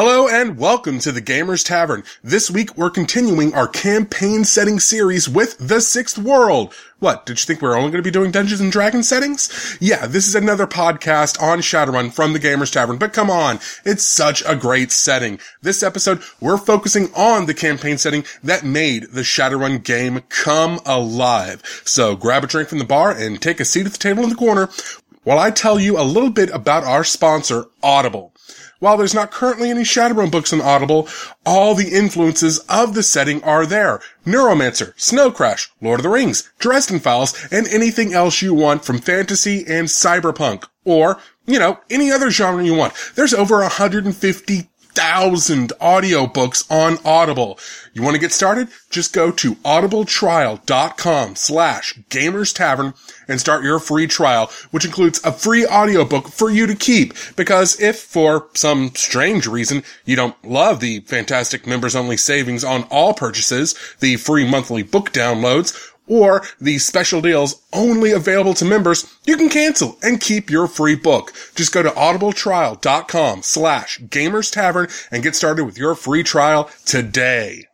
Hello and welcome to the Gamers Tavern. This week we're continuing our campaign setting series with The Sixth World. What, did you think we were only going to be doing Dungeons and Dragons settings? Yeah, this is another podcast on Shadowrun from the Gamers Tavern, but come on, it's such a great setting. This episode, we're focusing on the campaign setting that made the Shadowrun game come alive. So grab a drink from the bar and take a seat at the table in the corner while I tell you a little bit about our sponsor, Audible. While there's not currently any Shadowrun books on Audible, all the influences of the setting are there. Neuromancer, Snow Crash, Lord of the Rings, Dresden Files, and anything else you want from fantasy and cyberpunk. Or, you know, any other genre you want. There's over 150 thousand audiobooks on Audible. You want to get started? Just go to audibletrial.com slash gamers tavern and start your free trial, which includes a free audiobook for you to keep. Because if for some strange reason you don't love the fantastic members only savings on all purchases, the free monthly book downloads, or the special deals only available to members, you can cancel and keep your free book. Just go to audibletrial.com slash gamers tavern and get started with your free trial today.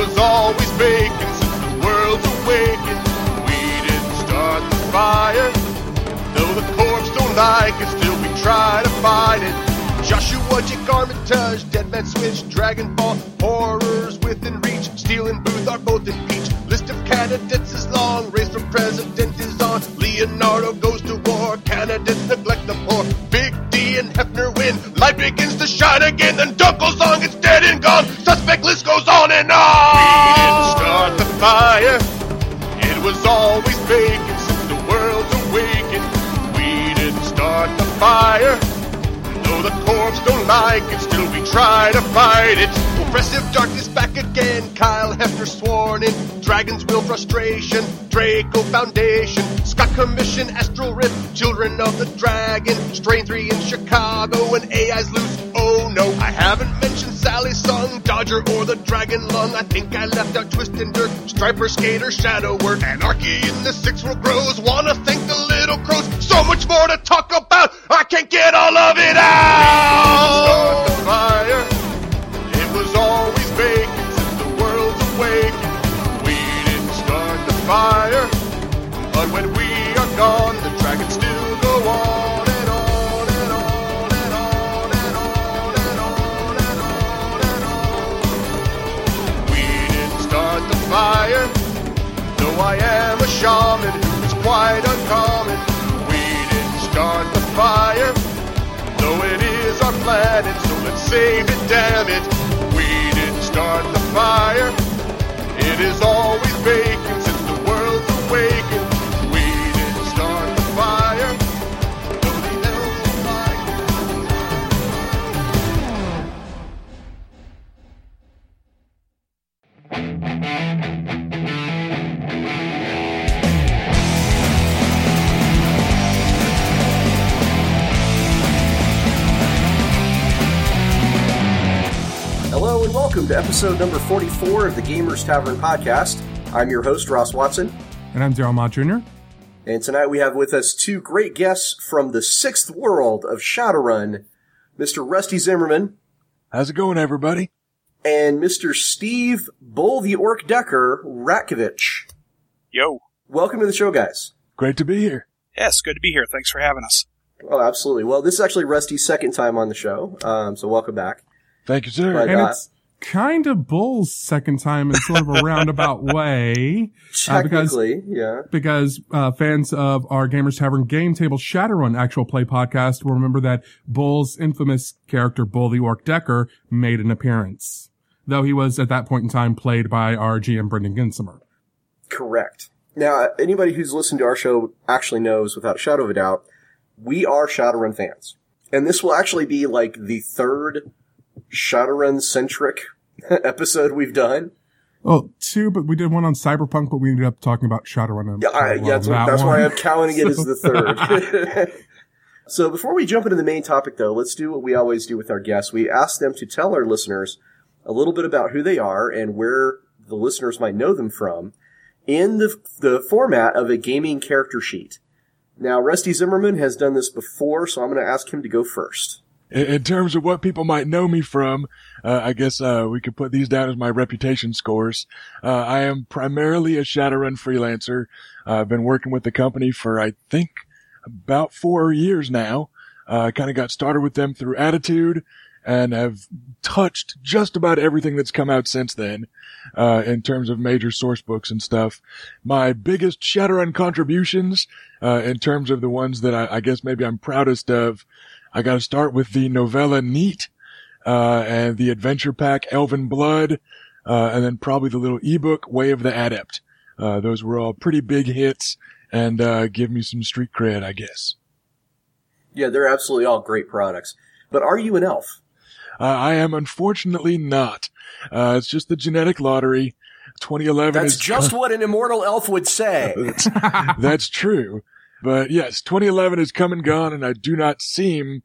Was always vacant since the world's awakened. We didn't start the fire, though the corpse don't like it, still we try to fight it. Joshua J. Dead Man Switch, Dragon Ball, Horrors within reach, Steel and Booth are both impeached. List of candidates is long, race for president is on. Leonardo goes to war, candidates neglect the poor. Big D and Haeffner win, light begins to shine again, then Dunkelzahn is dead and gone. Suspect list goes on and on. We didn't start the fire, it was always vacant since the world's awakened. We didn't start the fire. Though the corpse don't like it, still we try to fight it. Oppressive darkness back again, Kyle Haeffner sworn in. Dragon's will frustration, Draco Foundation, Scott Commission, Astral Rift, Children of the Dragon, Strain 3 in Chicago, and AI's loose. Oh no, I haven't Sally Tsung, Dodger, or the Dragon Lung. I think I left out Twist and Dirt, Striper, Skater, Shadow Word, Anarchy in the Six World Grows. Wanna thank the little crows, so much more to talk about. I can't get all of it out. shaman. It's quite uncommon. We didn't start the fire, though it is our planet, so let's save it, damn it. We didn't start the fire, it is always been. And welcome to episode number 44 of the Gamers Tavern podcast. I'm your host, Ross Watson, And I'm Daryl Mott Jr. and tonight we have with us two great guests from the sixth world of Shadowrun, Mr. Rusty Zimmerman How's it going, everybody? and Mr. Steve Bull the Orc Decker Ratkovich. Yo. Welcome to the show, guys. Great to be here. Yes, good to be here. Thanks for having us. Oh, absolutely. Well, this is actually Rusty's second time on the show, um, so welcome back. Thank you, sir. But, And uh, it's kind of Bull's second time in sort of a roundabout way. Uh, because- yeah. because uh, fans of our Gamers Tavern Game Table Shadowrun actual play podcast will remember that Bull's infamous character Bull the Orc Decker made an appearance, though he was at that point in time played by our GM Brendan Ginsimer. Correct. Now, anybody who's listened to our show actually knows, without a shadow of a doubt, we are Shadowrun fans. And this will actually be like the third Shadowrun centric episode we've done. Oh, two, but we did one on Cyberpunk, but we ended up talking about Shadowrun. Yeah, I, yeah that's, what- that's why I'm counting it as the third. so before we jump into the main topic though, let's do what we always do with our guests. We ask them to tell our listeners a little bit about who they are and where the listeners might know them from in the, the format of a gaming character sheet. Now, Rusty Zimmerman has done this before, so I'm going to ask him to go first. In, in terms of what people might know me from, uh, I guess uh, we could put these down as my reputation scores. Uh, I am primarily a Shadowrun freelancer. I've been working with the company for I think about four years now. Uh, I kind of got started with them through Attitude and have touched just about everything that's come out since then, uh, in terms of major source books and stuff. My biggest Shadowrun contributions, uh, in terms of the ones that I, I guess maybe I'm proudest of, I gotta start with the novella Neat, uh, and the adventure pack Elven Blood, uh, and then probably the little ebook Way of the Adept. Uh, those were all pretty big hits and, uh, give me some street cred, I guess. Yeah, they're absolutely all great products. But are you an elf? Uh, I am unfortunately not. Uh, it's just the genetic lottery. 2011 That's is just what an immortal elf would say. That's true. But yes, 2011 is come and gone and I do not seem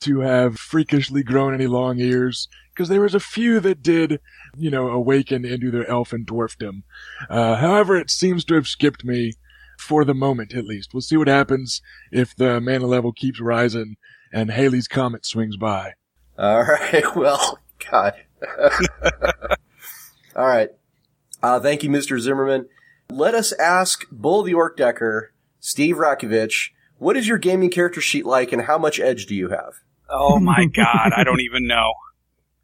to have freakishly grown any long ears because there was a few that did, you know, awaken into their elf and dwarfdom. Uh, however, it seems to have skipped me for the moment at least. We'll see what happens if the mana level keeps rising and Halley's comet swings by. All right. Well, God. All right. Uh, thank you, Mr. Zimmerman. Let us ask Bull the Orc Decker, Steve Ratkovich, what is your gaming character sheet like and how much edge do you have? Oh my god, I don't even know.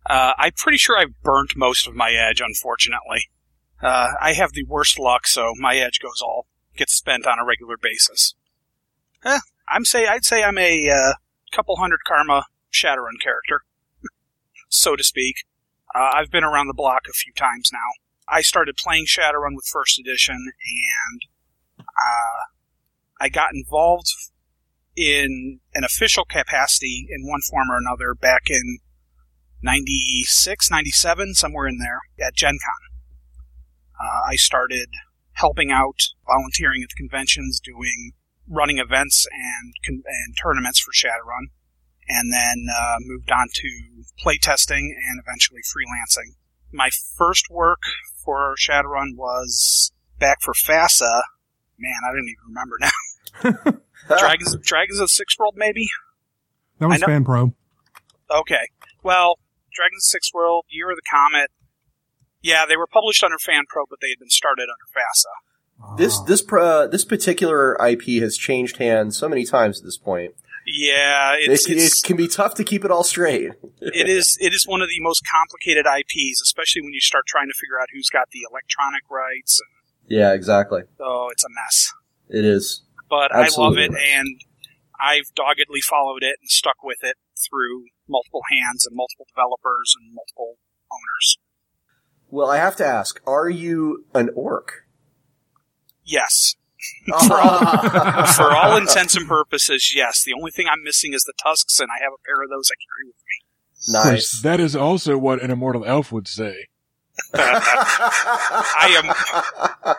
Uh, I'm pretty sure I've burnt most of my edge, unfortunately. Uh, I have the worst luck, so my edge goes all gets spent on a regular basis. Eh, I'm say I'd say I'm a uh, couple hundred karma Shadowrun character, so to speak. Uh, I've been around the block a few times now. I started playing Shadowrun with first edition, and uh, I got involved in an official capacity in one form or another back in 96, 97, somewhere in there at Gen Con. Uh, I started helping out, volunteering at the conventions, doing running events and and tournaments for Shadowrun, and then uh, moved on to playtesting and eventually freelancing. My first work for Shadowrun was back for FASA. Man, I don't even remember now. Dragons, Dragons of Six World, maybe. That was Fan Pro. Okay. Well, Dragons of the Sixth World, Year of the Comet. Yeah, they were published under Fan Pro, but they had been started under FASA. This this uh, this particular IP has changed hands so many times at this point. Yeah, it's, it, it can be tough to keep it all straight. it is it is one of the most complicated IPs, especially when you start trying to figure out who's got the electronic rights. And, Yeah, exactly. oh, it's a mess. It is. But I love Absolutely. it, and I've doggedly followed it and stuck with it through multiple hands and multiple developers and multiple owners. Well, I have to ask, are you an orc? Yes. for, all, for all intents and purposes, yes. The only thing I'm missing is the tusks, and I have a pair of those I carry with me. Nice. that is also what an immortal elf would say. I am. Uh,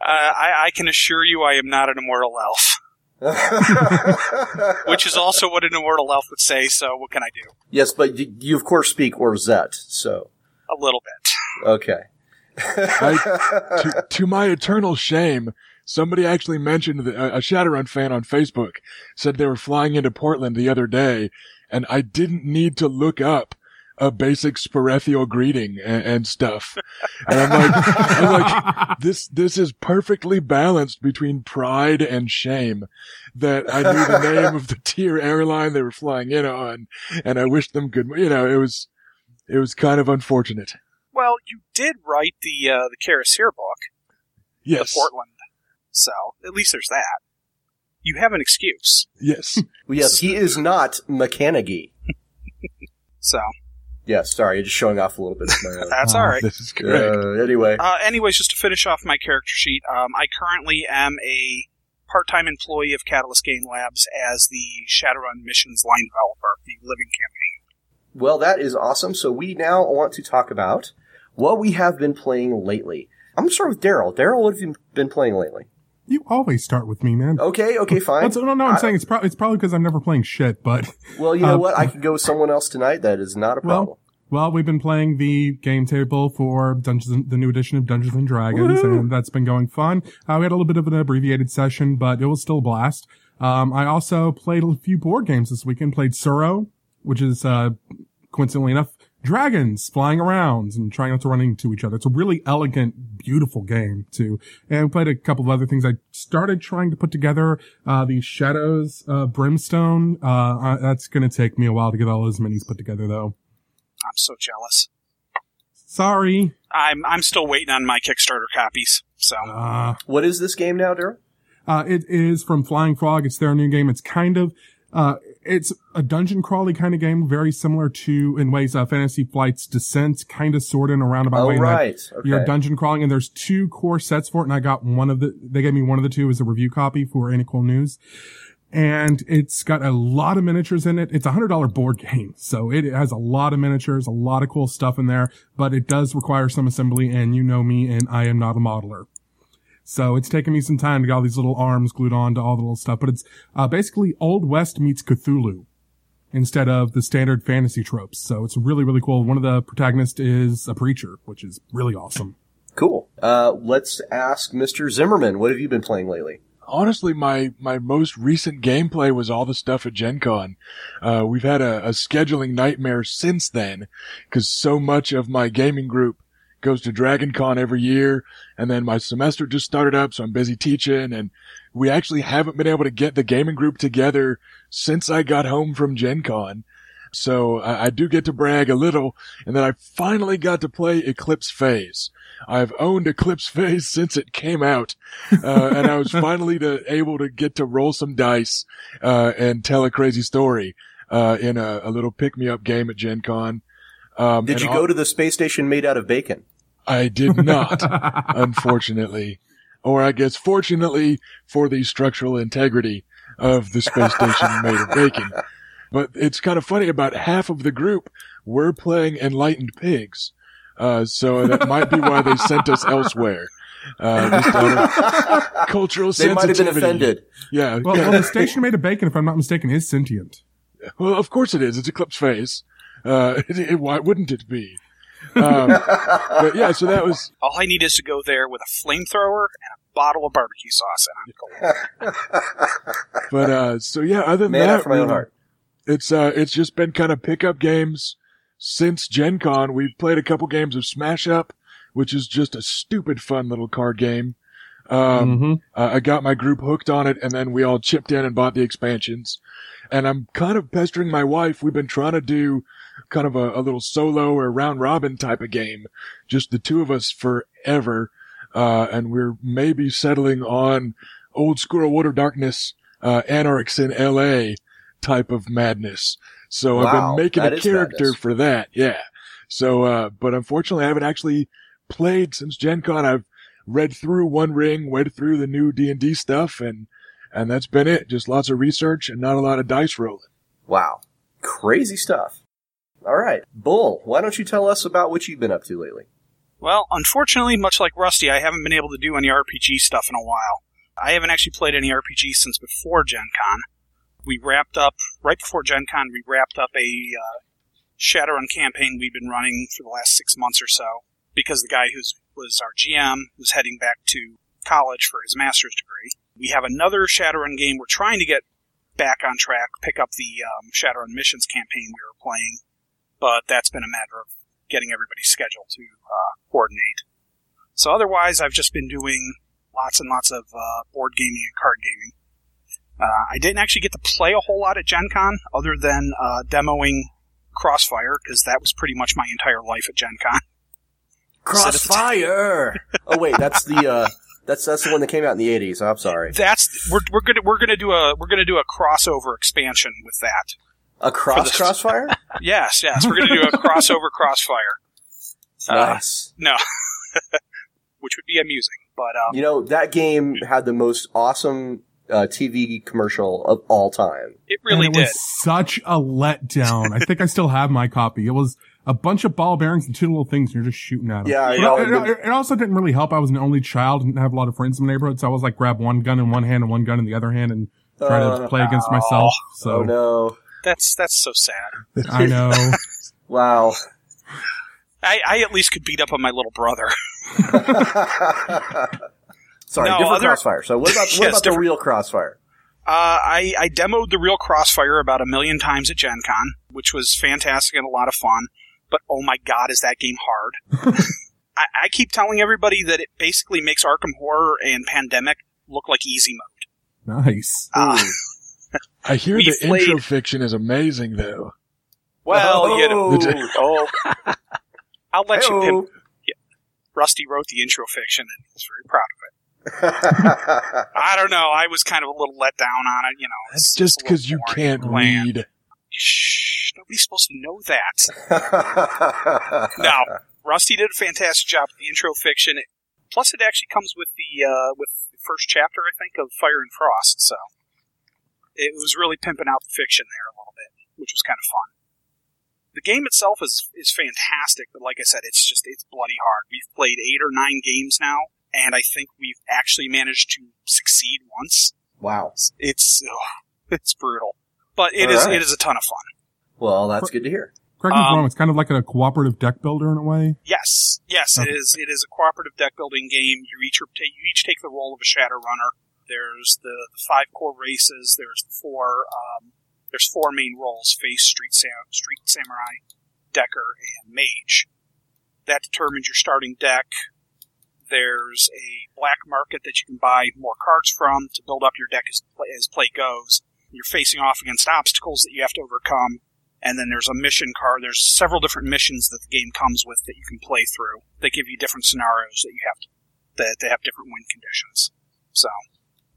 I, I can assure you, I am not an immortal elf, which is also what an immortal elf would say. So, what can I do? yes, but you, you of course speak Orzet, so A little bit. okay. I, to, to my eternal shame, somebody actually mentioned that a, a Shadowrun fan on Facebook said they were flying into Portland the other day, and I didn't need to look up a basic Sperethiel greeting and, and stuff. And I'm like, I'm like, this, this is perfectly balanced between pride and shame that I knew the name of the tier airline they were flying in on, and I wished them good, you know, it was, it was kind of unfortunate. Well, you did write the uh, the Karasir book, Yes. the Portland, so at least there's that. You have an excuse. Yes. Yes, he is not Mechanigy. So Yes, sorry, just showing off a little bit of my own. that's Uh, all right. This is correct. Uh, anyway, Uh, anyways, just to finish off my character sheet, um, I currently am a part-time employee of Catalyst Game Labs as the Shadowrun missions line developer, the living campaign. well, that is awesome. So we now want to talk about what we have been playing lately. I'm gonna start with Daryl. Daryl, what have you been playing lately? You always start with me, man. Okay, okay, fine. No, no, I'm I- saying it's, pro- it's probably because I'm never playing shit, but Well, you know Uh, what? I could go with someone else tonight. That is not a problem. Well, well, we've been playing the game table for Dungeons, the new edition of Dungeons and Dragons, and that's been going fun. Uh, we had a little bit of an abbreviated session, but it was still a blast. Um, I also played a few board games this weekend. Played Tsuro, which is, uh, coincidentally enough, dragons flying around and trying not to run into each other. It's a really elegant, beautiful game too. And we played a couple of other things. I started trying to put together, uh, the Shadows, uh, Brimstone. Uh, uh, that's going to take me a while to get all those minis put together though. I'm so jealous. Sorry. I'm I'm still waiting on my Kickstarter copies. So Uh, What is this game now, Daryl? uh, it is from Flying Frog. It's their new game. It's kind of, uh, it's a dungeon crawly kind of game, very similar to, in ways, uh, Fantasy Flight's Descent, kind of sort of in a roundabout Oh, way. that right. Okay. You're dungeon crawling, and there's two core sets for it, and I got one of the. They gave me one of the two as a review copy for Any Cool News, and it's got a lot of miniatures in it. It's a hundred dollar board game, so it has a lot of miniatures, a lot of cool stuff in there, but it does require some assembly, and you know me, and I am not a modeler. So it's taken me some time to get all these little arms glued on to all the little stuff, but it's uh, basically Old West meets Cthulhu instead of the standard fantasy tropes. So it's really, really cool. One of the protagonists is a preacher, which is really awesome. Cool. Uh, let's ask Mr. Zimmerman. What have you been playing lately? Honestly, my, my most recent gameplay was all the stuff at Gen Con. Uh, we've had a, a scheduling nightmare since then, cause so much of my gaming group goes to Dragon Con every year, and then my semester just started up, so I'm busy teaching, and we actually haven't been able to get the gaming group together since I got home from Gen Con. So I, I do get to brag a little, and then I finally got to play Eclipse Phase. I've owned Eclipse Phase since it came out, uh, and I was finally to, able to get to roll some dice uh, and tell a crazy story uh, in a, a little pick-me-up game at Gen Con. Um, Did and you all- go to the space station made out of bacon? I did not, unfortunately. Or I guess fortunately for the structural integrity of the space station made of bacon. But it's kind of funny about half of the group were playing Enlightened Pigs. Uh, so that might be why they sent us elsewhere. Uh, just out of cultural They might have been sensitivity. offended. Yeah. Well, well, the station made of bacon, if I'm not mistaken, is sentient. Well, of course it is. It's Eclipse Phase. Uh, it, it- why wouldn't it be? Um, but yeah, so that was, all I need is to go there with a flamethrower and a bottle of barbecue sauce, and I'm cool. but, uh, so yeah, other than Man that, my really, heart. it's, uh, it's just been kind of pickup games since Gen Con. We've played a couple games of Smash Up, which is just a stupid fun little card game. Um, Mhm. Uh, I got my group hooked on it and then we all chipped in and bought the expansions. And I'm kind of pestering my wife. We've been trying to do kind of a, a little solo or round robin type of game. Just the two of us forever. Uh, and we're maybe settling on old school Water Darkness. uh, Anarchs in L.A. type of madness. So I've been making a character madness. for that. Yeah. So, uh, but unfortunately I haven't actually played since Gen Con. I've read through One Ring, read through the new D&D stuff and, and that's been it. Just lots of research and not a lot of dice rolling. Wow. Crazy stuff. All right. Bull, why don't you tell us about what you've been up to lately? Well, unfortunately, much like Rusty, I haven't been able to do any RPG stuff in a while. I haven't actually played any RPG since before Gen Con. We wrapped up, right before Gen Con, we wrapped up a uh, Shadowrun campaign we've been running for the last six months or so because the guy who was our GM was heading back to college for his master's degree. We have another Shadowrun game we're trying to get back on track, pick up the um, Shadowrun missions campaign we were playing, but that's been a matter of getting everybody's schedule to uh, coordinate. So otherwise, I've just been doing lots and lots of uh, board gaming and card gaming. Uh, I didn't actually get to play a whole lot at Gen Con other than uh, demoing Crossfire because that was pretty much my entire life at Gen Con. Crossfire. oh wait, that's the uh, that's that's the one that came out in the '80s. I'm sorry. That's we're, we're gonna we're gonna do a we're gonna do a crossover expansion with that. A cross the- Crossfire. Yes, yes, we're gonna do a crossover Crossfire. Uh, nice. No, which would be amusing, but um, You know that game had the most awesome uh, TV commercial of all time. it really and it did. was such a letdown. I think I still have my copy. It was a bunch of ball bearings and two little things, and you're just shooting at them. Yeah, I But know. it, it- it also didn't really help. I was an only child and didn't have a lot of friends in the neighborhood, so I was like grab one gun in one hand and one gun in the other hand and try to Uh, play against myself. So Oh no! That's that's so sad. I know. Wow. I, I at least could beat up on my little brother. Sorry, No, different other- Crossfire. So what about what Yes, about the real Crossfire? Uh, I, I demoed the real Crossfire about a million times at Gen Con, which was fantastic and a lot of fun. But oh my god, is that game hard? I, I keep telling everybody that it basically makes Arkham Horror and Pandemic look like easy mode. nice. Uh, I hear We the played- intro fiction is amazing though. well, you know, Oh. oh, I'll let you. Hey-o. Pimp. Rusty wrote the intro fiction, and he's very proud of it. I don't know. I was kind of a little let down on it. You know, That's it's just because you can't bland. read. Shh, nobody's supposed to know that. No, Rusty did a fantastic job with the intro fiction. Plus, it actually comes with the uh, with the first chapter, I think, of Fire and Frost. So it was really pimping out the fiction there a little bit, which was kind of fun. The game itself is is fantastic, but like I said, it's just it's bloody hard. We've played eight or nine games now, and I think we've actually managed to succeed once. wow. It's ugh, it's brutal, but it All is right. it is a ton of fun. Well, that's good to hear. Correct me if I'm um, wrong. It's kind of like a cooperative deck builder in a way. Yes, yes, it Okay. is. It is a cooperative deck building game. You each are you each take the role of a shadow runner. There's the, the five core races. There's four. Um, there's four main roles: face, street, sam- street samurai, decker, and mage. That determines your starting deck. There's a black market that you can buy more cards from to build up your deck as play, as play goes. You're facing off against obstacles that you have to overcome and then there's a mission card. There's several different missions that the game comes with that you can play through. They give you different scenarios that you have to, that they have different win conditions. So,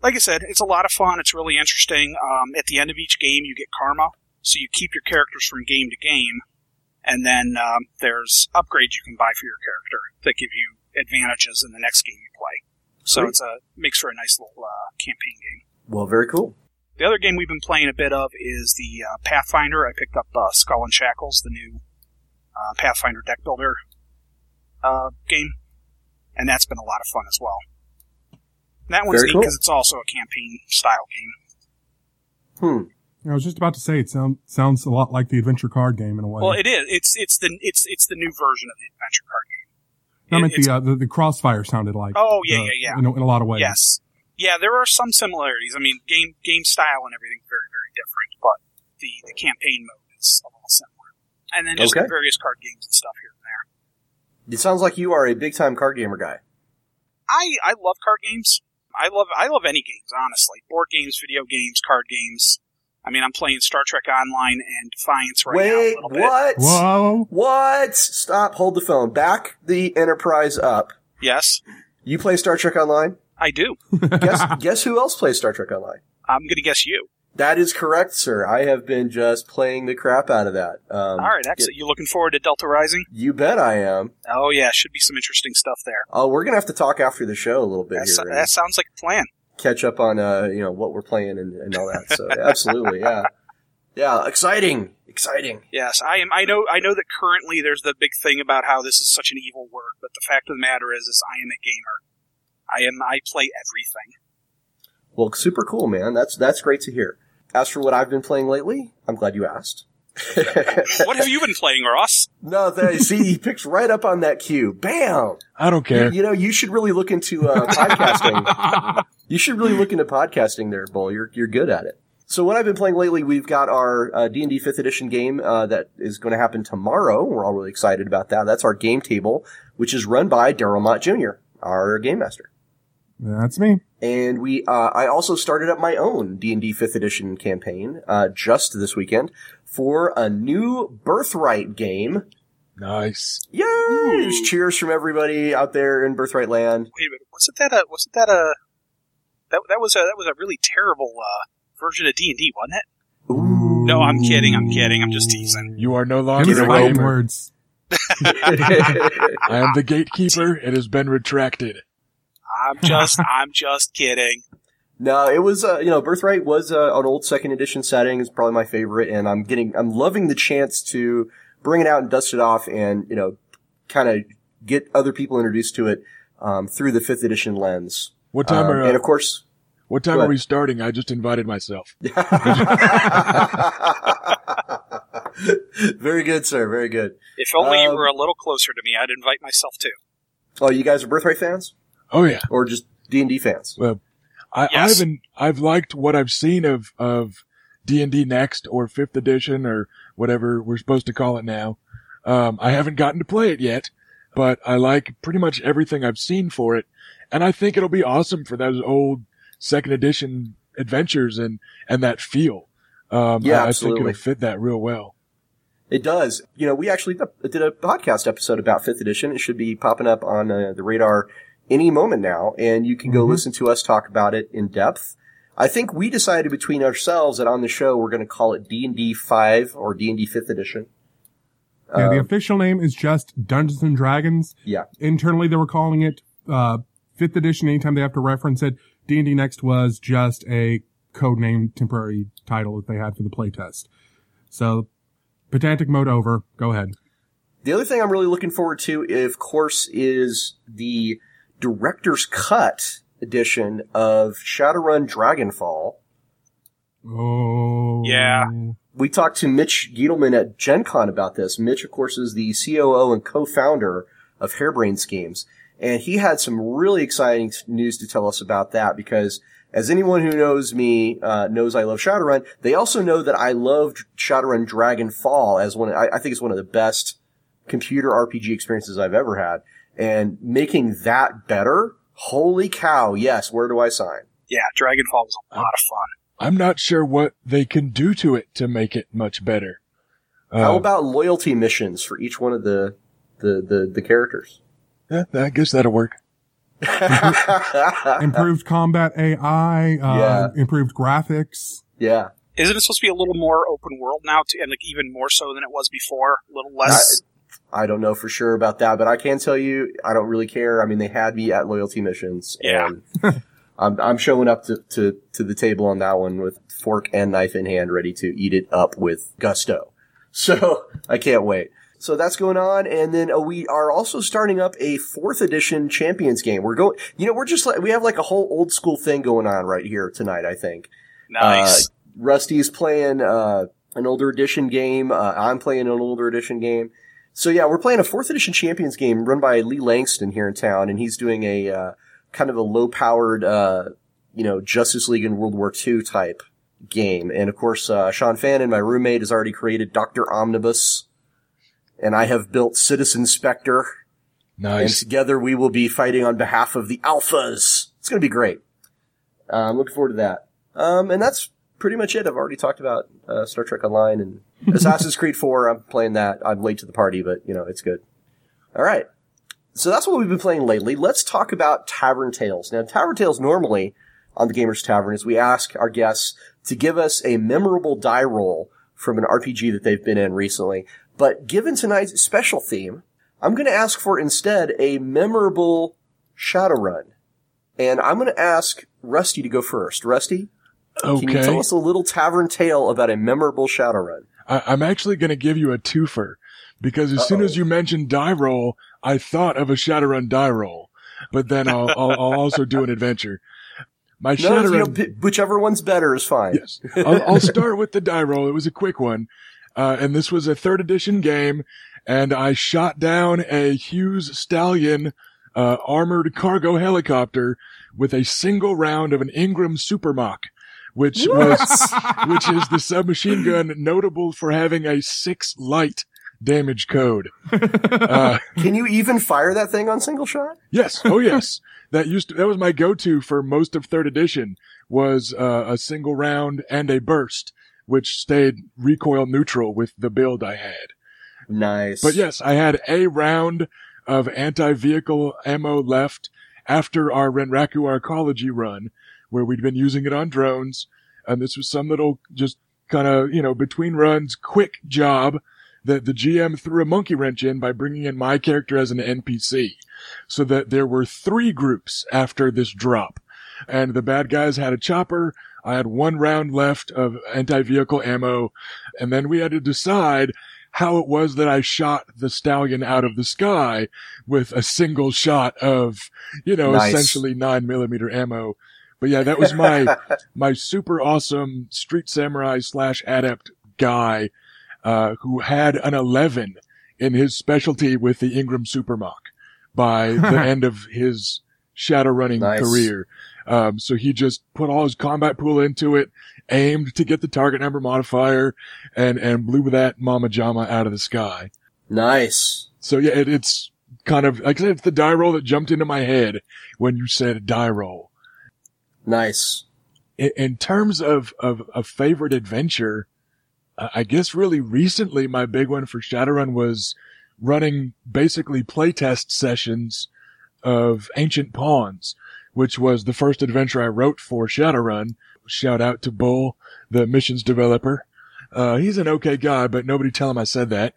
like I said, it's a lot of fun. It's really interesting. Um, at the end of each game, you get karma, so you keep your characters from game to game, and then um, there's upgrades you can buy for your character that give you advantages in the next game you play. So Sweet. it's a makes for a nice little uh, campaign game. Well, very cool. The other game we've been playing a bit of is the uh, Pathfinder. I picked up uh, Skull and Shackles, the new uh, Pathfinder deck builder uh, game, and that's been a lot of fun as well. That one's Very neat cool. because it's also a campaign style game. Hmm. I was just about to say it sound, sounds a lot like the adventure card game in a way. Well, it is. It's it's the it's it's the new version of the adventure card game. I meant the, uh, the the crossfire sounded like. Oh, yeah, uh, yeah, yeah. In a, in a lot of ways. Yes. Yeah, there are some similarities. I mean, game game style and everything's very very different, but the the campaign mode is a little similar. And then just Okay. various card games and stuff here and there. It sounds like you are a big time card gamer guy. I I love card games. I love I love any games, honestly. Board games, video games, card games. I mean, I'm playing Star Trek Online and Defiance right now. A Wait, little bit. what? Whoa. What? Stop. Hold the phone. Back the Enterprise up. Yes, You play Star Trek Online? I do. Guess guess who else plays Star Trek Online? I'm going to guess you. That is correct, sir. I have been just playing the crap out of that. Um, All right, excellent. You looking forward to Delta Rising? You bet I am. Oh yeah, should be some interesting stuff there. Oh, we're gonna have to talk after the show a little bit That, here. so- that sounds like a plan. catch up on uh, you know what we're playing and, and all that. So absolutely, yeah, yeah, exciting, exciting. Yes, I am. I know. I know that currently there's the big thing about how this is such an evil word, but the fact of the matter is, is I am a gamer. I am. I play everything. Well, super cool, man. That's that's great to hear. As for what I've been playing lately, I'm glad you asked. What have you been playing, Ross? no, that, see, he picks right up on that cue. Bam! I don't care. you know, you should really look into uh, podcasting. You should really look into podcasting there, Bull. You're you're good at it. So what I've been playing lately, we've got our uh, D&D 5th edition game uh, that is going to happen tomorrow. We're all really excited about that. That's our game table, which is run by Daryl Mott Jr., our game master. That's me. And we, uh, I also started up my own D&D 5th edition campaign, uh, just this weekend for a new Birthright game. Nice. Yay! There's cheers from everybody out there in Birthright land. Wait a minute. Wasn't that a? Wasn't that a? That that was a that was a really terrible uh, version of D and D, wasn't it? Ooh. No, I'm kidding. I'm kidding. I'm just teasing. You are no longer a words. I am the gatekeeper. It has been retracted. I'm just. I'm just kidding. No, it was, uh, you know, Birthright was uh, an old second edition setting. It's probably my favorite, and I'm getting, I'm loving the chance to bring it out and dust it off, and you know, kind of get other people introduced to it um, through the fifth edition lens. What time Um, are uh, and of course, what time are we starting? I just invited myself. very good, sir. Very good. If only you Um, were a little closer to me, I'd invite myself too. Oh, you guys are Birthright fans, Oh yeah. or just D and D fans? Well, I, Yes. I've been, I've liked what I've seen of of D and D Next or Fifth Edition or whatever we're supposed to call it now. Um, I haven't gotten to play it yet, but I like pretty much everything I've seen for it, and I think it'll be awesome for those old second edition adventures and and that feel. Um, Yeah, I, I think absolutely. it'll fit that real well. It does. You know, we actually did a podcast episode about fifth edition. It should be popping up on uh, the radar any moment now, and you can go Mhm. listen to us talk about it in depth. I think we decided between ourselves that on the show we're going to call it D and D five or D and D fifth edition. Yeah, the Um, official name is just Dungeons and Dragons. yeah, Internally, they were calling it uh, fifth edition. Anytime they have to reference it, D and D Next was just a code name, temporary title that they had for the playtest. So, pedantic mode over. Go ahead. The other thing I'm really looking forward to, of course, is the director's cut edition of Shadowrun Dragonfall. Oh, Yeah. We talked to Mitch Gitelman at Gen Con about this. Mitch, of course, is the COO and co-founder of Harebrained Schemes. And he had some really exciting news to tell us about that because as anyone who knows me, uh, knows I love Shadowrun, they also know that I loved Shadowrun Dragonfall as one, I, I think it's one of the best computer RPG experiences I've ever had. And making that better, holy cow, yes, where do I sign? Yeah, Dragonfall was a lot of fun. I'm not sure what they can do to it to make it much better. How Uh, about loyalty missions for each one of the, the, the, the characters? yeah, I guess that'll work. improved combat AI, uh, Yeah. improved graphics. yeah. Isn't it supposed to be a little more open world now, too, and like even more so than it was before? A little less. I don't know for sure about that, but I can tell you, I don't really care. I mean, they had me at loyalty missions, Yeah. and I'm I'm showing up to, to to the table on that one with fork and knife in hand, ready to eat it up with gusto. So I can't wait. So that's going on, and then uh, we are also starting up a fourth edition Champions game. We're going, you know, we're just like we have like a whole old school thing going on right here tonight. I think. nice. Uh, Rusty's playing uh, an older edition game. Uh, I'm playing an older edition game. So yeah, we're playing a fourth edition Champions game run by Lee Langston here in town, and he's doing a uh, kind of a low powered, uh, you know, Justice League and World War II type game. And of course, uh, Sean Fannon, my roommate, has already created Doctor Omnibus, and I have built Citizen Spectre. Nice. And together we will be fighting on behalf of the Alphas. It's going to be great. Uh, I'm looking forward to that. Um, and that's pretty much it. I've already talked about uh, Star Trek Online and Assassin's Creed 4. I'm playing that. I'm late to the party, but you know it's good. All right. So that's what we've been playing lately. Let's talk about Tavern Tales. Now, Tavern Tales normally on the Gamers Tavern is we ask our guests to give us a memorable die roll from an RPG that they've been in recently. But given tonight's special theme, I'm going to ask for instead a memorable Shadowrun. And I'm going to ask Rusty to go first. Rusty, Okay. can you tell us a little tavern tale about a memorable Shadowrun? I, I'm actually going to give you a twofer because as soon as you mentioned die roll, I thought of a Shadowrun die roll, but then I'll, I'll, I'll also do an adventure. My No, you know, whichever one's better is fine. yes, I'll, I'll start with the die roll. It was a quick one. Uh, and this was a third edition game and I shot down a Hughes Stallion, uh, armored cargo helicopter with a single round of an Ingram Supermach, which was, which is the submachine gun notable for having a six light damage code. Uh, Can you even fire that thing on single shot? yes. Oh, yes. That used to, that was my go-to for most of third edition was, uh, a single round and a burst, which stayed recoil neutral with the build I had. Nice. But yes, I had a round of anti-vehicle ammo left after our Renraku Arcology run, where we'd been using it on drones. And this was some little just kind of, you know, between runs, quick job that the GM threw a monkey wrench in by bringing in my character as an NPC. So that there were three groups after this drop. And the bad guys had a chopper. I had one round left of anti-vehicle ammo. And then we had to decide how it was that I shot the stallion out of the sky with a single shot of, you know, Nice. essentially nine millimeter ammo. But yeah, that was my, my super awesome street samurai slash adept guy, uh, who had an 11 in his specialty with the Ingram Supermach by the end of his shadow running Nice. career. Um, so he just put all his combat pool into it, aimed to get the target number modifier and, and blew that mama jama out of the sky. nice. So yeah, it, it's kind of, like I said, it's the die roll that jumped into my head when you said die roll. Nice. In, in terms of, of a favorite adventure, I guess really recently my big one for Shadowrun was running basically playtest sessions of Ancient Pawns, which was the first adventure I wrote for Shadowrun. Shout out to Bull, the missions developer. Uh, he's an okay guy, but nobody tell him I said that.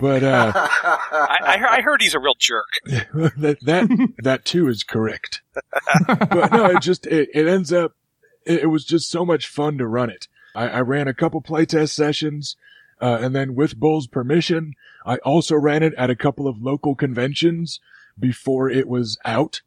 But, uh, I, I, heard- I heard he's a real jerk. that that that too is correct. but no, it just it, it ends up it, it was just so much fun to run it. I, I ran a couple playtest sessions, uh, and then with Bull's permission, I also ran it at a couple of local conventions before it was out.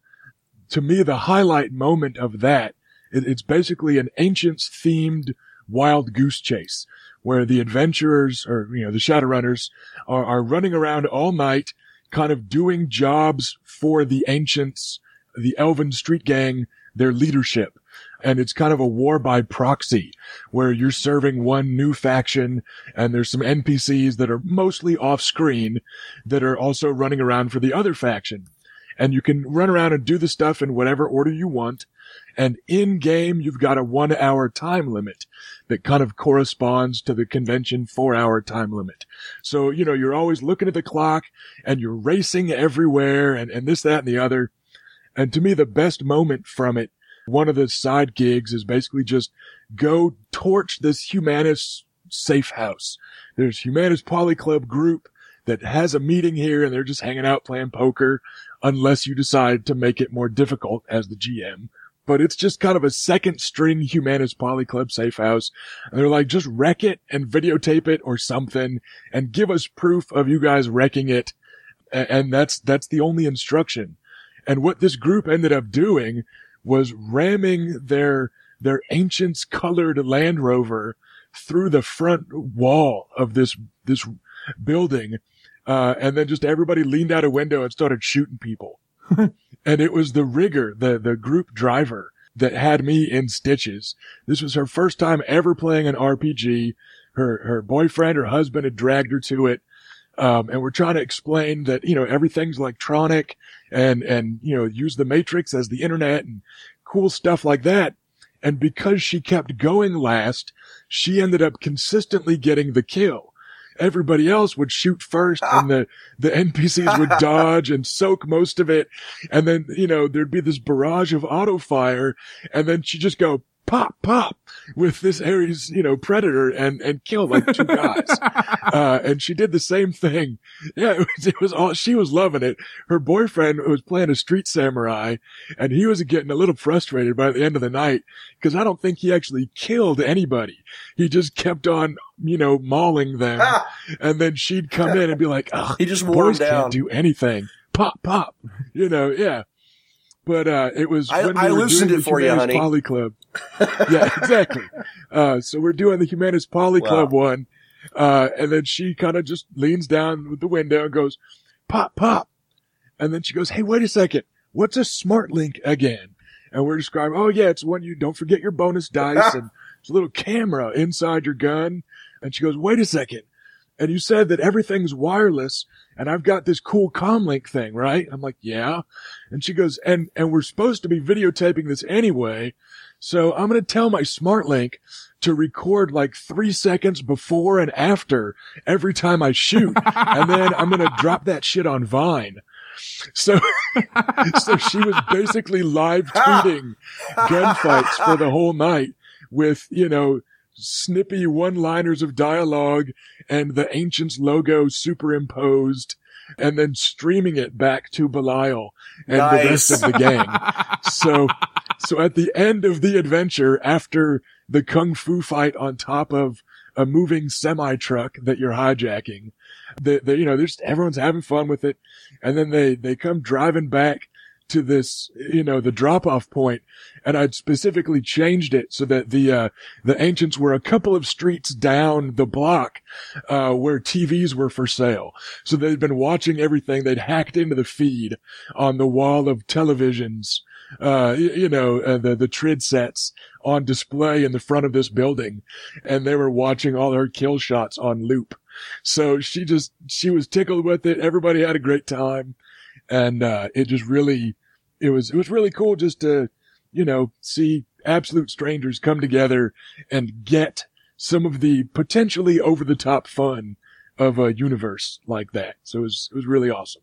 To me, the highlight moment of that, it, it's basically an ancients themed wild goose chase where the adventurers or, you know, the Shadowrunners are, are running around all night, kind of doing jobs for the ancients, the Elven street gang, their leadership. And it's kind of a war by proxy where you're serving one new faction and there's some NPCs that are mostly off screen that are also running around for the other faction. And you can run around and do the stuff in whatever order you want. And in game, you've got a one hour time limit that kind of corresponds to the convention four hour time limit. So, you know, you're always looking at the clock and you're racing everywhere and, and this, that, and the other. And to me, the best moment from it, one of the side gigs is basically just go torch this Humanist safe house. There's Humanis Policlub group that has a meeting here and they're just hanging out playing poker unless you decide to make it more difficult as the GM. But it's just kind of a second string Humanis Policlub safe house. And they're like, just wreck it and videotape it or something and give us proof of you guys wrecking it. And that's, that's the only instruction. And what this group ended up doing was ramming their, their ancients colored Land Rover through the front wall of this, this building. Uh, and then just everybody leaned out a window and started shooting people. and it was the rigger, the, the group driver that had me in stitches. This was her first time ever playing an RPG. Her, her boyfriend, her husband had dragged her to it. Um, and we're trying to explain that, you know, everything's electronic and, and, you know, use the matrix as the internet and cool stuff like that. And because she kept going last, she ended up consistently getting the kill. Everybody else would shoot first ah. and the, the NPCs would dodge and soak most of it. And then, you know, there'd be this barrage of auto fire and then she'd just go pop, pop with this Ares, you know, predator and, and kill like two guys. uh, and she did the same thing. Yeah, it was, it was all, she was loving it. Her boyfriend was playing a street samurai and he was getting a little frustrated by the end of the night because I don't think he actually killed anybody. He just kept on, you know, mauling them. Ah, And then she'd come in and be like, oh, he just boys can't do anything. Pop, pop. You know, yeah. But, uh, it was I- when we I were loosened doing it the for you, honey. Policlub. yeah, exactly. Uh, so we're doing the Humanis Poly Wow. Club one. Uh, and then she kind of just leans down with the window and goes, pop, pop. And then she goes, Hey, wait a second. What's a smart link again? And we're describing, Oh yeah, it's when you don't forget your bonus dice and it's a little camera inside your gun. And she goes, wait a second. And you said that everything's wireless and I've got this cool comlink thing, right? I'm like, yeah. And she goes, and, and we're supposed to be videotaping this anyway. So I'm going to tell my smart link to record like three seconds before and after every time I shoot. and then I'm going to drop that shit on Vine. So, so she was basically live tweeting gunfights for the whole night with, you know, snippy one-liners of dialogue and the Ancients logo superimposed and then streaming it back to Belial and the rest of the gang. so, so at the end of the adventure, after the kung fu fight on top of a moving semi truck that you're hijacking, the, the, you know, there's everyone's having fun with it. And then they, they come driving back to this, you know, the drop off point and I'd specifically changed it so that the, uh, the ancients were a couple of streets down the block, uh, where TVs were for sale. So they'd been watching everything. They'd hacked into the feed on the wall of televisions, uh, y- you know, uh, the, the trid sets on display in the front of this building. And they were watching all her kill shots on loop. So she just, she was tickled with it. Everybody had a great time. And, uh, it just really, it was, it was really cool just to, you know, see absolute strangers come together and get some of the potentially over the top fun of a universe like that. So it was, it was really awesome.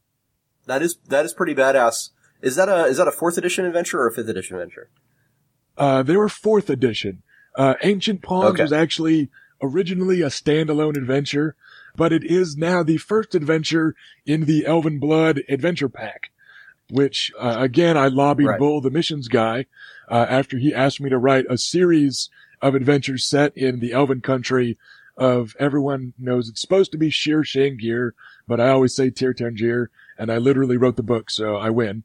That is that is pretty badass. Is that a is that a fourth edition adventure or a fifth edition adventure? Uh, they were fourth edition. Uh, Ancient Pawns Okay. was actually originally a standalone adventure, but it is now the first adventure in the Elven Blood adventure pack, which, uh, again, I lobbied Right. Bull, the missions guy, uh, after he asked me to write a series of adventures set in the Elven country of everyone knows it's supposed to be Shir Shangir, but I always say Tir Tangir, and I literally wrote the book, so I win.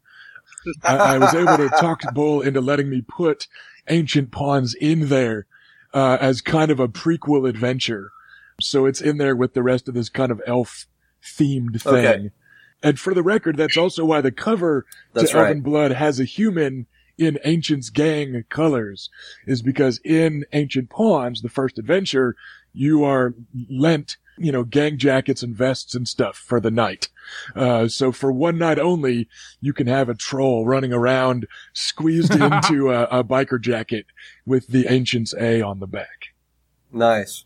I, I was able to talk Bull into letting me put Ancient Pawns in there uh, as kind of a prequel adventure. So it's in there with the rest of this kind of elf themed thing. Okay. And for the record, that's also why the cover That's to right. Elven Blood has a human in Ancient's gang colors is because in Ancient Pawns, the first adventure, you are lent, you know, gang jackets and vests and stuff for the night. Uh, so for one night only, you can have a troll running around squeezed into a, a biker jacket with the Ancient's A on the back. Nice.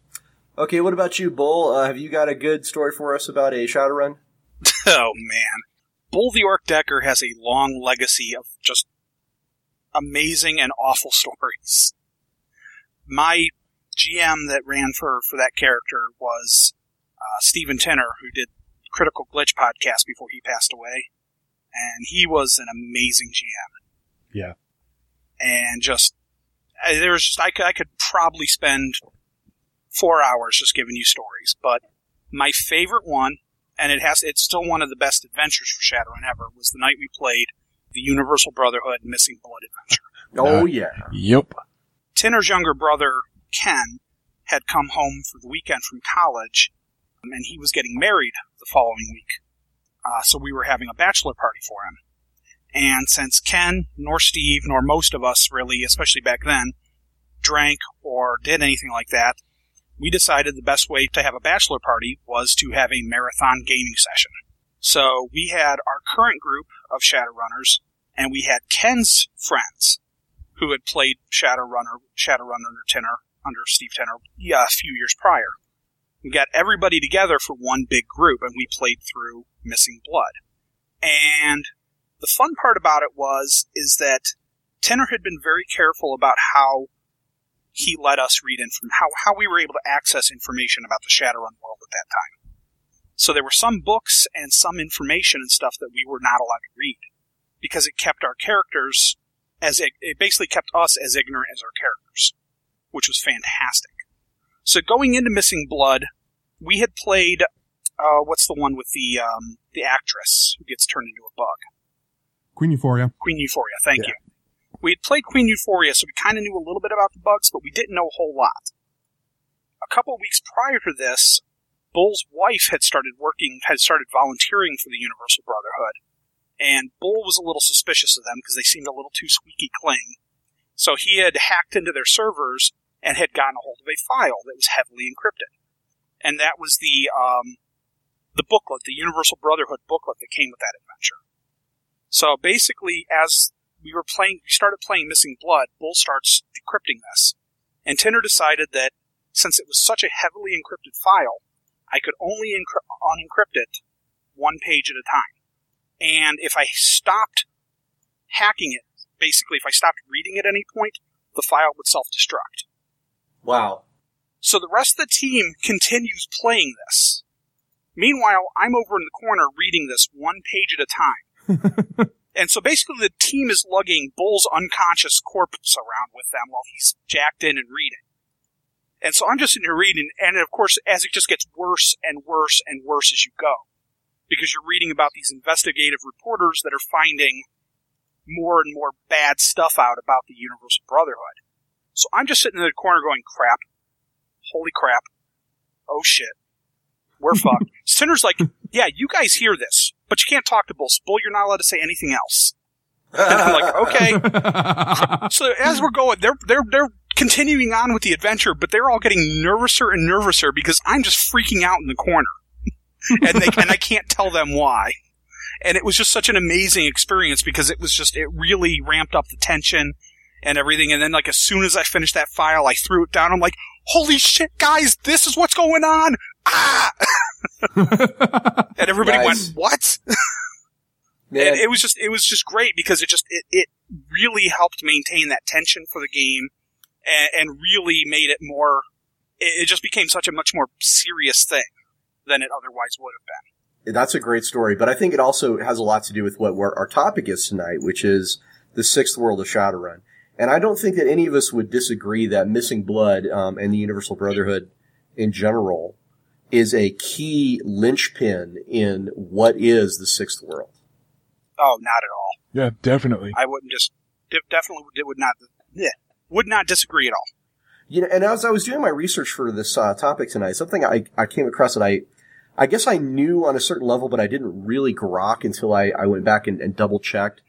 Okay, what about you, Bull? Uh, have you got a good story for us about a Shadowrun? Oh man. Bull the Orc Decker has a long legacy of just amazing and awful stories. My GM that ran for, for that character was uh, Stephen Tenner, who did Critical Glitch podcast before he passed away. And he was an amazing GM. Yeah. And just, I- there was just, I could, I could probably spend four hours just giving you stories, but my favorite one and it has it's still one of the best adventures for Shadowrun ever was the night we played the Universal Brotherhood Missing Blood adventure. Oh Uh, yeah. Yep. Tinner's younger brother Ken had come home for the weekend from college, um, and he was getting married the following week. Uh, so we were having a bachelor party for him. And since Ken, nor Steve, nor most of us really, especially back then, drank or did anything like that, we decided the best way to have a bachelor party was to have a marathon gaming session. So we had our current group of Shadowrunners, and we had Ken's friends who had played Shadowrunner, Shadowrun under Tenor, under Steve Tenor, yeah, a few years prior. We got everybody together for one big group, and we played through Missing Blood. And the fun part about it was is that Tenor had been very careful about how he let us read in from how, how we were able to access information about the Shadowrun world at that time. So there were some books and some information and stuff that we were not allowed to read because it kept our characters as it, it basically kept us as ignorant as our characters, which was fantastic. So going into Missing Blood, we had played uh, what's the one with the um, the actress who gets turned into a bug? Queen Euphoria. Queen Euphoria. Thank Yeah. you. We had played Queen Euphoria, so we kind of knew a little bit about the bugs, but we didn't know a whole lot. A couple weeks prior to this, Bull's wife had started working, had started volunteering for the Universal Brotherhood, and Bull was a little suspicious of them because they seemed a little too squeaky clean. So he had hacked into their servers and had gotten a hold of a file that was heavily encrypted, and that was the um, the booklet, the Universal Brotherhood booklet that came with that adventure. So basically, as we were playing, we started playing Missing Blood, Bull starts decrypting this. And Tinner decided that since it was such a heavily encrypted file, I could only encrypt, unencrypt it one page at a time. And if I stopped hacking it, basically if I stopped reading at any point, the file would self-destruct. Wow. So the rest of the team continues playing this. Meanwhile, I'm over in the corner reading this one page at a time. and so basically the team is lugging Bull's unconscious corpse around with them while he's jacked in and reading. And so I'm just sitting here reading, and of course, as it just gets worse and worse and worse as you go. Because you're reading about these investigative reporters that are finding more and more bad stuff out about the Universal Brotherhood. So I'm just sitting in the corner going, crap. Holy crap. Oh shit. We're fucked. Sinner's like, yeah, you guys hear this, but you can't talk to Bull. Bull, you're not allowed to say anything else. And I'm like, okay. So as we're going, they're they're they're continuing on with the adventure, but they're all getting nervouser and nervouser because I'm just freaking out in the corner, and they and I can't tell them why. And it was just such an amazing experience because it was just it really ramped up the tension and everything. And then like as soon as I finished that file, I threw it down. I'm like, holy shit, guys, this is what's going on. Ah! and everybody Nice. went, what? Man, and it was just it was just great because it just it, it really helped maintain that tension for the game and, and really made it more it, it just became such a much more serious thing than it otherwise would have been that's a great story, but I think it also has a lot to do with what our our topic is tonight, which is the sixth world of Shadowrun. And I don't think that any of us would disagree that Missing Blood um, and the Universal Brotherhood in general is a key linchpin in what is the sixth world. oh not at all Yeah, definitely. i wouldn't just de- definitely would- would not yeah, would not disagree at all You know, and as I was doing my research for this uh, topic tonight, something I, I came across that I, I guess I knew on a certain level, but I didn't really grok until I, I went back and, and double checked.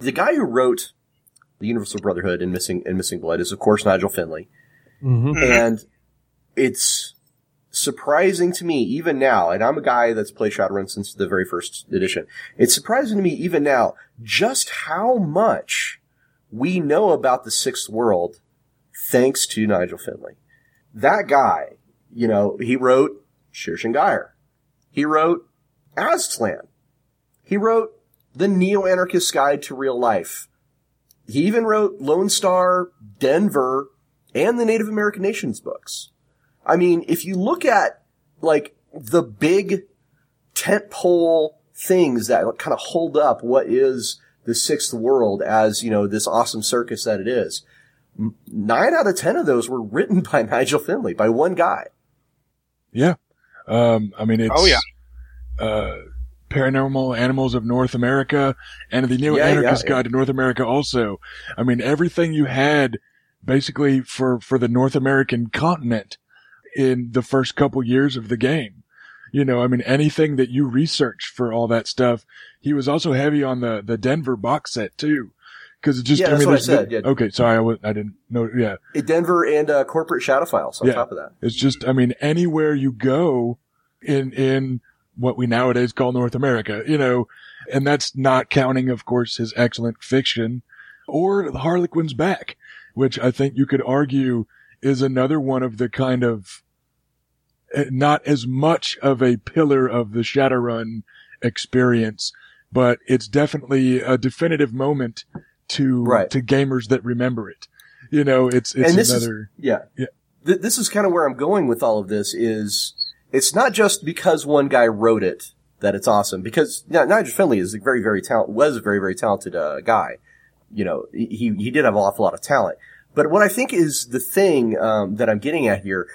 The guy who wrote the Universal Brotherhood and Missing and Missing Blood is, of course, Nigel Findley, Mhm. and it's surprising to me even now. And I'm a guy that's played Shadowrun since the very first edition. It's surprising to me even now just how much we know about the Sixth World thanks to Nigel Findley. That guy, you know, he wrote Shir He wrote Aztlan. He wrote The Neo-Anarchist Guide to Real Life. He even wrote Lone Star, Denver, and the Native American Nations books. I mean, if you look at, like, the big tentpole things that kind of hold up what is the sixth world as, you know, this awesome circus that it is, nine out of ten of those were written by Nigel Findley, by one guy. Yeah. Um, I mean, it's, Oh, yeah. uh, Paranormal Animals of North America and the Neo Yeah, Anarchist yeah, yeah. Guide to North America also. I mean, everything you had basically for, for the North American continent in the first couple years of the game. You know, I mean, anything that you research for all that stuff. He was also heavy on the, the Denver box set too. Cause it just, Yeah, I that's what I said, the- yeah. okay. Sorry. I was, I didn't know. Yeah. Denver and uh, corporate shadow files on Yeah. top of that. It's just, I mean, anywhere you go in, in what we nowadays call North America, you know, and that's not counting, of course, his excellent fiction or the Harlequin's Back, which I think you could argue is another one of the kind of, not as much of a pillar of the Shadowrun experience, but it's definitely a definitive moment to Right. to gamers that remember it. You know, it's it's and this another is yeah, Yeah. Th- this is kind of where I'm going with all of this. Is it's not just because one guy wrote it that it's awesome. Because Nigel Findley is a very very talent was a very very talented uh, guy. You know, he he did have an awful lot of talent. But what I think is the thing um, that I'm getting at here,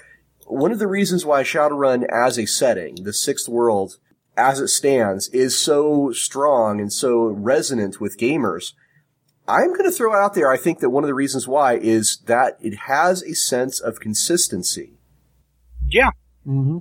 one of the reasons why Shadowrun as a setting, the Sixth World as it stands, is so strong and so resonant with gamers. I'm going to throw it out there. I think that one of the reasons why is that it has a sense of consistency. Yeah. hmm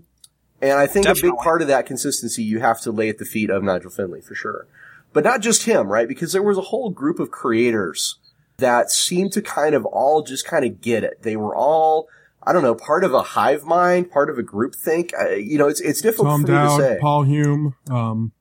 And I think a big part of that consistency you have to lay at the feet of Nigel Findley for sure. But not just him, right? Because there was a whole group of creators that seemed to kind of all just kind of get it. They were all, I don't know, part of a hive mind, part of a group think. Uh, you know, it's, it's difficult Tom for me to say. Dowd, Paul Hume. Um,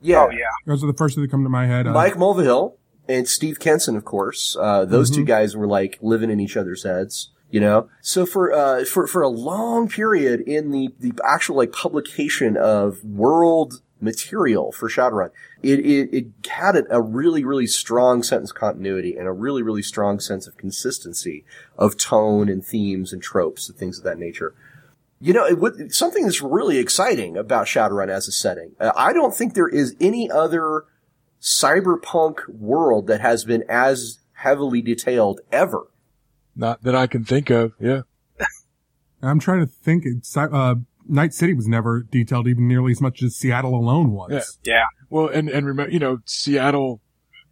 yeah. Oh yeah. those are the first two that come to my head. Uh, Mike Mulvihill and Steve Kenson, of course. Uh, those two Mhm. guys were like living in each other's heads, you know? So for, uh, for, for a long period in the, the actual like publication of world material for Shadowrun, it, it, it had a, a really, really strong sentence continuity and a really, really strong sense of consistency of tone and themes and tropes and things of that nature. You know, it would, something that's really exciting about Shadowrun as a setting. Uh, I don't think there is any other cyberpunk world that has been as heavily detailed ever. not that I can think of. Yeah. I'm trying to think. It's, uh, Night City was never detailed even nearly as much as Seattle alone was. Yeah. Yeah. Well, and, and remember, you know, Seattle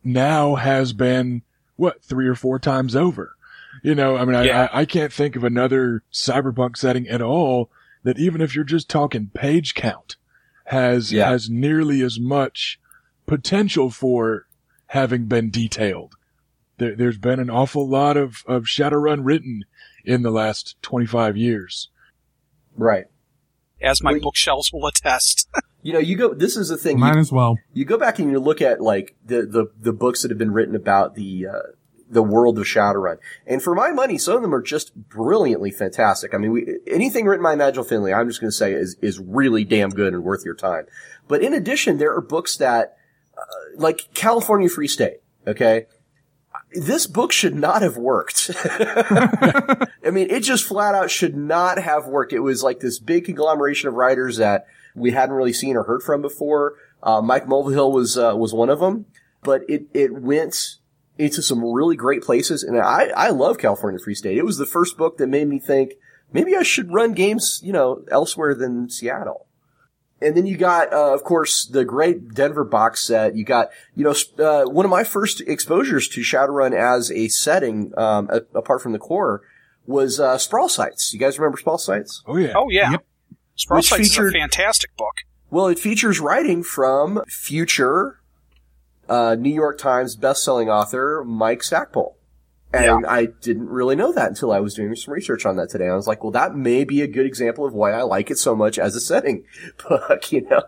now has been, what, three or four times over. You know, I mean, I, Yeah. I, I can't think of another cyberpunk setting at all that even if you're just talking page count has, Yeah. has nearly as much potential for having been detailed. There, there's been an awful lot of, of Shadowrun written in the last 25 years. Right. As my Well, bookshelves will attest. You know, you go, this is the thing. Mine You, as well. you go back and you look at like the, the, the books that have been written about the, uh, the world of Shadowrun. And for my money, some of them are just brilliantly fantastic. I mean, we, anything written by Nigel Findley, I'm just going to say is, is really damn good and worth your time. But in addition, there are books that, uh, like California Free State, okay? This book should not have worked. I mean, it just flat out should not have worked. It was like this big conglomeration of writers that we hadn't really seen or heard from before. Uh, Mike Mulvihill was, uh, was one of them, but it, it went into some really great places. And I, I love California Free State. It was the first book that made me think maybe I should run games, you know, elsewhere than Seattle. And then you got, uh, of course, the great Denver box set. You got, you know, uh, one of my first exposures to Shadowrun as a setting, um, a- apart from the core, was uh, Sprawl Sites. You guys remember Sprawl Sites? Oh yeah. Oh yeah. Yep. Sprawl Which Sites featured- is a fantastic book. Well, it features writing from future uh, New York Times best-selling author Mike Stackpole. And I didn't really know that until I was doing some research on that today. I was like, well, that may be a good example of why I like it so much as a setting book, you know.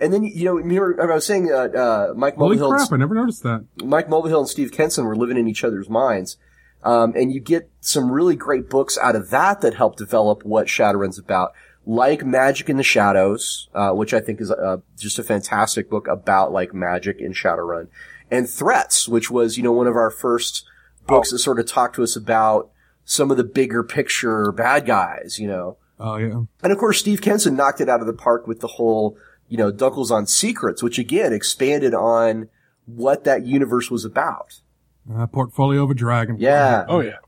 And then, you know, remember, I was saying, uh, uh, Mike Holy Mulvihill, crap! I never noticed that. Mike Mulvihill and Steve Kenson were living in each other's minds. Um, and you get some really great books out of that that help develop what Shadowrun's about, like Magic in the Shadows, uh, which I think is uh, just a fantastic book about like magic in Shadowrun, and Threats, which was you know one of our first books that sort of talk to us about some of the bigger picture bad guys, you know. Oh yeah. And of course, Steve Kenson knocked it out of the park with the whole, you know, Dunkelzahn's Secrets, which again expanded on what that universe was about. Uh, portfolio of a dragon. Yeah. Oh yeah.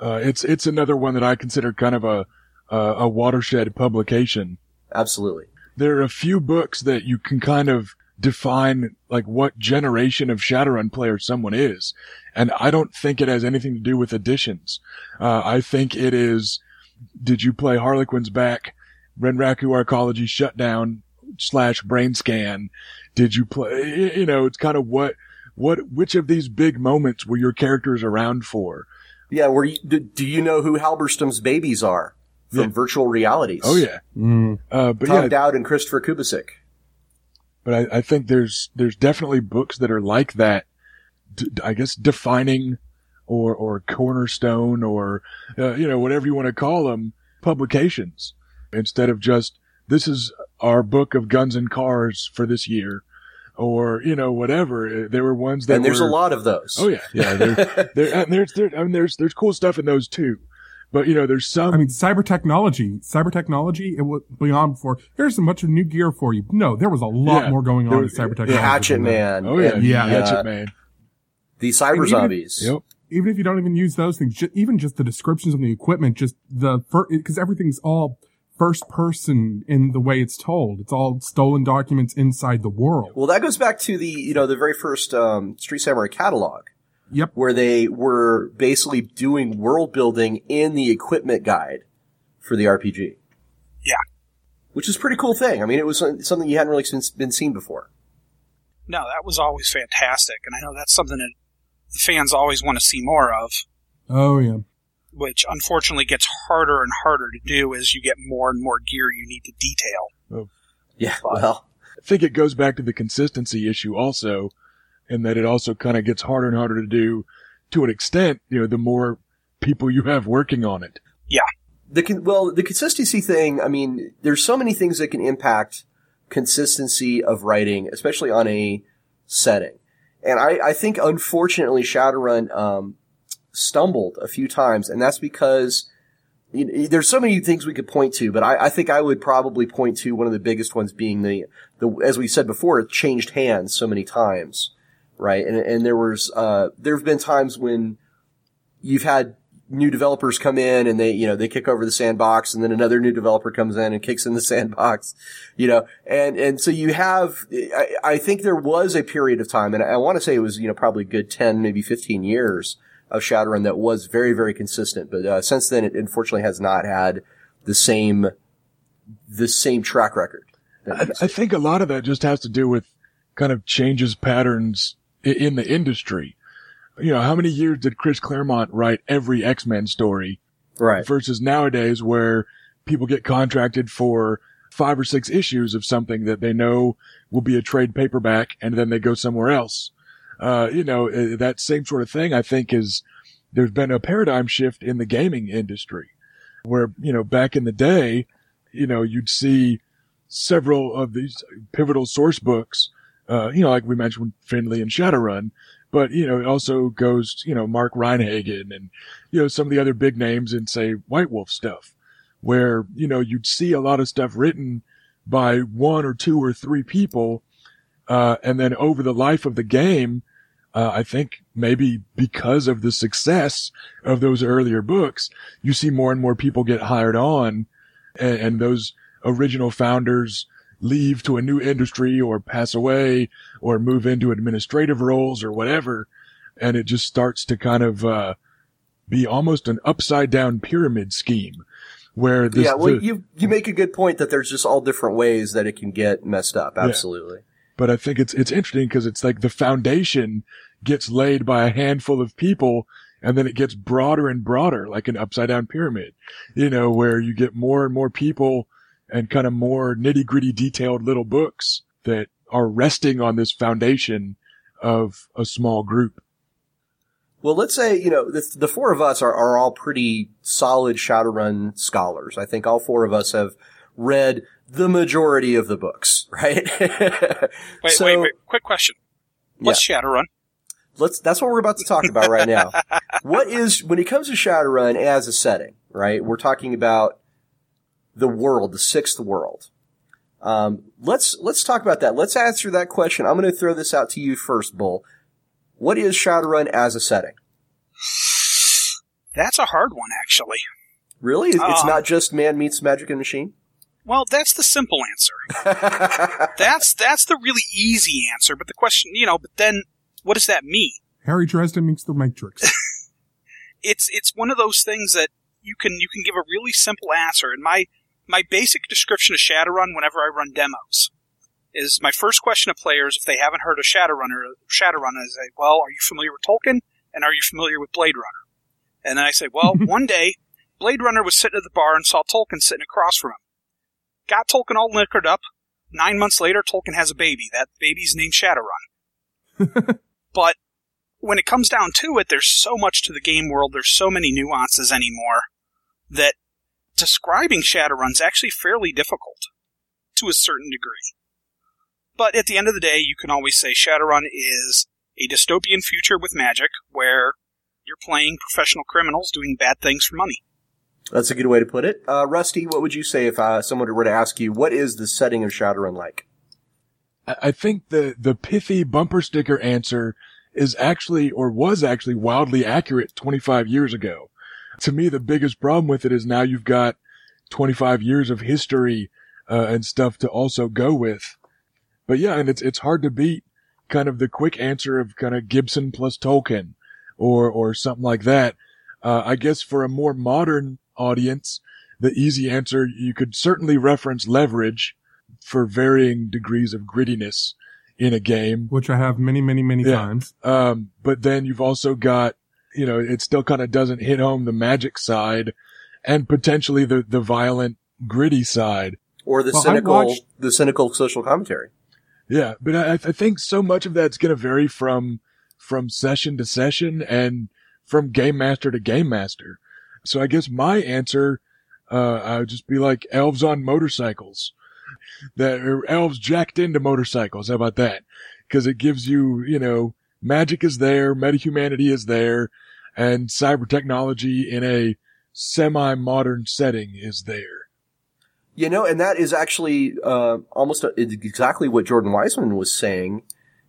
Uh, it's, it's another one that I consider kind of a, uh, a watershed publication. Absolutely. There are a few books that you can kind of define like what generation of Shadowrun player someone is. And I don't think it has anything to do with editions. Uh, I think it is, did you play Harlequin's back, Renraku Arcology Shutdown slash Brain Scan? Did you play, you know, it's kind of what, what, which of these big moments were your characters around for? Yeah. Were you, do, do you know who Halberstam's babies are from Yeah. virtual realities? Oh yeah. Mm. Uh, but Tom yeah, Dowd and Christopher Kubasik. But I, I think there's there's definitely books that are like that. D- I guess defining or or cornerstone or uh, you know whatever you want to call them publications. instead of just, this is our book of guns and cars for this year. Or, you know, whatever. There were ones that and there's were, a lot of those. Oh yeah, yeah. There, there's, there, I mean, there's, there's cool stuff in those too. But you know, there's some. I mean, cyber technology, cyber technology, it was beyond before. Here's a bunch of new gear for you. No, there was a lot Yeah. more going There on in was- cyber yeah, technology. Hatchet. Man. oh yeah, and yeah, the, Hatchet uh, Man. the cyber And even if- zombies. Yep. Even if you don't even use those things, ju- even just the descriptions of the equipment, just the because everything's all first person in the way it's told. It's all stolen documents inside the world. Well, that goes back to the you know the very first um, Street Samurai catalog, Yep. where they were basically doing world building in the equipment guide for the RPG. Yeah. which is a pretty cool thing. I mean, it was something you hadn't really been, been seen before. No, that was always fantastic, and I know that's something that the fans always want to see more of, Oh yeah. which unfortunately gets harder and harder to do as you get more and more gear you need to detail. Oh. Yeah, well, I think it goes back to the consistency issue also, in that it also kind of gets harder and harder to do to an extent, you know, the more people you have working on it. Yeah. The con- well, the consistency thing. I mean, there's so many things that can impact consistency of writing, especially on a setting. And I, I think, unfortunately, Shadowrun um, stumbled a few times, and that's because you know, there's so many things we could point to. But I, I think I would probably point to one of the biggest ones being the the as we said before, it changed hands so many times, right? And and there was uh, there have been times when you've had new developers come in and they, you know, they kick over the sandbox and then another new developer comes in and kicks in the sandbox, you know, and, and so you have, I, I think there was a period of time and I want to say it was, you know, probably a good 10, maybe 15 years of Shadowrun that was very, very consistent. But, uh, since then it unfortunately has not had the same, the same track record. I, I think a lot of that just has to do with kind of changes patterns i- in the industry. You know, how many years did Chris Claremont write every X-Men story right. versus nowadays where people get contracted for five or six issues of something that they know will be a trade paperback and then they go somewhere else. Uh, you know, uh, that same sort of thing I think is there's been a paradigm shift in the gaming industry where, you know, back in the day, you know, you'd see several of these pivotal source books, uh, you know, like we mentioned with Findley and Shadowrun, but, you know, it also goes, you know, Mark Reinhagen and, you know, some of the other big names in say White Wolf stuff where, you know, you'd see a lot of stuff written by one or two or three people. Uh, and then over the life of the game, uh, I think maybe because of the success of those earlier books, you see more and more people get hired on and, and those original founders leave to a new industry or pass away or move into administrative roles or whatever. And it just starts to kind of, uh, be almost an upside down pyramid scheme where this, yeah, well, the- you, you make a good point that there's just all different ways that it can get messed up. Absolutely. but I think it's, it's interesting because it's like the foundation gets laid by a handful of people and then it gets broader and broader, like an upside down pyramid, you know, where you get more and more people and kind of more nitty gritty detailed little books that are resting on this foundation of a small group. Well, let's say, you know, the, the four of us are, are all pretty solid Shadowrun scholars. I think all four of us have read the majority of the books, right? Wait, So- wait, wait. Quick question. What's Shadowrun? let's that's what we're about to talk about right now. what is when it comes to Shadowrun as a setting, right? We're talking about the world, the sixth world. Um, let's let's talk about that. Let's answer that question. I'm going to throw this out to you first, Bull. What is Shadowrun as a setting? That's a hard one, actually. Really, it's Uh, not just man meets magic and machine. Well, that's the simple answer. that's that's the really easy answer. But the question, you know, but then what does that mean? Harry Dresden meets the Matrix. It's it's one of those things that you can you can give a really simple answer. And my my basic description of Shadowrun whenever I run demos is my first question to players if they haven't heard of Shadowrun or Shadowrun is well, are you familiar with Tolkien and are you familiar with Blade Runner? And then I say, well, one day Blade Runner was sitting at the bar and saw Tolkien sitting across from him. Got Tolkien all liquored up. Nine months later, Tolkien has a baby. That baby's named Shadowrun. but when it comes down to it, there's so much to the game world. There's so many nuances anymore that describing Shadowrun's actually fairly difficult to a certain degree. But at the end of the day, you can always say Shadowrun is a dystopian future with magic where you're playing professional criminals doing bad things for money. That's a good way to put it. Uh, Rusty, what would you say if uh, someone were to ask you, what is the setting of Shadowrun like? I think the, the pithy bumper sticker answer is actually, or was actually wildly accurate 25 years ago. To me, the biggest problem with it is now you've got 25 years of history, uh, and stuff to also go with. But yeah, and it's, it's hard to beat kind of the quick answer of kind of Gibson plus Tolkien or, or something like that. Uh, I guess for a more modern audience, the easy answer, you could certainly reference leverage for varying degrees of grittiness in a game. Which I have many, many, many Yeah. times. Um, but then you've also got, you know, it still kind of doesn't hit home the magic side and potentially the, the violent, gritty side. Or the Well, cynical, watched- the cynical social commentary? Yeah. But I, I think so much of that's going to vary from, from session to session and from game master to game master. So I guess my answer, uh, I would just be like elves on motorcycles. That or elves jacked into motorcycles. How about that? Cause it gives you, you know, magic is there, metahumanity is there, and cyber technology in a semi-modern setting is there. You know, and that is actually uh, almost uh exactly what Jordan Weisman was saying.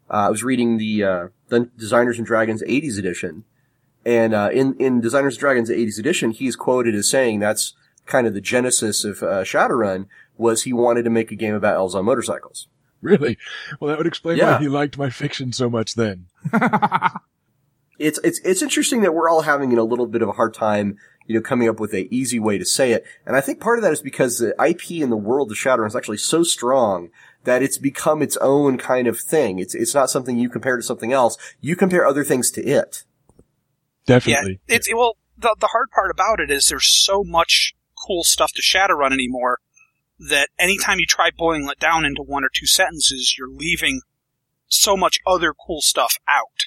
Uh, I was reading the uh, the Designers and Dragons '80s edition, and uh, in in Designers and Dragons '80s edition, he's quoted as saying that's kind of the genesis of uh, Shadowrun was he wanted to make a game about elves on motorcycles. Really? Well, that would explain Yeah. why he liked my fiction so much then. It's it's it's interesting that we're all having a little bit of a hard time, you know, coming up with a easy way to say it. And I think part of that is because the IP in the world of Shadowrun is actually so strong that it's become its own kind of thing. It's it's not something you compare to something else. You compare other things to it. Definitely. Yeah, it's well. The the hard part about it is there's so much cool stuff to Shadowrun anymore that anytime you try boiling it down into one or two sentences, you're leaving so much other cool stuff out.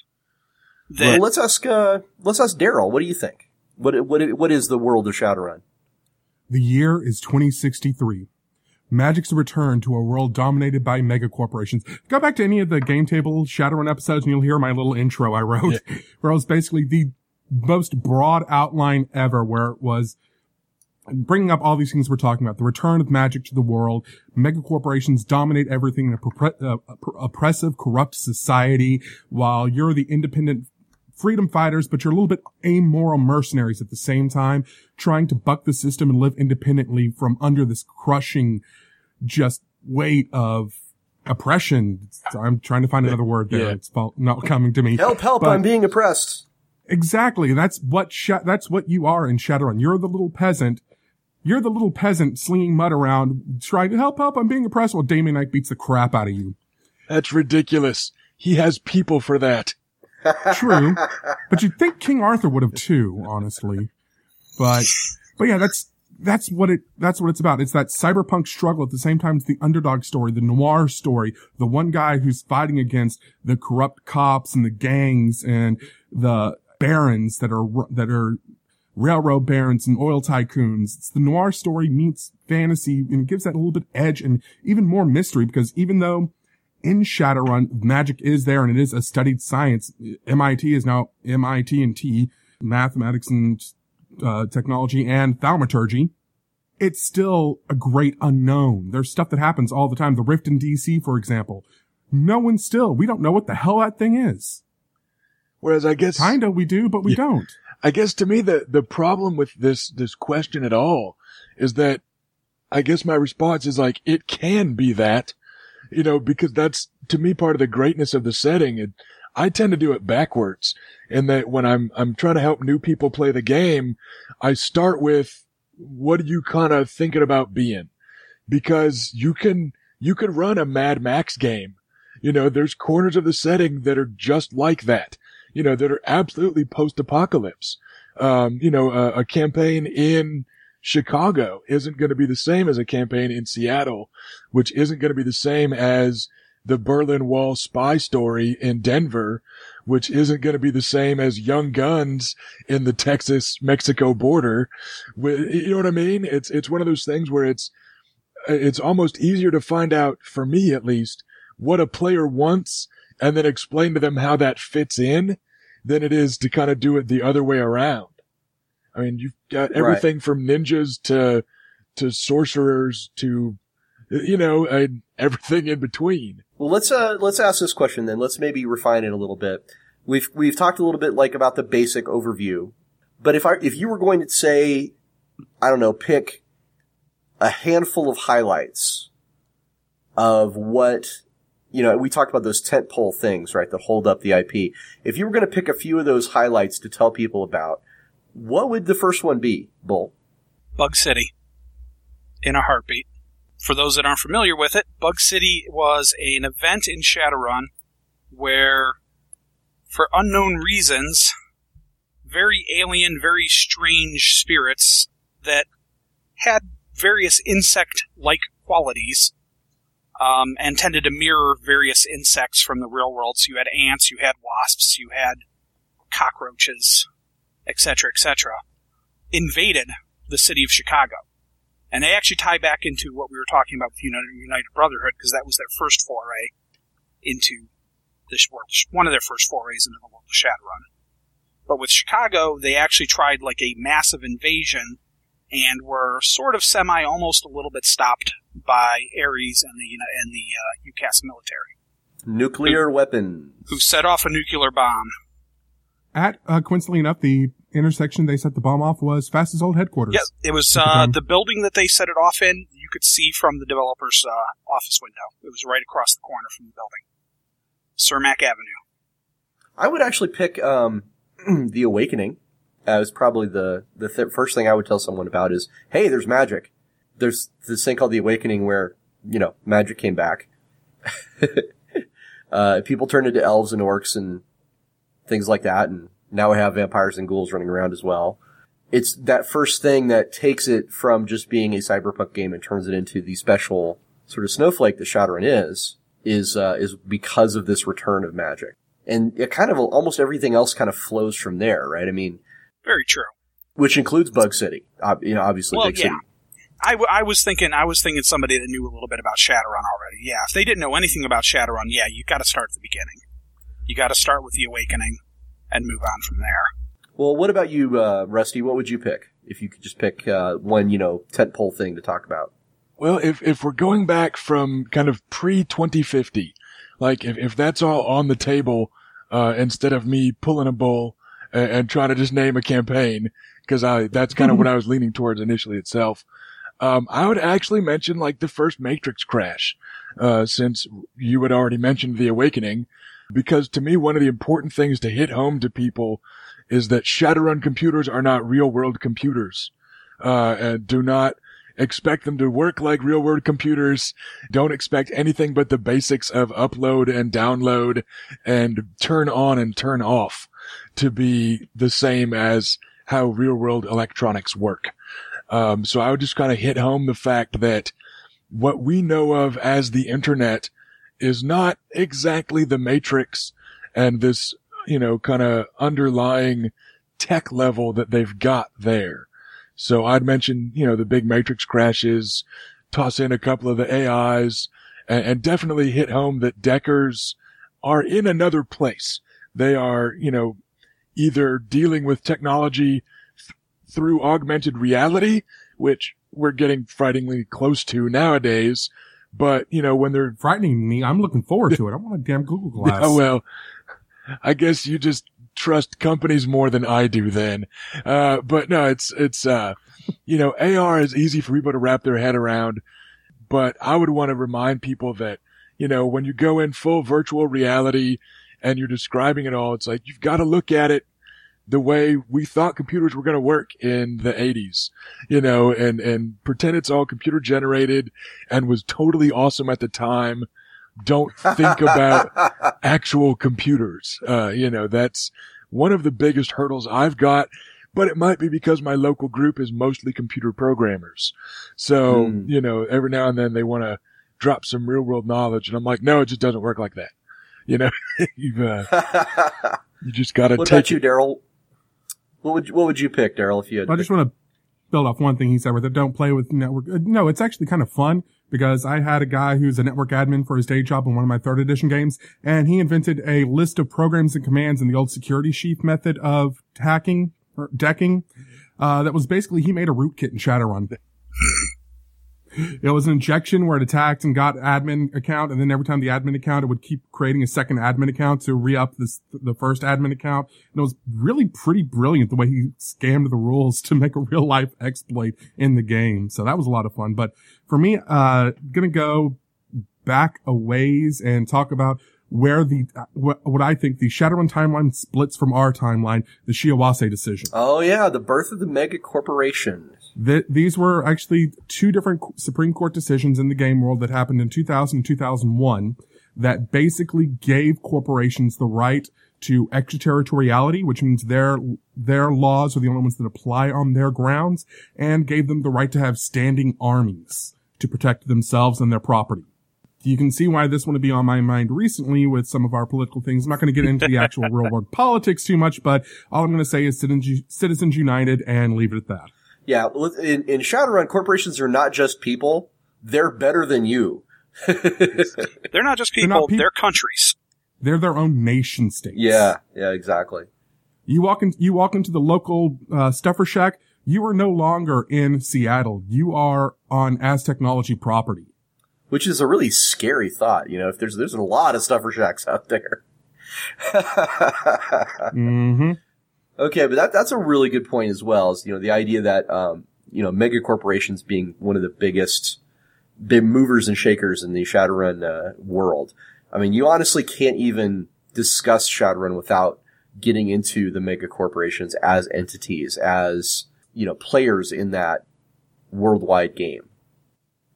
That Well, let's ask uh, let's ask Daryl. What do you think? What what what is the world of Shadowrun? The year is 2063. Magic's return to a world dominated by mega corporations. Go back to any of the game table Shadowrun episodes and you'll hear my little intro I wrote, where it was basically the most broad outline ever, where it was bringing up all these things we're talking about. The return of magic to the world. Mega corporations dominate everything in a propre- uh, opp- oppressive, corrupt society, while you're the independent freedom fighters, but you're a little bit amoral mercenaries at the same time, trying to buck the system and live independently from under this crushing, just weight of oppression. I'm trying to find another word there. Yeah. It's fol- not coming to me. Help! Help! But- I'm being oppressed. Exactly. That's what Sha- that's what you are in Shadowrun. You're the little peasant. You're the little peasant slinging mud around, trying to help, help. I'm being oppressed while Damien Knight beats the crap out of you. That's ridiculous. He has people for that. True, but you'd think King Arthur would have too, honestly. But, but yeah, that's that's what it that's what it's about. It's that cyberpunk struggle at the same time as the underdog story, the noir story, the one guy who's fighting against the corrupt cops and the gangs and the barons that are that are railroad barons and oil tycoons. It's the noir story meets fantasy and it gives that a little bit edge and even more mystery because even though in Shadowrun, magic is there and it is a studied science. MIT is now MIT and T, mathematics and uh, technology and thaumaturgy. It's still a great unknown. There's stuff that happens all the time. The rift in DC, for example. No one still, we don't know what the hell that thing is. Whereas I guess Kinda we do, but we Yeah. don't. I guess to me the the problem with this this question at all is that I guess my response is like it can be that, you know, because that's to me part of the greatness of the setting. And I tend to do it backwards, in that when I'm I'm trying to help new people play the game, I start with what are you kind of thinking about being, because you can you can run a Mad Max game. You know, there's corners of the setting that are just like that. You know, that are absolutely post-apocalypse um, you know, a, a campaign in Chicago isn't going to be the same as a campaign in Seattle, which isn't going to be the same as the Berlin Wall spy story in Denver, which isn't going to be the same as young guns in the Texas Mexico border. You know what I mean? It's, it's one of those things where it's, it's almost easier to find out, for me at least, what a player wants and then explain to them how that fits in than it is to kind of do it the other way around. I mean, you've got everything right. from ninjas to, to sorcerers to, you know, and everything in between. Well, let's, uh, let's ask this question then. Let's maybe refine it a little bit. We've, we've talked a little bit like about the basic overview, but if I, if you were going to say, I don't know, pick a handful of highlights of what you know, we talked about those tentpole things, right, that hold up the IP. If you were going to pick a few of those highlights to tell people about, what would the first one be, Bull? Bug City. In a heartbeat. For those that aren't familiar with it, Bug City was an event in Shadowrun where, for unknown reasons, very alien, very strange spirits that had various insect-like qualities um, and tended to mirror various insects from the real world. So you had ants, you had wasps, you had cockroaches, etc., etc., invaded the city of Chicago. And they actually tie back into what we were talking about with United, United Brotherhood, because that was their first foray into this world, one of their first forays into the world of Shadowrun. But with Chicago, they actually tried like a massive invasion and were sort of semi, almost a little bit stopped by Ares and the and the uh, UCAS military. Nuclear who, weapons. Who set off a nuclear bomb. At uh, coincidentally enough, the intersection they set the bomb off was Fast's old headquarters. Yeah, it was uh, the building that they set it off in. You could see from the developer's uh, office window. It was right across the corner from the building, Cermak Avenue. I would actually pick um, the Awakening as probably the the th- first thing I would tell someone about is, hey, there's magic there's this thing called the Awakening where, you know, magic came back. uh, people turned into elves and orcs and things like that. And now we have vampires and ghouls running around as well. It's that first thing that takes it from just being a cyberpunk game and turns it into the special sort of snowflake that Shadowrun is, is, uh, is because of this return of magic. And it kind of, almost everything else kind of flows from there, right? I mean, very true. Which includes Bug City, you know, obviously well, Big yeah. City. I, w- I was thinking I was thinking somebody that knew a little bit about Shadowrun already. Yeah, if they didn't know anything about Shadowrun, yeah, you got to start at the beginning. You got to start with the Awakening and move on from there. Well, what about you, uh, Rusty? What would you pick if you could just pick uh, one, you know, tentpole thing to talk about? Well, if if we're going back from kind of pre 2050, like if if that's all on the table, uh, instead of me pulling a bull and, and trying to just name a campaign, because I that's kind of what I was leaning towards initially itself. Um, I would actually mention like the first Matrix crash, uh, since you had already mentioned the awakening, because to me, one of the important things to hit home to people is that Shadowrun computers are not real world computers, uh, and do not expect them to work like real world computers. Don't expect anything but the basics of upload and download and turn on and turn off to be the same as how real world electronics work. Um, so I would just kind of hit home the fact that what we know of as the internet is not exactly the matrix and this, you know, kind of underlying tech level that they've got there. So I'd mention, you know, the big matrix crashes, toss in a couple of the AIs and, and definitely hit home that Deckers are in another place. They are, you know, either dealing with technology through augmented reality, which we're getting frighteningly close to nowadays. But, you know, when they're frightening me, I'm looking forward to it. I want a damn Google Glass. Oh, well, I guess you just trust companies more than I do then. Uh, but no, it's, it's, uh, you know, AR is easy for people to wrap their head around, but I would want to remind people that, you know, when you go in full virtual reality and you're describing it all, it's like you've got to look at it the way we thought computers were going to work in the 80s, you know, and, and pretend it's all computer generated and was totally awesome at the time. Don't think about actual computers. Uh, you know, that's one of the biggest hurdles I've got, but it might be because my local group is mostly computer programmers. So, mm. you know, every now and then they want to drop some real world knowledge and I'm like, no, it just doesn't work like that. You know, you've, uh, you just gotta take. what about you. Daryl? What would what would you pick, Daryl? If you had, I just want to build off one thing he said with it. Don't play with network. uh, No, it's actually kind of fun because I had a guy who's a network admin for his day job in one of my third edition games, and he invented a list of programs and commands in the old security sheath method of hacking or decking. Uh, that was basically, he made a rootkit in Shadowrun. It was an injection where it attacked and got admin account, and then every time the admin account, it would keep creating a second admin account to re-up this, the first admin account. And it was really pretty brilliant the way he scammed the rules to make a real life exploit in the game. So that was a lot of fun. But for me, uh, gonna go back a ways and talk about where the, what, what I think the Shadowrun timeline splits from our timeline, the Shiawase decision. oh yeah, the birth of the mega corporation. Th- these were actually two different Supreme Court decisions in the game world that happened in 2000 and 2001 that basically gave corporations the right to extraterritoriality, which means their, their laws are the only ones that apply on their grounds and gave them the right to have standing armies to protect themselves and their property. You can see why this one would be on my mind recently with some of our political things. I'm not going to get into the actual real world politics too much, but all I'm going to say is Citizens United and leave it at that. Yeah, in, in Shadowrun, corporations are not just people; they're better than you. They're not just They're people, they're countries. They're their own nation states. Yeah, yeah, exactly. You walk in, you walk into the local, uh, stuffer shack. You are no longer in Seattle. You are on Aztechnology property. Which is a really scary thought. You know, if there's there's a lot of stuffer shacks out there. Mm-hmm. Okay, but that that's a really good point as well. Is you know the idea that um, you know mega corporations being one of the biggest big movers and shakers in the Shadowrun uh, world. I mean, you honestly can't even discuss Shadowrun without getting into the mega corporations as entities, as you know, players in that worldwide game.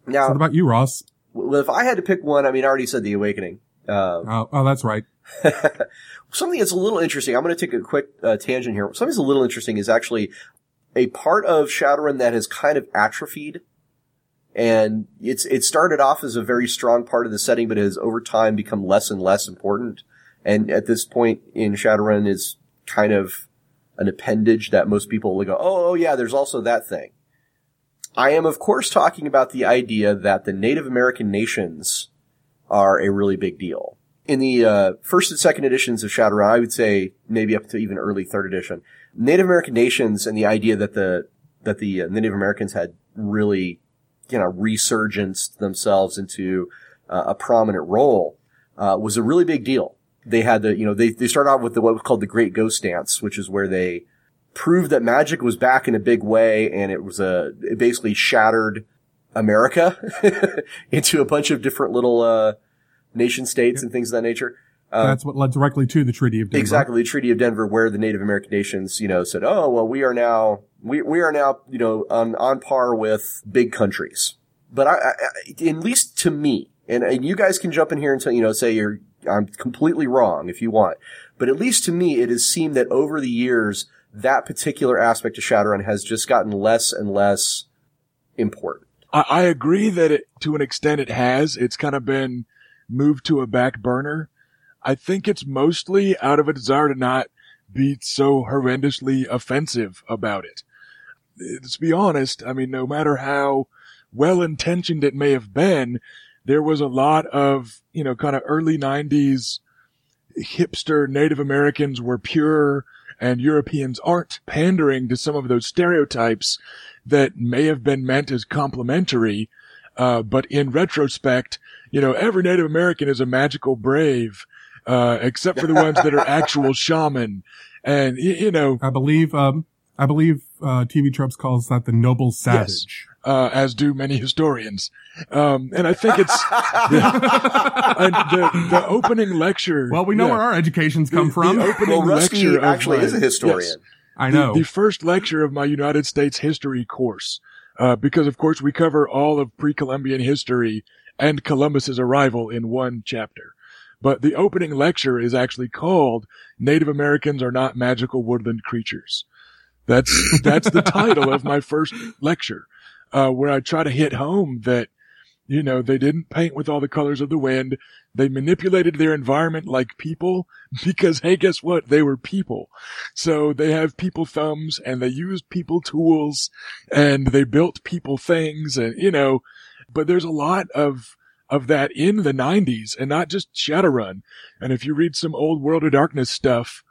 Now, What about you, Ross? well, if I had to pick one, I mean, I already said The Awakening. Um, Oh, oh, that's right. something that's a little interesting. I'm going to take a quick uh, tangent here. Something that's a little interesting is actually a part of Shadowrun that has kind of atrophied, and it's it started off as a very strong part of the setting, but has over time become less and less important. And at this point in Shadowrun is kind of an appendage that most people will go, oh, oh yeah, there's also that thing. I am, of course, talking about the idea that the Native American nations are a really big deal. In the uh, first and second editions of Shadowrun, I would say maybe up to even early third edition, Native American nations and the idea that the that the uh, Native Americans had really, you know, resurgenced themselves into uh, a prominent role uh, was a really big deal. They had the, you know, they they started out with the what was called the Great Ghost Dance, which is where they proved that magic was back in a big way, and it was a it basically shattered America into a bunch of different little uh, nation states and things of that nature. Uh, that's what led directly to the Treaty of Denver. Exactly, the Treaty of Denver, where the Native American nations, you know, said, "Oh, well, we are now we we are now, you know, on on par with big countries." But I, I I- at least to me, and, and you guys can jump in here and tell, you know, say you're I'm completely wrong if you want, but at least to me, it has seemed that over the years, that particular aspect of Shadowrun has just gotten less and less important. I, I agree that it, to an extent it has. It's kind of been moved to a back burner. I think it's mostly out of a desire to not be so horrendously offensive about it. Let's be honest. I mean, no matter how well intentioned it may have been, there was a lot of, you know, kind of early nineties hipster Native Americans were pure and Europeans aren't pandering to some of those stereotypes that may have been meant as complimentary. Uh, but in retrospect, you know, every Native American is a magical brave, uh, except for the ones that are actual shaman. And, y- you know, I believe, um, I believe, uh, TV Tropes calls that the noble savage. uh, as do many historians. Um, and I think it's and the, the opening lecture. Well, we know yeah, where our educations come the, from. The opening Well, lecture actually my- is a historian. Yes. I the- know. The, first lecture of my United States history course, uh, because of course we cover all of pre-Columbian history and Columbus's arrival in one chapter. But the opening lecture is actually called Native Americans are not magical woodland creatures. That's, that's the title of my first lecture, uh, where I try to hit home that You know, they didn't paint with all the colors of the wind. They manipulated their environment like people because, hey, guess what? They were people. So they have people thumbs and they used people tools and they built people things and, you know, but there's a lot of, of that in the 90s and not just Shadowrun. And if you read some old World of Darkness stuff,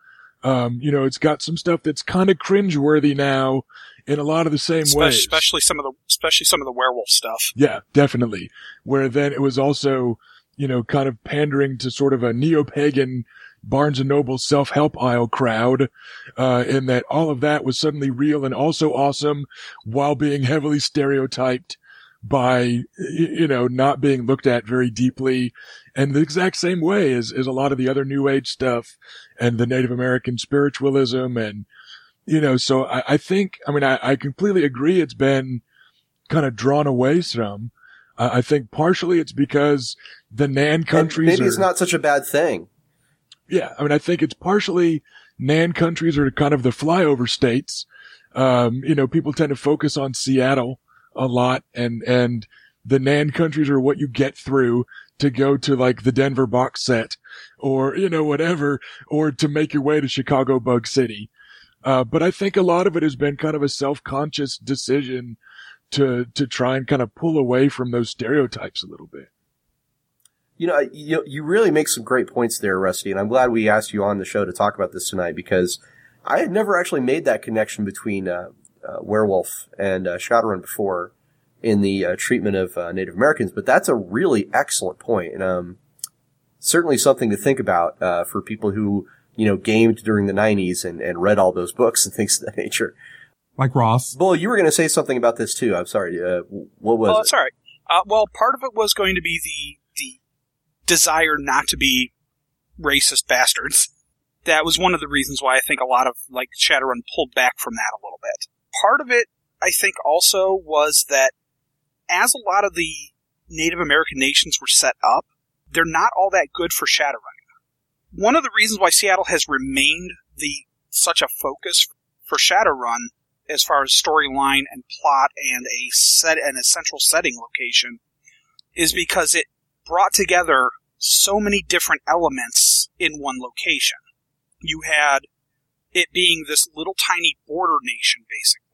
um, you know, it's got some stuff that's kind of cringeworthy now in a lot of the same Espe- ways. Especially some of the, especially some of the werewolf stuff. Yeah, definitely. Where then it was also, you know, kind of pandering to sort of a neo-pagan Barnes and Noble self-help aisle crowd, uh, in that all of that was suddenly real and also awesome while being heavily stereotyped by, you know, not being looked at very deeply. And the exact same way as, as a lot of the other new age stuff and the Native American spiritualism and, you know, so I, I think, I mean, I, I completely agree. It's been kind of drawn away some. Uh, I think partially it's because the Nan countries and maybe are, it's not such a bad thing. yeah, I mean, I think it's partially Nan countries are kind of the flyover states. Um, you know, people tend to focus on Seattle a lot and, and the Nan countries are what you get through to go to like the Denver box set or, you know, whatever, or to make your way to Chicago Bug City. Uh, but I think a lot of it has been kind of a self-conscious decision to, to try and kind of pull away from those stereotypes a little bit. You know, you, you really make some great points there, Rusty, and I'm glad we asked you on the show to talk about this tonight because I had never actually made that connection between uh, werewolf and uh, Shadowrun before in the uh, treatment of uh, Native Americans, but that's a really excellent point, and um, certainly something to think about uh, for people who you know gamed during the '90s and, and read all those books and things of that nature. Like Ross. Bull, you were going to say something about this too. I'm sorry. Uh, what was well, it? that's all right. Uh, well, part of it was going to be the the desire not to be racist bastards. That was one of the reasons why I think a lot of like Shadowrun pulled back from that a little bit. Part of it, I think, also was that as a lot of the Native American nations were set up, they're not all that good for Shadowrunning. One of the reasons why Seattle has remained the such a focus for Shadowrun as far as storyline and plot and a set and a central setting location is because it brought together so many different elements in one location. You had it being this little tiny border nation basically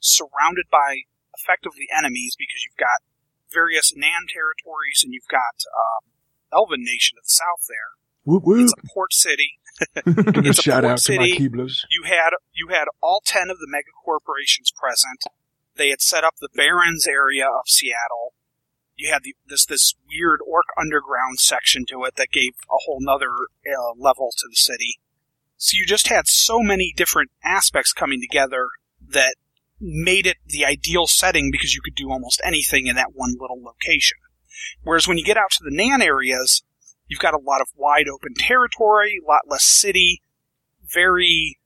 surrounded by effectively enemies because you've got various Nan territories and you've got um, Elven nation to the south there. Whoop whoop. It's a port city. It's a shout port out to my city. Keeblers. You had you had all ten of the mega corporations present. They had set up the Barrens area of Seattle. You had the, this this weird orc underground section to it that gave a whole nother uh, level to the city. So you just had so many different aspects coming together that made it the ideal setting because you could do almost anything in that one little location. Whereas when you get out to the Nan areas, you've got a lot of wide open territory, a lot less city, very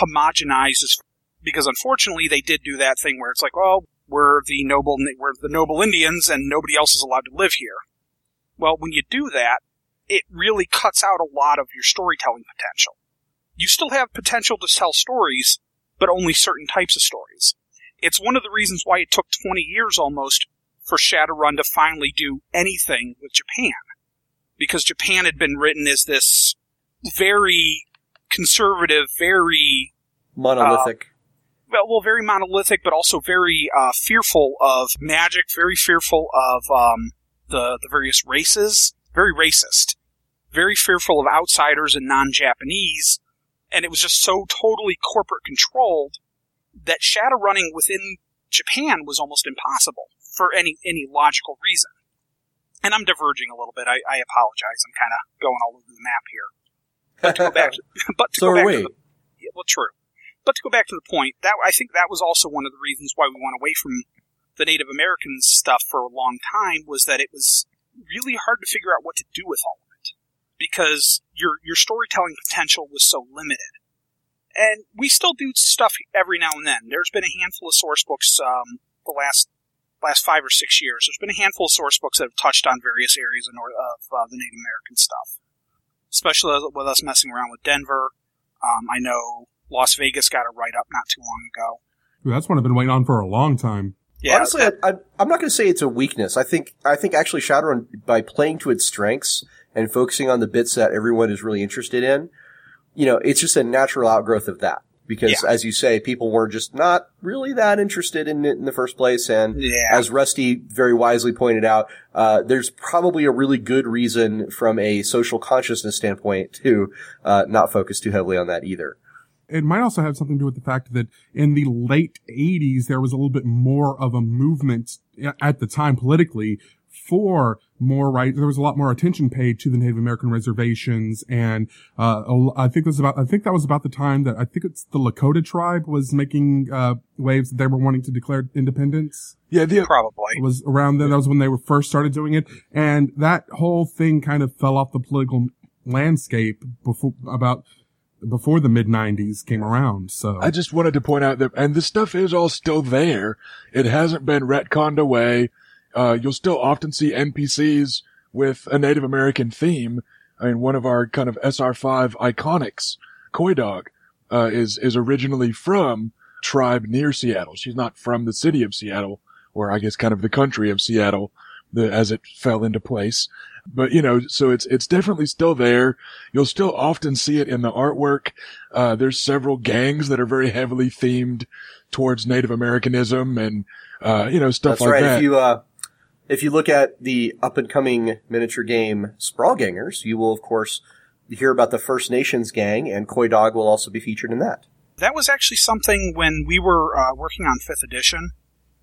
homogenized because unfortunately they did do that thing where it's like, well, we're the noble, we're the noble Indians and nobody else is allowed to live here. Well, when you do that, it really cuts out a lot of your storytelling potential. You still have potential to tell stories, but only certain types of stories. It's one of the reasons why it took 20 years almost for Shadowrun to finally do anything with Japan. Because Japan had been written as this very conservative, very Monolithic. well, well, very monolithic, but also very uh, fearful of magic, very fearful of um, the the various races, very racist, very fearful of outsiders and non-Japanese, and it was just so totally corporate controlled that shadow running within Japan was almost impossible for any any logical reason. And I'm diverging a little bit. I, I apologize. I'm kind of going all over the map here. But to go back, to, but to so go back to the yeah, well, true. But to go back to the point, that I think that was also one of the reasons why we went away from the Native American stuff for a long time was that it was really hard to figure out what to do with all of it because your your storytelling potential was so limited. And we still do stuff every now and then. There's been a handful of source books um, the last last five or six years. There's been a handful of source books that have touched on various areas of, North, of uh, the Native American stuff, especially with us messing around with Denver. Um, I know Las Vegas got a write up not too long ago. Ooh, that's one I've been waiting on for a long time. Yeah, Honestly, that- I, I, I'm not going to say it's a weakness. I think I think actually Shadowrun, by playing to its strengths and focusing on the bits that everyone is really interested in, you know, it's just a natural outgrowth of that. Because, as you say, people were just not really that interested in it in the first place. And Yeah. as Rusty very wisely pointed out, uh, there's probably a really good reason from a social consciousness standpoint to uh, not focus too heavily on that either. it might also have something to do with the fact that in the late 80s, there was a little bit more of a movement at the time politically for more right. There was a lot more attention paid to the Native American reservations. And, uh, a l- I think it was about, I think that was about the time that I think it's the Lakota tribe was making, uh, waves that they were wanting to declare independence. Yeah, the, probably. It was around then. That was when they were first started doing it. And that whole thing kind of fell off the political landscape before, about, before the mid nineties came around. So I just wanted to point out that, and the stuff is all still there. It hasn't been retconned away. Uh, you'll still often see NPCs with a Native American theme. I mean, one of our kind of SR5 iconics, Coydog, uh, is, is originally from tribe near Seattle. She's not from the city of Seattle, or I guess kind of the country of Seattle, the, as it fell into place. But, you know, so it's, it's definitely still there. You'll still often see it in the artwork. Uh, there's several gangs that are very heavily themed towards Native Americanism and, uh, you know, stuff That's like right. that. If you uh, if you look at the up and coming miniature game Sprawl Gangers, you will of course hear about the First Nations gang, and Coydog will also be featured in that. That was actually something when we were uh, working on fifth edition.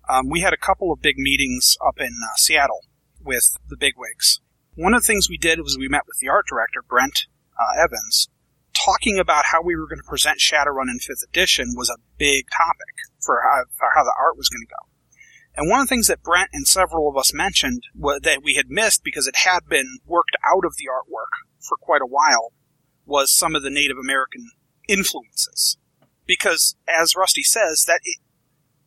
Um, we had a couple of big meetings up in uh, Seattle with the bigwigs. One of the things we did was we met with the art director, Brent uh, Evans, talking about how we were going to present Shadowrun in fifth edition was a big topic for how, for how the art was going to go. And one of the things that Brent and several of us mentioned wa- that we had missed because it had been worked out of the artwork for quite a while was some of the Native American influences. Because, as Rusty says, that it,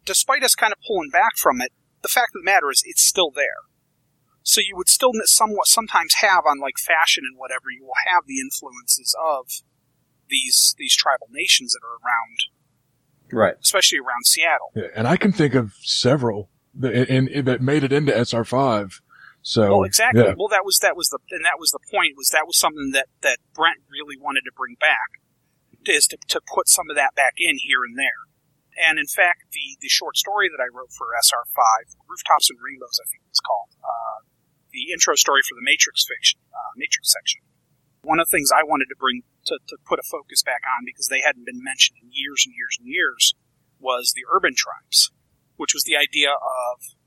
despite us kind of pulling back from it, the fact of the matter is it's still there. So you would still somewhat sometimes have on like fashion and whatever, you will have the influences of these these tribal nations that are around, Right. especially around Seattle. Yeah, and I can think of several that, and, and that made it into SR5. So, Well, exactly. yeah. Well, that was that was the and that was the point was that was something that that Brent really wanted to bring back is to to put some of that back in here and there. And in fact, the the short story that I wrote for SR5, Rooftops and Rainbows, I think it was called, uh, the intro story for the Matrix fiction, uh, Matrix section. One of the things I wanted to bring to, to put a focus back on because they hadn't been mentioned in years and years and years was the urban tribes, which was the idea of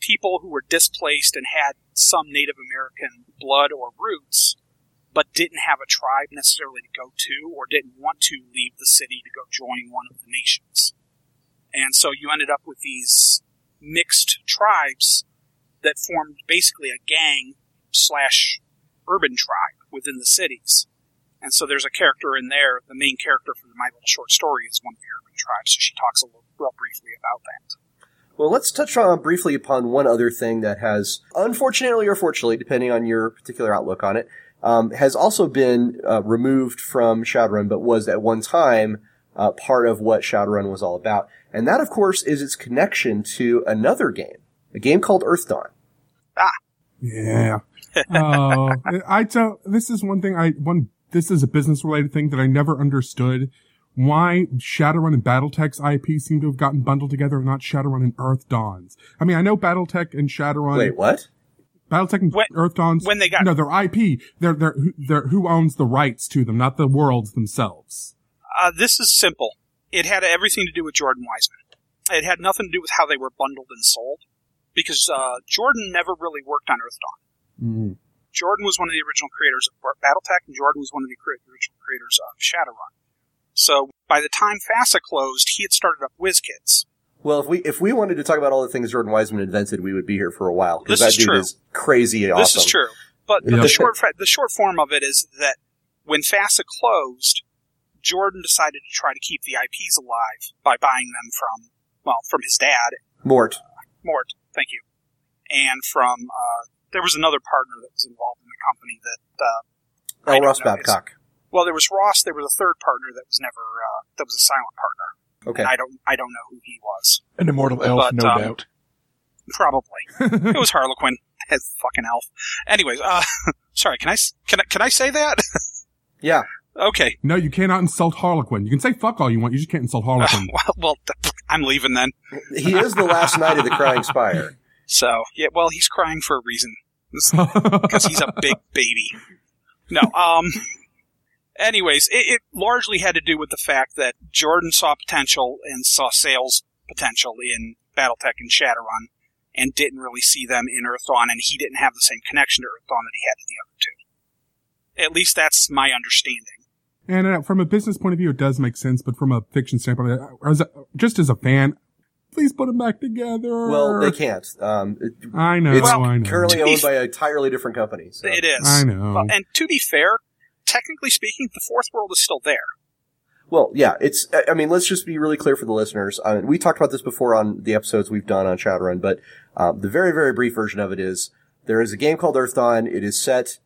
people who were displaced and had some Native American blood or roots, but didn't have a tribe necessarily to go to or didn't want to leave the city to go join one of the nations. And so you ended up with these mixed tribes that formed basically a gang slash urban tribe within the cities. And so there's a character in there, the main character for my little short story is one of the urban tribes, so she talks a little real briefly about that. Well, let's touch on briefly upon one other thing that has, unfortunately or fortunately, depending on your particular outlook on it, um, has also been uh, removed from Shadowrun, but was at one time uh, part of what Shadowrun was all about. And that, of course, is its connection to another game, a game called Earth Dawn. Yeah. Oh, I don't, this is one thing I, one, this is a business related thing that I never understood. Why Shadowrun and Battletech's IP seem to have gotten bundled together and not Shadowrun and Earth Dawns. I mean, I know Battletech and Shadowrun. Wait, what? Battletech and When- Earth Dawns. when they got- No, their IP. They're, they're, they're, who owns the rights to them, not the worlds themselves. Uh, this is simple. It had everything to do with Jordan Weisman. It had nothing to do with how they were bundled and sold, because uh, Jordan never really worked on Earth Dawn. Mm. Jordan was one of the original creators of BattleTech, and Jordan was one of the original creators of Shadowrun. So by the time FASA closed, he had started up WizKids. Well, if we if we wanted to talk about all the things Jordan Weisman invented, we would be here for a while because This that is dude true. is crazy awesome. This is true. But, but Yeah. the short the short form of it is that when FASA closed, Jordan decided to try to keep the IPs alive by buying them from well from his dad Mort. Mort, thank you, and from uh, there was another partner that was involved in the company that uh, I Oh, Ross know. It's- Babcock. Well, there was Ross. There was a third partner that was never uh, that was a silent partner. Okay. And I don't I don't know who he was. An immortal elf, But, no um, doubt. Probably. it was Harlequin. That fucking elf. Anyways, uh, sorry. Can I can I can I say that? Yeah. okay. No, you cannot insult Harlequin. You can say fuck all you want. You just can't insult Harlequin. well, well, th- I'm leaving then. He is the last knight of the Crying Spire. So yeah, well, he's crying for a reason because he's a big baby. No, um. Anyways, it, it largely had to do with the fact that Jordan saw potential and saw sales potential in BattleTech and Shadowrun, and didn't really see them in Earthdawn, and he didn't have the same connection to Earthdawn that he had to the other two. At least that's my understanding. and uh, from a business point of view, it does make sense. But from a fiction standpoint, uh, as a, just as a fan, please put them back together. Well, they can't. Um, it- I know. it's Well, I know. currently owned by an entirely different company. So. It is. I know. Well, and to be fair, technically speaking, the fourth world is still there. Well, yeah, it's, I- mean, let's just be really clear for the listeners. I mean, we talked about this before on the episodes we've done on Shadowrun, but, um, the very, very brief version of it is there is a game called Earthdawn. It is set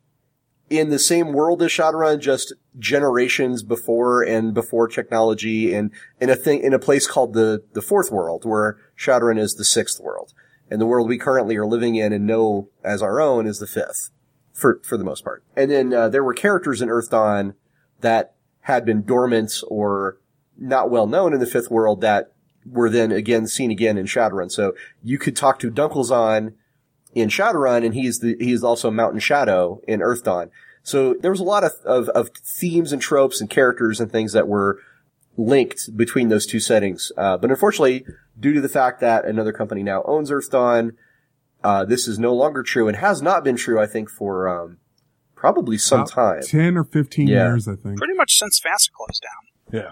in the same world as Shadowrun, just generations before and before technology and in a thing, in a place called the, the fourth world where Shadowrun is the sixth world. And the world we currently are living in and know as our own is the fifth. For, for the most part. And then, uh, there were characters in Earthdawn that had been dormant or not well known in the fifth world that were then again seen again in Shadowrun. So you could talk to Dunkelzahn in Shadowrun and he's the, he's also Mountain Shadow in Earthdawn. So there was a lot of, of, of themes and tropes and characters and things that were linked between those two settings. Uh, but unfortunately, due to the fact that another company now owns Earthdawn, uh, this is no longer true and has not been true, I think, for, um, probably some About time. Ten or fifteen Yeah. years, I think. Pretty much since FASA closed down. Yeah.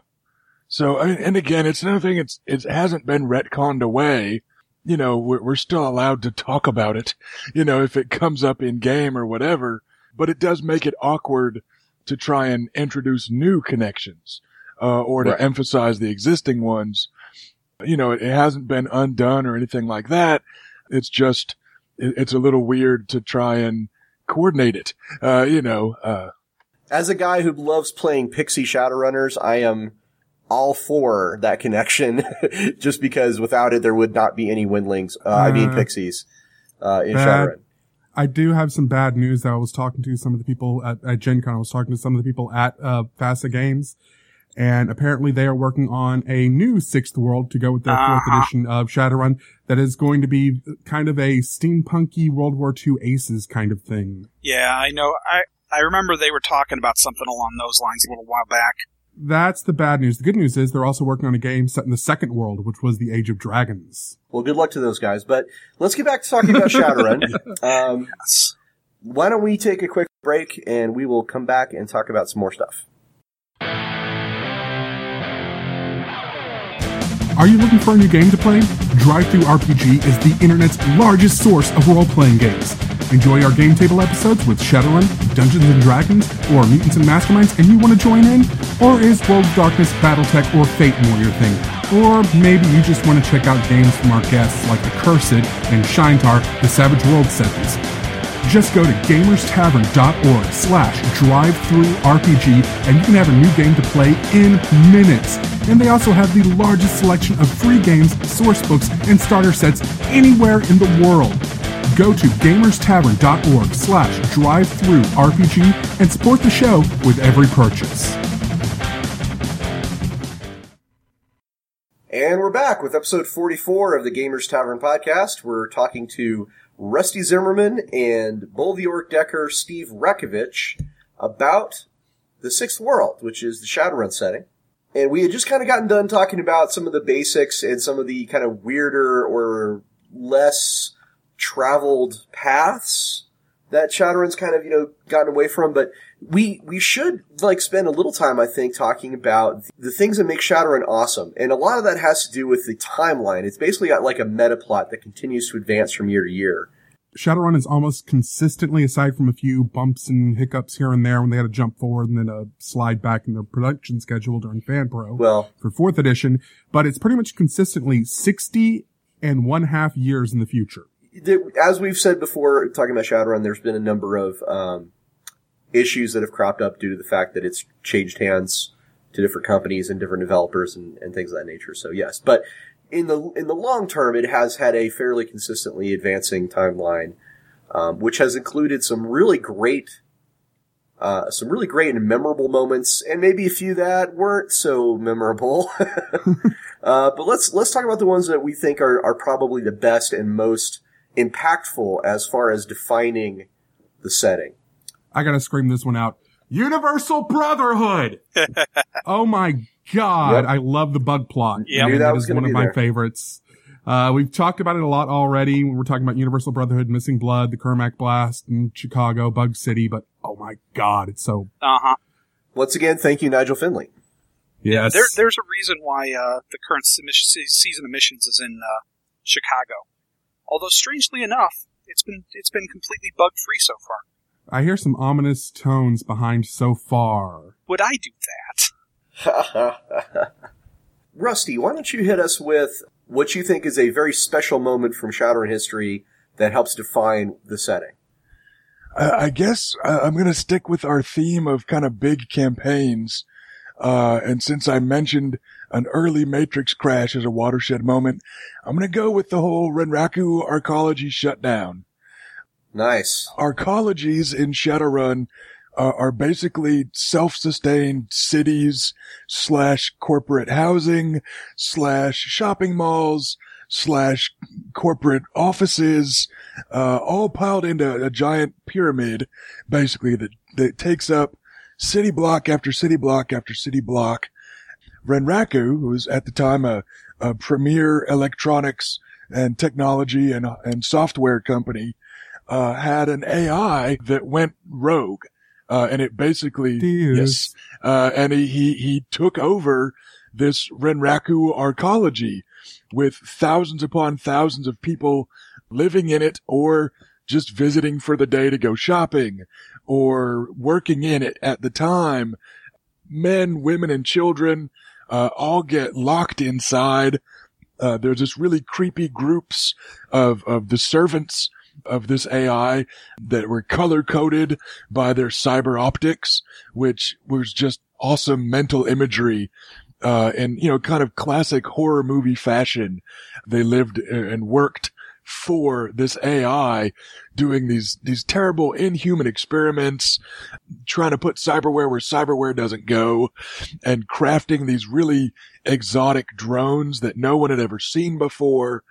So, I mean, and again, it's another thing. It's it hasn't been retconned away. You know, we're we're still allowed to talk about it. You know, if it comes up in game or whatever. But it does make it awkward to try and introduce new connections, uh, or to Right. emphasize the existing ones. You know, it, it hasn't been undone or anything like that. It's just it, it's a little weird to try and coordinate it. Uh, you know, uh, as a guy who loves playing Pixie Shadowrunners, I am all for that connection, just because without it, there would not be any Windlings, uh, I mean Uh, Pixies, uh, in bad. Shadowrun. I do have some bad news that I was talking to some of the people at, at Gen Con. I was talking to some of the people at, uh, FASA Games. And apparently they are working on a new sixth world to go with their fourth Uh-huh. edition of Shadowrun that is going to be kind of a steampunky World War II aces kind of thing. Yeah, I know. I I remember they were talking about something along those lines a little while back. That's the bad news. The good news is they're also working on a game set in the second world, which was the Age of Dragons. Well, good luck to those guys. But let's get back to talking about Shadowrun. um, Yes. why don't we take a quick break and we will come back and talk about some more stuff. Are you looking for a new game to play? DriveThru RPG is the internet's largest source of role-playing games. Enjoy our game table episodes with Shadowrun, Dungeons and Dragons, or Mutants and Masterminds, and you want to join in? Or is World of Darkness, BattleTech, or Fate more your thing? Or maybe you just want to check out games from our guests like The Accursed and Shaintar, the Savage World settings. Just go to gamerstavern.org slash drive through RPG and you can have a new game to play in minutes. And they also have the largest selection of free games, source books, and starter sets anywhere in the world. Go to gamerstavern.org slash drive through RPG and support the show with every purchase. And we're back with episode 44 of the Gamers Tavern podcast. We're talking to Rusty Zimmerman and Orc Decker Steve Ratkovich about the Sixth World, which is the Shadowrun setting. And we had just kind of gotten done talking about some of the basics and some of the kind of weirder or less traveled paths that Shadowrun's kind of, you know, gotten away from, but we, we should, like, spend a little time, I think, talking about the things that make Shadowrun awesome. And a lot of that has to do with the timeline. It's basically got like a meta plot that continues to advance from year to year. Shadowrun is almost consistently, aside from a few bumps and hiccups here and there when they had to jump forward and then a slide back in their production schedule during FanPro. Well, for fourth edition, but it's pretty much consistently 60 and one half years in the future. as we've said before, talking about Shadowrun, there's been a number of, um, issues that have cropped up due to the fact that it's changed hands to different companies and different developers and, and things of that nature. So yes, but in the in the long term, it has had a fairly consistently advancing timeline, um, which has included some really great, uh, some really great and memorable moments, and maybe a few that weren't so memorable. uh, but let's let's talk about the ones that we think are are probably the best and most impactful as far as defining the setting. I gotta scream this one out. Universal Brotherhood! oh my god, Yep. I love the bug plot. Yep. Knew that was is one of my there. favorites. Uh, we've talked about it a lot already. when We're talking about Universal Brotherhood, Missing Blood, the Cermak Blast in Chicago, Bug City, but oh my god, it's so, Uh huh. Once again, thank you, Nigel Findley. yes. There, there's a reason why uh, the current season of missions is in uh, Chicago. Although strangely enough, it's been it's been completely bug free so far. I hear some ominous tones behind so far. Would I do that? Rusty, why don't you hit us with what you think is a very special moment from Shadowrun history that helps define the setting? Uh, I guess uh, I'm going to stick with our theme of kind of big campaigns. Uh, and since I mentioned an early Matrix crash as a watershed moment, I'm going to go with the whole Renraku arcology shutdown. Nice. Arcologies in Shadowrun uh, are basically self-sustained cities slash corporate housing slash shopping malls slash corporate offices, uh, all piled into a giant pyramid, basically that, that takes up city block after city block after city block. Renraku, who was at the time a, a premier electronics and technology and, and software company, uh, had an AI that went rogue. Uh, and it basically, yes, uh, and he, he, he took over this Renraku arcology with thousands upon thousands of people living in it or just visiting for the day to go shopping or working in it at the time. Men, women, and children, uh, all get locked inside. Uh, there's this really creepy groups of, of the servants of this AI that were color coded by their cyber optics, which was just awesome mental imagery. Uh, and, you know, kind of classic horror movie fashion. They lived uh, and worked for this AI doing these, these terrible inhuman experiments, trying to put cyberware where cyberware doesn't go and crafting these really exotic drones that no one had ever seen before.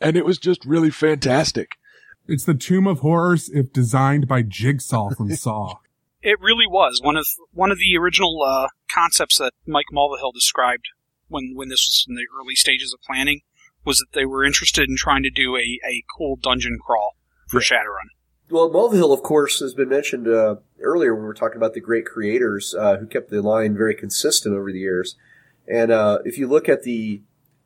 And it was just really fantastic. It's the Tomb of Horrors if designed by Jigsaw from Saw. It really was one of one of the original uh, concepts that Mike Mulvihill described when when this was in the early stages of planning was that they were interested in trying to do a, a cool dungeon crawl for Shadowrun. Well, Mulvihill, of course, has been mentioned uh, earlier when we were talking about the great creators uh, who kept the line very consistent over the years. And uh, if you look at the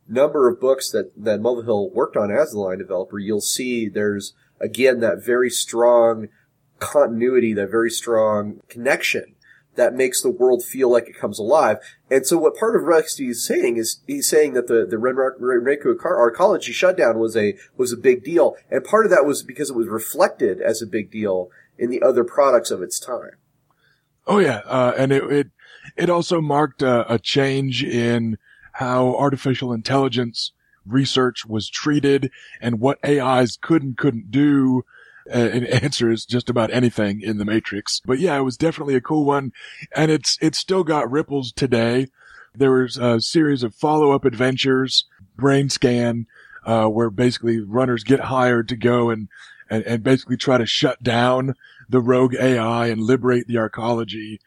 number of books that, that Mulvihill worked on as the line developer, you'll see there's, again, that very strong continuity, that very strong connection that makes the world feel like it comes alive. And so what part of Rusty is saying is he's saying that the, the Renra- Renraku arcology shutdown was a, was a big deal. And part of that was because it was reflected as a big deal in the other products of its time. Oh yeah, uh, and it, it it also marked a, a change in how artificial intelligence research was treated and what AIs could and couldn't do. Uh, it answers just about anything in the Matrix. But yeah, it was definitely a cool one, and it's it's still got ripples today. There was a series of follow up adventures, Brain Scan, uh, where basically runners get hired to go and, and and basically try to shut down the rogue AI and liberate the arcology.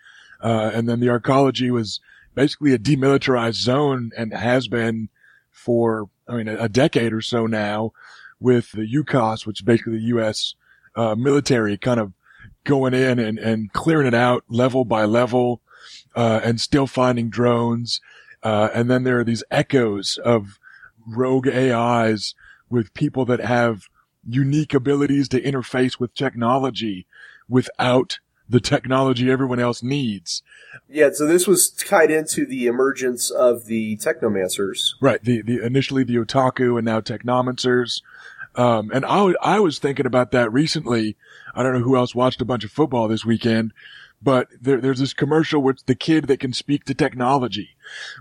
Uh, and then the arcology was basically a demilitarized zone and has been for, I mean, a, a decade or so now with the UCAS, which is basically the U.S. Uh, military kind of going in and, and clearing it out level by level, uh, and still finding drones. Uh, and then there are these echoes of rogue AIs with people that have unique abilities to interface with technology without the technology everyone else needs. Yeah, so this was tied into the emergence of the technomancers. Right. The, the, initially the otaku and now technomancers. Um, and I, I was thinking about that recently. I don't know who else watched a bunch of football this weekend, but there, there's this commercial with the kid that can speak to technology,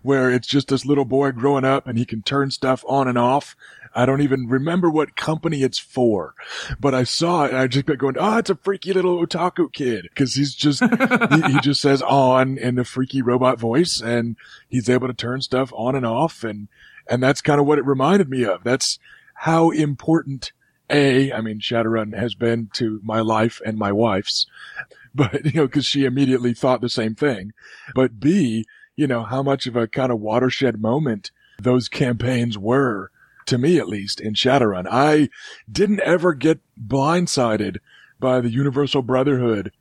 where it's just this little boy growing up and he can turn stuff on and off. I don't even remember what company it's for, but I saw it and I just kept going, oh, it's a freaky little otaku kid. Cause he's just, he, he just says on in the freaky robot voice and he's able to turn stuff on and off. And, and that's kind of what it reminded me of. That's how important a, I mean, Shadowrun has been to my life and my wife's, but, you know, cause she immediately thought the same thing. But B, you know, how much of a kind of watershed moment those campaigns were to me, at least in Shadowrun. I didn't ever get blindsided by the Universal Brotherhood,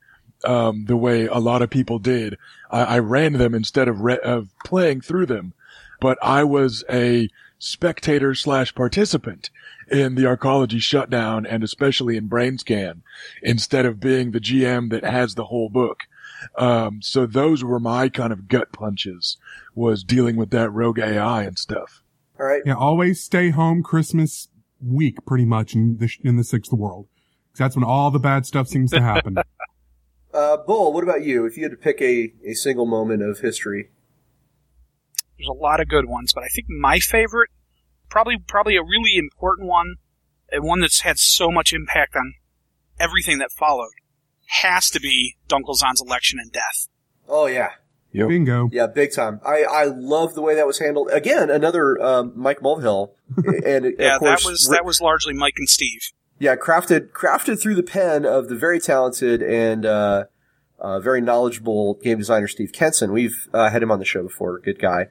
um, the way a lot of people did. I, I ran them instead of, re- of playing through them, but I was a spectator slash participant in the arcology shutdown and especially in brain scan instead of being the GM that has the whole book. Um, so those were my kind of gut punches was dealing with that rogue AI and stuff. All right. Yeah, always stay home Christmas week, pretty much in the in the sixth world. 'Cause that's when all the bad stuff seems to happen. Uh, Bull, what about you? If you had to pick a, a single moment of history, There's a lot of good ones, but I think my favorite, probably probably a really important one, and one that's had so much impact on everything that followed, has to be Dunkelzahn's election and death. oh yeah, Yep. Bingo. yeah, big time. I, I love the way that was handled. Again, another um, Mike Mulvihill, and of Yeah, course, that was that was largely Mike and Steve. yeah, crafted crafted through the pen of the very talented and uh, uh, very knowledgeable game designer Steve Kenson. We've uh, had him on the show before. Good guy,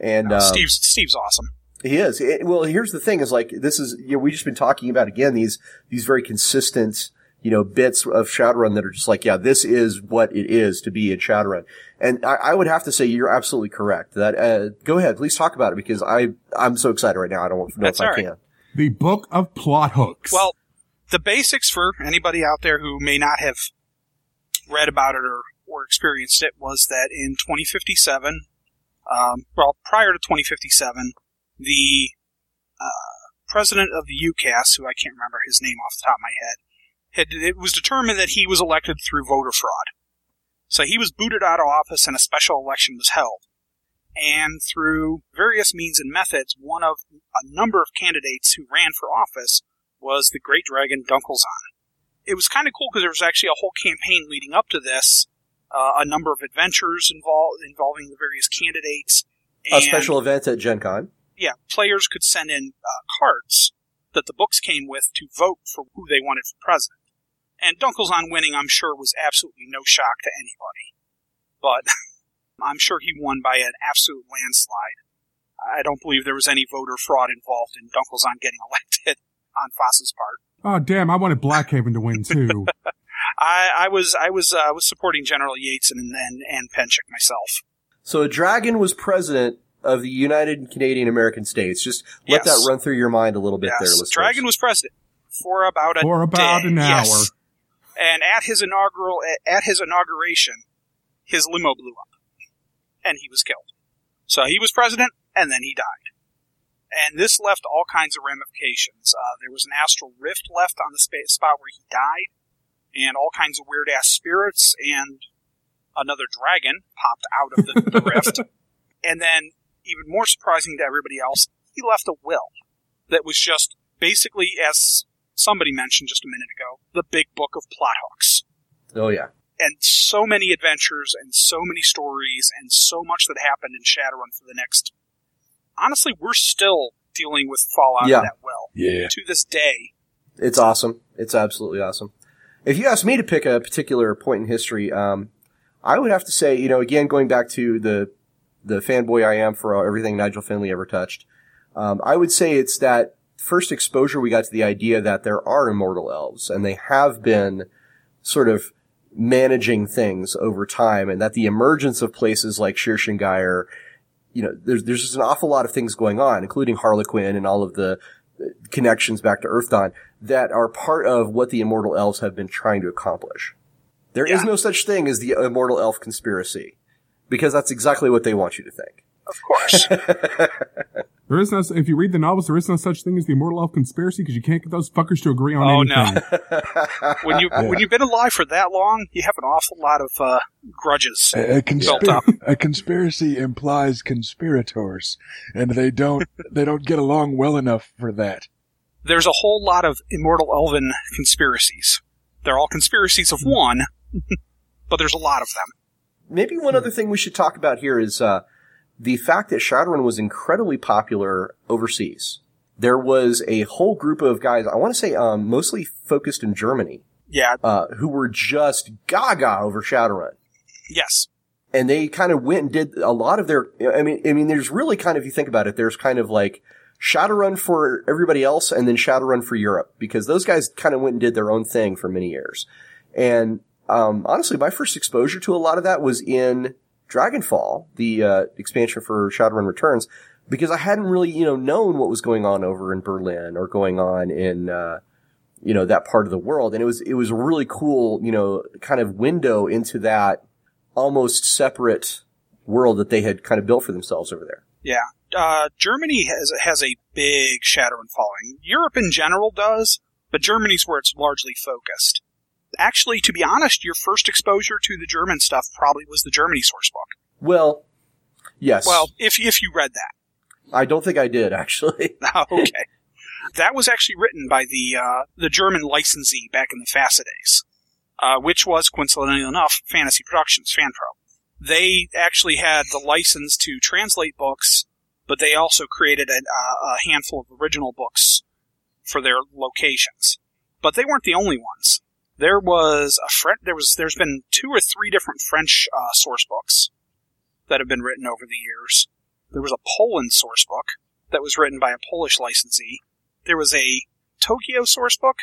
and um, Steve's Steve's awesome. He is. It- well, here's the thing: is like this is you know we just been talking about again these these very consistent you know bits of Shadowrun that are just like yeah this is what it is to be in Shadowrun, and I, I would have to say you're absolutely correct. That uh, go ahead, please talk about it because I I'm so excited right now. I don't know That's if I all right. can. The Book of Plot Hooks. Well, the basics for anybody out there who may not have read about it or, or experienced it was that in 2057, um, well, prior to 2057, the uh, president of the UCAS, who I can't remember his name off the top of my head, had it was determined that he was elected through voter fraud. So he was booted out of office and a special election was held. And through various means and methods, one of a number of candidates who ran for office was the Great Dragon Dunkelzahn. It was kind of cool because there was actually a whole campaign leading up to this, uh, a number of adventures involved involving the various candidates. A special event at Gen Con. yeah, players could send in uh, cards that the books came with to vote for who they wanted for president. And Dunkelzahn winning, I'm sure, was absolutely no shock to anybody. But I'm sure he won by an absolute landslide. I don't believe there was any voter fraud involved in Dunkelzahn getting elected on FASA's part. oh damn, I wanted Brackhaven to win too. I, I was I was uh, was supporting General Yates and and, and Penchik myself. So a dragon was president of the United Canadian American States. Just let Yes. that run through your mind a little bit there, Yes, listeners. Dragon was president for about a For about day. an Yes. And at his inaugural at his inauguration, his limo blew up, and he was killed. So he was president, and then he died. And this left all kinds of ramifications. Uh, there was an astral rift left on the spa- spot where he died, and all kinds of weird ass spirits, and another dragon popped out of the, the rift. And then, even more surprising to everybody else, he left a will that was just basically, as somebody mentioned just a minute ago, the big book of plot hooks. Oh yeah. And so many adventures and so many stories and so much that happened in Shadowrun for the next. Honestly, we're still dealing with fallout Yeah. of that will Yeah. to this day. It's awesome. It's absolutely awesome. If you ask me to pick a particular point in history, um, I would have to say, you know, again, going back to the the fanboy I am for everything Nigel Findley ever touched, um, I would say it's that first exposure we got to the idea that there are immortal elves, and they have been sort of managing things over time, and that the emergence of places like Tir Tairngire, you know, there's there's just an awful lot of things going on, including Harlequin and all of the uh, connections back to Earthdawn that are part of what the immortal elves have been trying to accomplish. There is Yeah. no such thing as the immortal elf conspiracy because that's exactly what they want you to think. Of course. There is no, if you read the novels, there is no such thing as the immortal elf conspiracy because you can't get those fuckers to agree on anything. Oh, no. When you when you've been alive for that long, you have an awful lot of uh, grudges. A, a, Built up. a conspiracy implies conspirators, and they don't they don't get along well enough for that. There's a whole lot of immortal elven conspiracies. They're all conspiracies of one, but there's a lot of them. Maybe one other thing we should talk about here is uh, the fact that Shadowrun was incredibly popular overseas. There was a whole group of guys, I want to say um, mostly focused in Germany, Yeah, uh, who were just gaga over Shadowrun. yes. and they kind of went and did a lot of their I mean I mean there's really kind of if you think about it there's kind of like Shadowrun for everybody else and then Shadowrun for Europe because those guys kind of went and did their own thing for many years. And um, honestly my first exposure to a lot of that was in Dragonfall, the uh, expansion for Shadowrun Returns because I hadn't really, you know, known what was going on over in Berlin or going on in uh, you know that part of the world and it was it was a really cool, you know, kind of window into that almost separate world that they had kind of built for themselves over there. Yeah. Uh, Germany has has a big Shadowrun following. Europe in general does, but Germany's where it's largely focused. Actually, to be honest, your first exposure to the German stuff probably was the Germany source book. Well, yes. Well, if if you read that. I don't think I did actually. okay. That was actually written by the uh, the German licensee back in the FASA days, uh, which was coincidentally enough Fantasy Productions FanPro. They actually had the license to translate books, but they also created a, a handful of original books for their locations. But they weren't the only ones. There was a French. There was. There's been two or three different French uh, source books that have been written over the years. There was a Poland source book that was written by a Polish licensee. There was a Tokyo source book,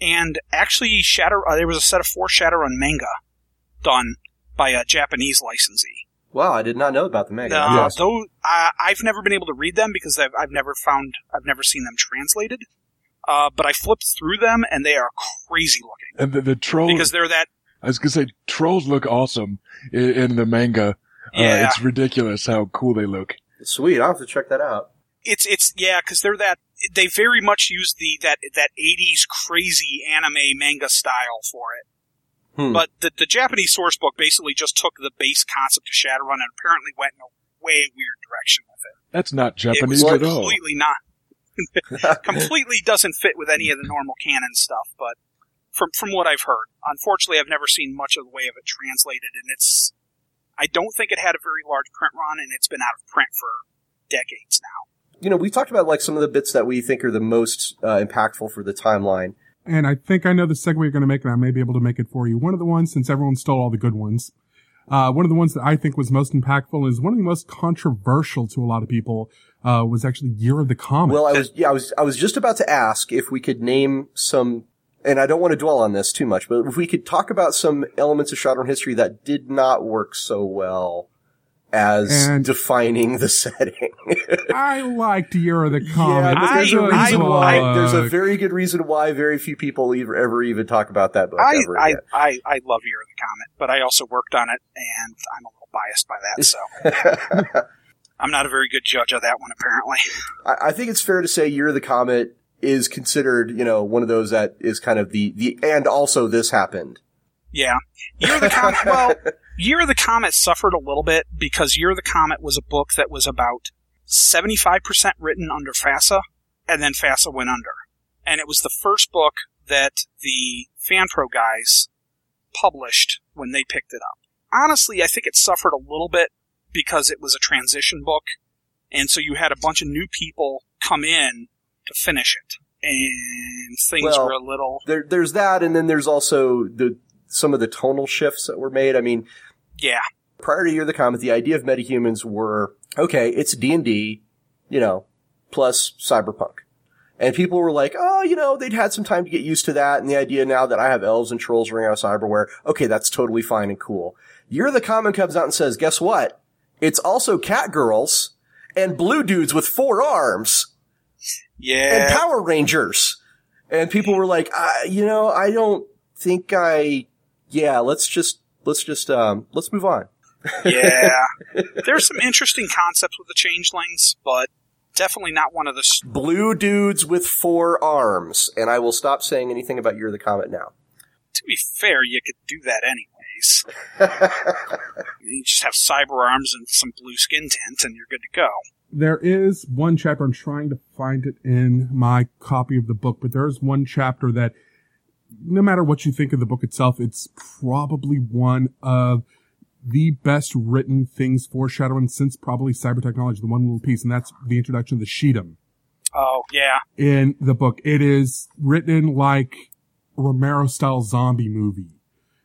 and actually, Shadow. Uh, there was a set of four Shadowrun manga done by a Japanese licensee. Wow, I did not know about the manga. Uh, Yes. Though I, I've never been able to read them because I've, I've never found I've never seen them translated. Uh, but I flipped through them and they are crazy looking And the, the trolls, because they're that. I was gonna say, trolls look awesome in, in the manga. Yeah, Uh, it's ridiculous how cool they look. Sweet, I'll have to check that out. it's it's yeah because they're that they very much use the that that 80s crazy anime manga style for it Hmm. but the, the japanese source book basically just took the base concept of shadowrun and apparently went in a way weird direction with it That's not it Japanese was at all. completely not completely doesn't fit with any of the normal canon stuff but from from what i've heard unfortunately i've never seen much of the way of it translated and it's i don't think it had a very large print run and it's been out of print for decades now You know, we talked about like some of the bits that we think are the most uh, impactful for the timeline. And I think I know the segue you're going to make, and I may be able to make it for you. One of the ones, since everyone stole all the good ones, uh, one of the ones that I think was most impactful is one of the most controversial to a lot of people, uh, was actually Year of the Comet. Well, I was yeah, I was I was just about to ask if we could name some, and I don't want to dwell on this too much, but if we could talk about some elements of Shadowrun history that did not work so well as And- defining the setting. I liked Year of the Comet. yeah, there's a I- reason I- why. There's a very good reason why very few people ever, ever even talk about that book I, ever I. I, I love Year of the Comet, but I also worked on it, and I'm a little biased by that, so I'm not a very good judge of that one, apparently. I, I think it's fair to say Year of the Comet is considered, you know, one of those that is kind of the, the, and also this happened. Yeah. Year of the Comet, well, Year of the Comet suffered a little bit because Year of the Comet was a book that was about 75% written under FASA, and then FASA went under. And it was the first book that the FanPro guys published when they picked it up. Honestly, I think it suffered a little bit because it was a transition book, and so you had a bunch of new people come in to finish it. And things Well, were a little, There, there's that, and then there's also the, some of the tonal shifts that were made. I mean, yeah, prior to Year of the Comet, the idea of metahumans were, okay, it's D&D, you know, plus cyberpunk. And people were like, oh, you know, they'd had some time to get used to that, and the idea now that I have elves and trolls running out of cyberware, okay, that's totally fine and cool. Year of the Comet comes out and says, guess what? It's also cat girls and blue dudes with four arms yeah. and Power Rangers. And people were like, you know, I don't think I, yeah, let's just, let's just, um, let's move on. yeah. There's some interesting concepts with the changelings, but definitely not one of the. s- Blue dudes with four arms, and I will stop saying anything about You're the Comet now. To be fair, you could do that You just have cyber arms and some blue skin tint, and you're good to go. There is one chapter, I'm trying to find it in my copy of the book, but there is one chapter that, no matter what you think of the book itself, it's probably one of the best written things foreshadowing since probably cyber technology, the one little piece, and that's the introduction of the shedim Oh yeah, in the book. It is written like Romero style zombie movie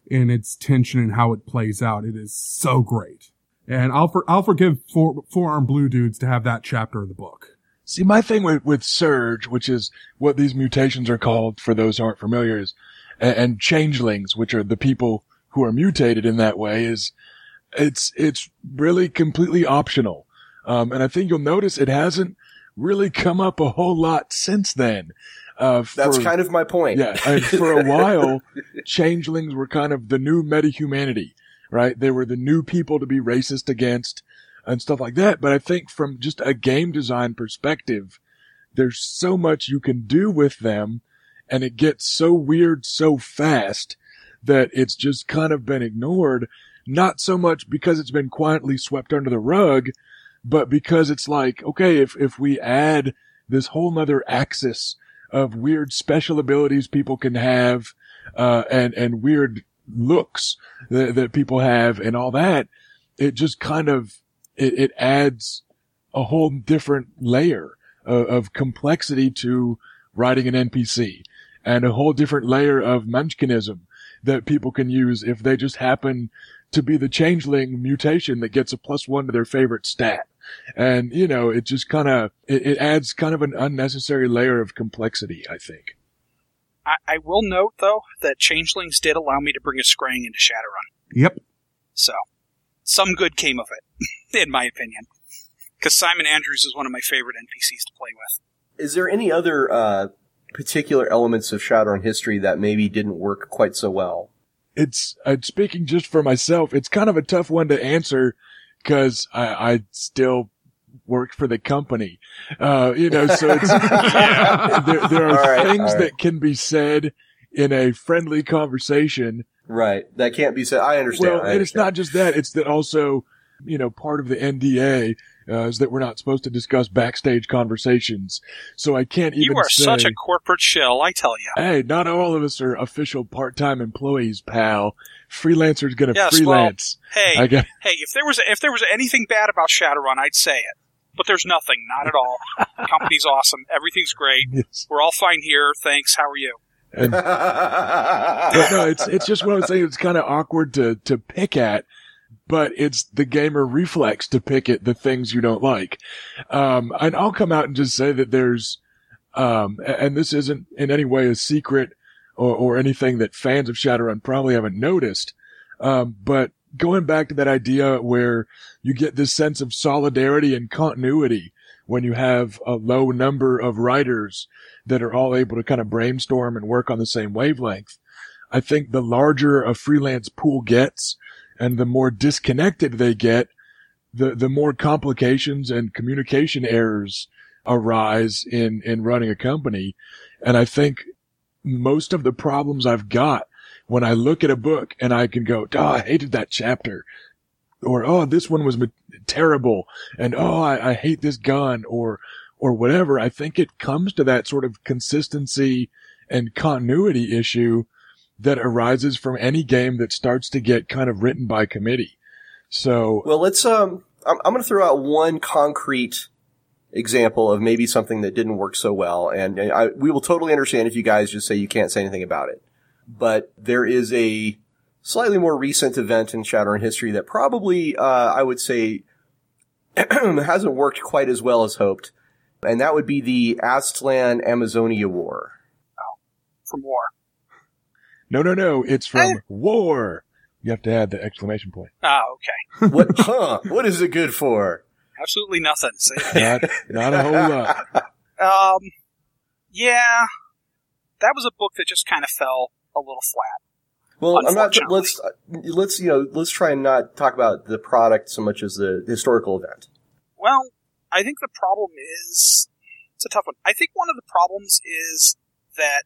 in its tension and how it plays out. It is so great. And I'll for, I'll forgive four, forearm blue dudes to have that chapter in the book. See, my thing with, with Surge, which is what these mutations are called for those who aren't familiar is, and, and changelings, which are the people who are mutated in that way is, it's, it's really completely optional. Um, and I think you'll notice it hasn't really come up a whole lot since then. Uh, That's for- kind of my point. yeah, and for a while, changelings were kind of the new meta-humanity, right? They were the new people to be racist against and stuff like that. But I think from just a game design perspective, there's so much you can do with them and it gets so weird so fast that it's just kind of been ignored. Not so much because it's been quietly swept under the rug, but because it's like, okay, if, if we add this whole nother axis of weird special abilities people can have, uh, and, and weird looks that, that people have and all that, it just kind of, it, it adds a whole different layer of, of complexity to writing an NPC and a whole different layer of munchkinism that people can use if they just happen to be the changeling mutation that gets a plus one to their favorite stat. And, you know, it just kind of, it, it adds kind of an unnecessary layer of complexity, I think. I, I will note though that changelings did allow me to bring a Skrang into Shadowrun, Yep. so some good came of it, in my opinion. Because Simon Andrews is one of my favorite NPCs to play with. Is there any other uh, particular elements of Shadowrun history that maybe didn't work quite so well? It's, uh, speaking just for myself, it's kind of a tough one to answer because I, I still work for the company. Uh, you know, so it's, there, there are right, things right. that can be said in a friendly conversation Right. That can't be said. I understand. Well, I and it's not just that; it's that also, you know, part of the NDA uh, is that we're not supposed to discuss backstage conversations. So I can't even You are say, such a corporate shell, I tell you. "Hey, not all of us are official part-time employees, pal. Freelancer's gonna Yes, freelance." Hey, I got hey, if there was if there was anything bad about Shadowrun, I'd say it. But there's nothing, not at all. The company's awesome. Everything's great. yes. We're all fine here. Thanks. How are you? And, but no, it's it's just what I'm saying. It's kind of awkward to to pick at, but it's the gamer reflex to pick at the things you don't like. Um, and I'll come out and just say that there's, um, and this isn't in any way a secret or or anything that fans of Shadowrun probably haven't noticed. Um, but going back to that idea where you get this sense of solidarity and continuity when you have a low number of writers that are all able to kind of brainstorm and work on the same wavelength. I think the larger a freelance pool gets and the more disconnected they get, the, the more complications and communication errors arise in, in running a company. And I think most of the problems I've got when I look at a book and I can go, oh, I hated that chapter or, oh, this one was terrible. And, oh, I, I hate this gun or, or whatever. I think it comes to that sort of consistency and continuity issue that arises from any game that starts to get kind of written by committee. So well, let's. Um, I'm, I'm going to throw out one concrete example of maybe something that didn't work so well, and, and I, we will totally understand if you guys just say you can't say anything about it. But there is a slightly more recent event in Shadowrun history that probably, uh, I would say, hasn't worked quite as well as hoped, and that would be the Aztlan Amazonia War. From war. No, no, no, it's from war. You have to add the exclamation point. Ah, okay. What? huh? What is it good for? Absolutely nothing. See? Not, not a whole lot. Um, yeah, that was a book that just kind of fell a little flat. Well, I'm not. Let's let's you know let's try and not talk about the product so much as the historical event. Well, I think the problem is it's a tough one. I think one of the problems is that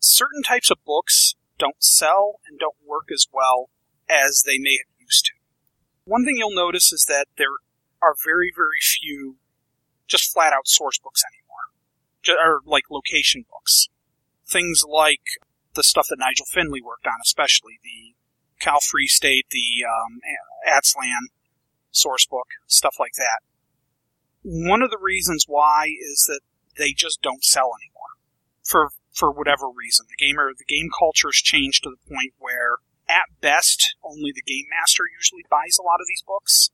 certain types of books don't sell and don't work as well as they may have used to. One thing you'll notice is that there are very, very few just flat out source books anymore, or like location books. Things like the stuff that Nigel Findley worked on, especially the Cal Free State, the um, Aztlan source book, stuff like that. One of the reasons why is that they just don't sell anymore for for whatever reason. The gamer the game culture has changed to the point where at best only the game master usually buys a lot of these books.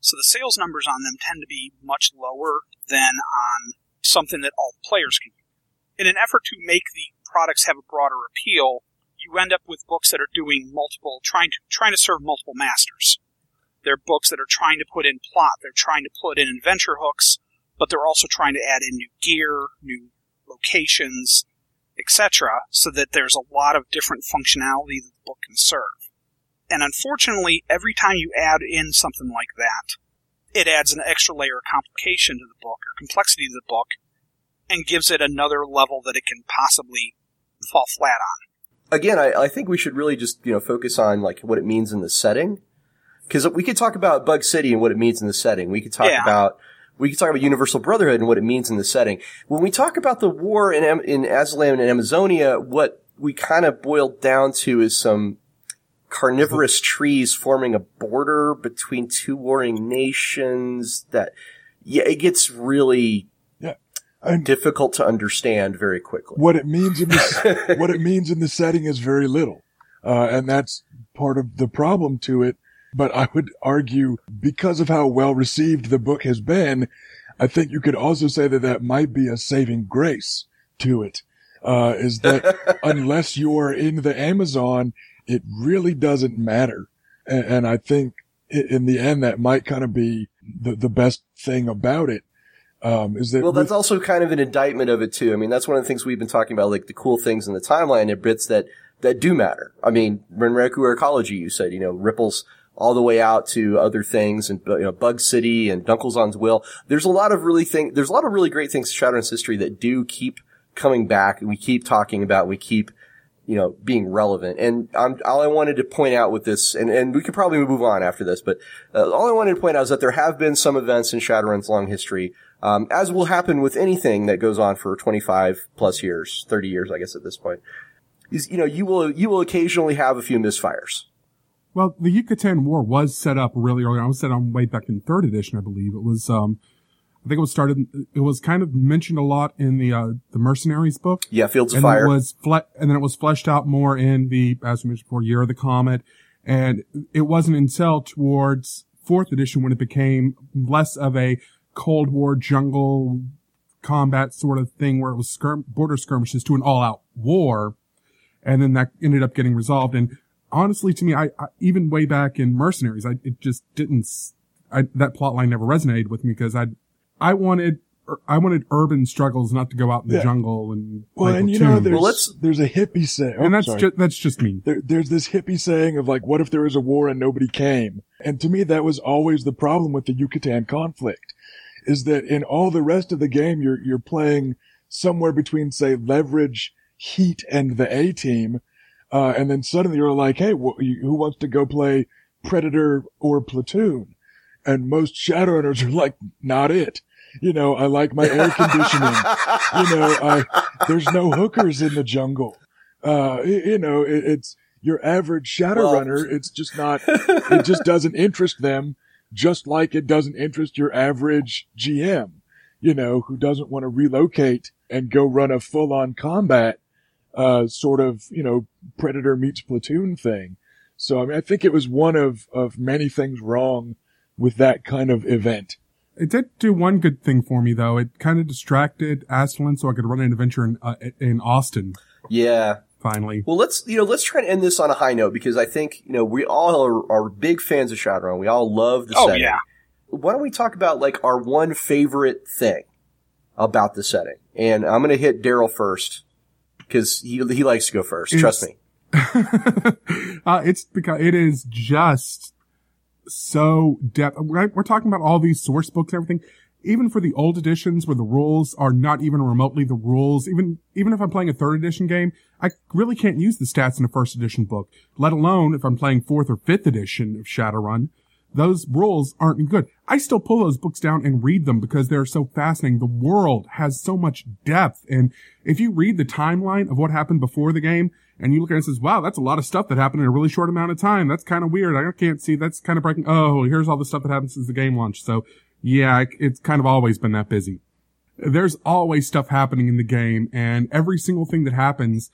So the sales numbers on them tend to be much lower than on something that all players can use. In an effort to make the products have a broader appeal, you end up with books that are doing multiple, trying to trying to serve multiple masters. They're books that are trying to put in plot. They're trying to put in adventure hooks, but they're also trying to add in new gear, new locations, etc., so that there's a lot of different functionality that the book can serve. And unfortunately, every time you add in something like that, it adds an extra layer of complication to the book or complexity to the book and gives it another level that it can possibly fall flat on. Again, I, I think we should really just, you know, focus on like what it means in the setting because we could talk about Bug City and what it means in the setting. We could talk yeah. about we could talk about Universal Brotherhood and what it means in the setting. When we talk about the war in in Aztlan and Amazonia, what we kind of boiled down to is some carnivorous trees forming a border between two warring nations. That yeah, it gets really yeah. And difficult to understand very quickly. What it means in the, what it means in the setting is very little, uh, and that's part of the problem to it but I would argue because of how well received the book has been, I think you could also say that that might be a saving grace to it. Uh, is that unless you are in the Amazon, it really doesn't matter. And, and I think in the end, that might kind of be the, the best thing about it. Um, is that well, that's also kind of an indictment of it too. I mean, that's one of the things we've been talking about, like the cool things in the timeline and bits that, that do matter. I mean, Renraku arcology, you said, you know, ripples all the way out to other things and you know Bug City and Dunkelzahn's Will. There's a lot of really thing. There's a lot of really great things to Shadowrun's history that do keep coming back, and we keep talking about. We keep you know being relevant. And I'm, all I wanted to point out with this, and and we could probably move on after this, but uh, all I wanted to point out is that there have been some events in Shadowrun's long history. Um, as will happen with anything that goes on for 25 plus years, 30 years, I guess at this point, is, you know, you will, you will occasionally have a few misfires well, the Yucatan War was set up really early. I was set on way back in third edition, I believe. It was, um, I think it was started, it was kind of mentioned a lot in the, uh, the Mercenaries book. Yeah, Fields of and Fire. It was fle- and then it was fleshed out more in the, as we mentioned before, Year of the Comet. And it wasn't until towards fourth edition when it became less of a Cold War jungle combat sort of thing where it was skirm- border skirmishes to an all out war. And then that ended up getting resolved. And honestly, to me, I, I even way back in Mercenaries, I it just didn't. I, that plot line never resonated with me because I I wanted er, I wanted urban struggles, not to go out in the yeah. jungle and well, and you know, there's well, there's a hippie saying, oh, and that's just that's just me. There, there's this hippie saying of like, what if there was a war and nobody came? And to me, that was always the problem with the Yucatan conflict, is that in all the rest of the game, you're you're playing somewhere between say leverage, heat, and the A team, uh, and then suddenly you're like, hey, wh- who wants to go play Predator or Platoon? And most Shadowrunners are like, not it. You know, I like my air conditioning. you know, I, there's no hookers in the jungle. Uh, you know, it, it's your average Shadowrunner. Well, it's just not, it just doesn't interest them, just like it doesn't interest your average GM, you know, who doesn't want to relocate and go run a full on combat uh, sort of, you know, Predator meets Platoon thing. So, I mean, I think it was one of, of many things wrong with that kind of event. It did do one good thing for me though. It kind of distracted Aztlan so I could run an adventure in, uh, in Austin. Yeah. Finally. Well, let's, you know, let's try and end this on a high note because I think, you know, we all are, are big fans of Shadowrun. We all love the oh, setting. yeah. Why don't we talk about like our one favorite thing about the setting? And I'm going to hit Daryl first because he he likes to go first. It's, trust me. uh, it's because it is just so depth. We're, we're talking about all these source books and everything. even for the old editions where the rules are not even remotely the rules, even, even if I'm playing a third edition game, I really can't use the stats in a first edition book, let alone if I'm playing fourth or fifth edition of Shadowrun. Those rules aren't good. I still pull those books down and read them because they're so fascinating. The world has so much depth. And if you read the timeline of what happened before the game and you look at it and says, wow, that's a lot of stuff that happened in a really short amount of time. That's kind of weird. I can't see. That's kind of breaking. Oh, here's all the stuff that happened since the game launched. So yeah, it's kind of always been that busy. There's always stuff happening in the game and every single thing that happens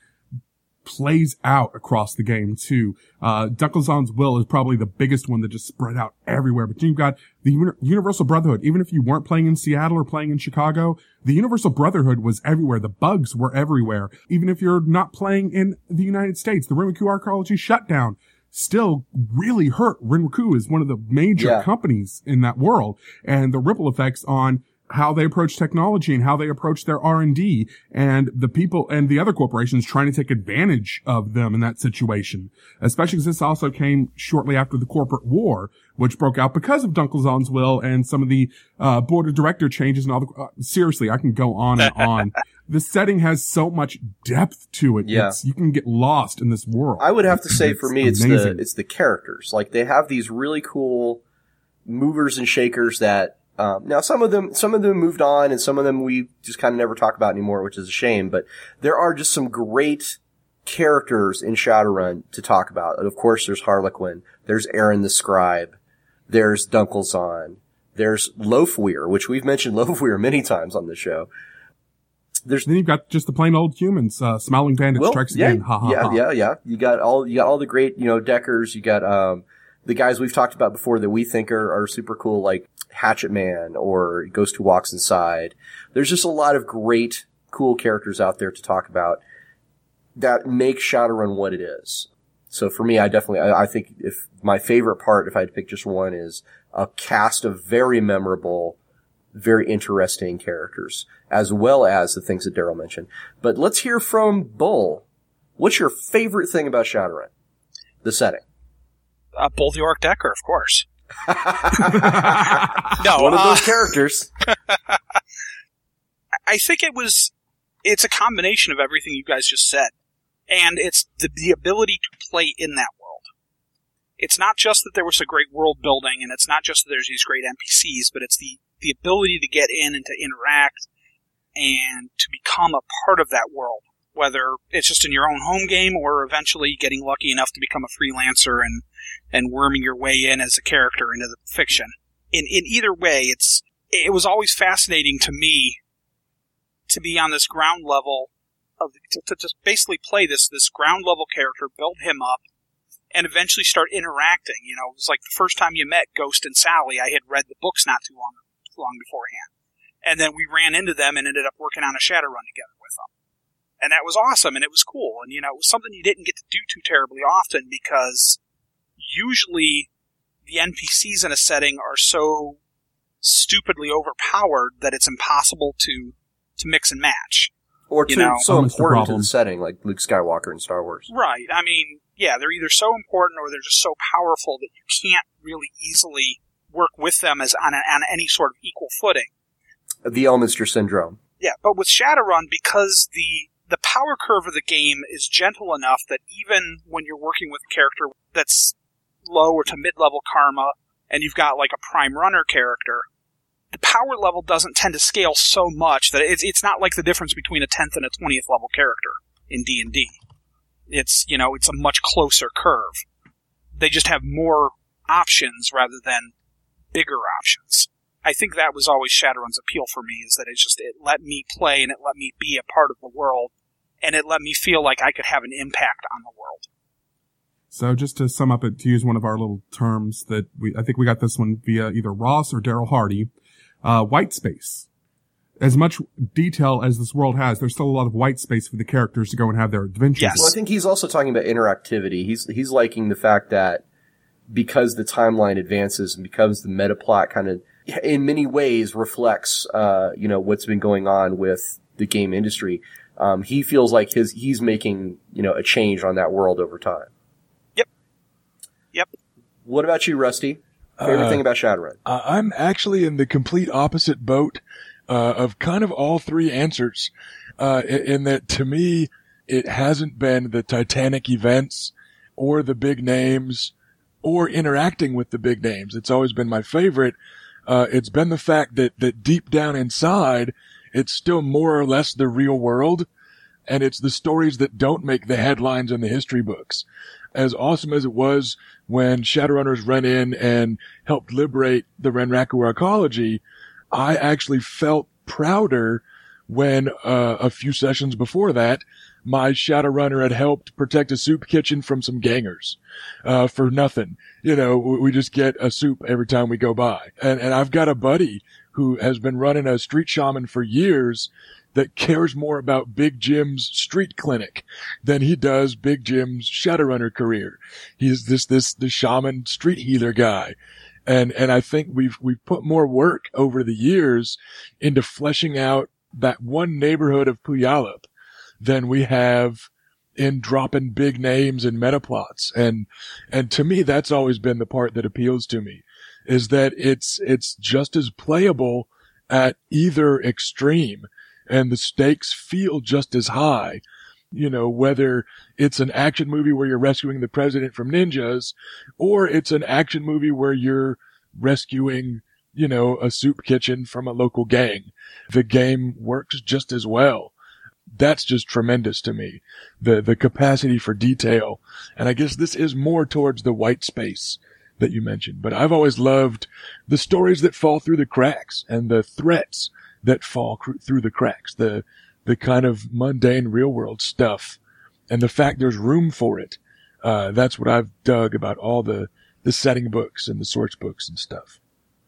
plays out across the game too. Uh, Dunkelzahn's will is probably the biggest one that just spread out everywhere. But you've got the Uni- Universal Brotherhood. Even if you weren't playing in Seattle or playing in Chicago, the Universal Brotherhood was everywhere. The bugs were everywhere. Even if you're not playing in the United States, the Renraku Arcology shutdown still really hurt. Renraku is one of the major Yeah. companies in that world and the ripple effects on how they approach technology and how they approach their R&D and the people and the other corporations trying to take advantage of them in that situation. Especially because this also came shortly after the corporate war, which broke out because of Dunkelzahn's will and some of the, uh, board of director changes and all the, uh, seriously, I can go on and on. the setting has so much depth to it. Yeah. It's, you can get lost in this world. I would have to say for me, it's the it's the characters. Like they have these really cool movers and shakers that. Um, now some of them, some of them moved on, and some of them we just kind of never talk about anymore, which is a shame. But there are just some great characters in Shadowrun to talk about. And of course, there's Harlequin, there's Ehran the Scribe, there's Dunkelzahn, there's Lofwyr, which we've mentioned Lofwyr many times on the show. There's then you've got just the plain old humans, uh, Smiling Bandit well, strikes yeah, again. Ha ha yeah, ha. yeah, yeah. You got all you got all the great you know deckers. You got um the guys we've talked about before that we think are, are super cool, like Hatchet Man or Ghost Who Walks Inside. There's just a lot of great, cool characters out there to talk about that make Shadowrun what it is. So for me, I definitely, I, I think if my favorite part, if I had to pick just one, is a cast of very memorable, very interesting characters, as well as the things that Daryl mentioned. But let's hear from Bull. What's your favorite thing about Shadowrun? The setting. Uh, Bull the Orc Decker, of course. no, One of uh, those characters. I think it was it's a combination of everything you guys just said. And it's the, the ability to play in that world. It's not just that there was a great world building and it's not just that there's these great NPCs, but it's the, the ability to get in and to interact and to become a part of that world. Whether it's just in your own home game or eventually getting lucky enough to become a freelancer and, and worming your way in as a character into the fiction. In, in either way, it's, it was always fascinating to me to be on this ground level of to, to just basically play this this ground level character, build him up, and eventually start interacting. You know, it was like the first time you met Ghost and Sally. I had read the books not too long long beforehand, and then we ran into them and ended up working on a Shadowrun together with them, and that was awesome and it was cool. And you know, it was something you didn't get to do too terribly often because usually the NPCs in a setting are so stupidly overpowered that it's impossible to to mix and match. Or you know- so Almost important to the setting, like Luke Skywalker in Star Wars. Right. I mean, yeah, they're either so important or they're just so powerful that you can't really easily work with them as on, a, on any sort of equal footing. The Elminster Syndrome. Yeah, but with Shadowrun, because the the power curve of the game is gentle enough that even when you're working with a character that's low or to mid level karma, and you've got like a prime runner character, the power level doesn't tend to scale so much that it's it's not like the difference between a tenth and a twentieth level character in D and D. It's you know it's a much closer curve. They just have more options rather than bigger options. I think that was always Shadowrun's appeal for me is that it just it let me play and it let me be a part of the world and it let me feel like I could have an impact on the world. So just to sum up it, to use one of our little terms that we, I think we got this one via either Ross or Daryl Hardy, uh, white space. As much detail as this world has, there's still a lot of white space for the characters to go and have their adventures. Yes. Well, I think he's also talking about interactivity. He's he's liking the fact that because the timeline advances and becomes the meta plot kind of in many ways reflects uh, you know what's been going on with the game industry. Um, he feels like his he's making you know a change on that world over time. Yep. Yep. What about you, Rusty? Favorite Uh, thing about Shadowrun? Uh, I'm actually in the complete opposite boat uh, of kind of all three answers. Uh, in, in that, to me, it hasn't been the Titanic events or the big names or interacting with the big names. It's always been my favorite. Uh, it's been the fact that that deep down inside, it's still more or less the real world, and it's the stories that don't make the headlines in the history books. As awesome as it was when Shadowrunners ran in and helped liberate the Renraku arcology, I actually felt prouder when uh, a few sessions before that, my Shadowrunner had helped protect a soup kitchen from some gangers uh, for nothing. You know, we we just get a soup every time we go by. And, and I've got a buddy who has been running a street shaman for years that cares more about Big Jim's street clinic than he does Big Jim's Shadowrunner career. He's this, this, the shaman street healer guy. And, and I think we've, we've put more work over the years into fleshing out that one neighborhood of Puyallup than we have in dropping big names and meta plots. And, and to me, that's always been the part that appeals to me is that it's, it's just as playable at either extreme and the stakes feel just as high. You know, whether it's an action movie where you're rescuing the president from ninjas or it's an action movie where you're rescuing, you know, a soup kitchen from a local gang. The game works just as well that's just tremendous to me. The, the capacity for detail. And I guess this is more towards the white space that you mentioned, but I've always loved the stories that fall through the cracks and the threats that fall cr- through the cracks, the, the kind of mundane real world stuff and the fact there's room for it. Uh, that's what I've dug about all the, the setting books and the source books and stuff.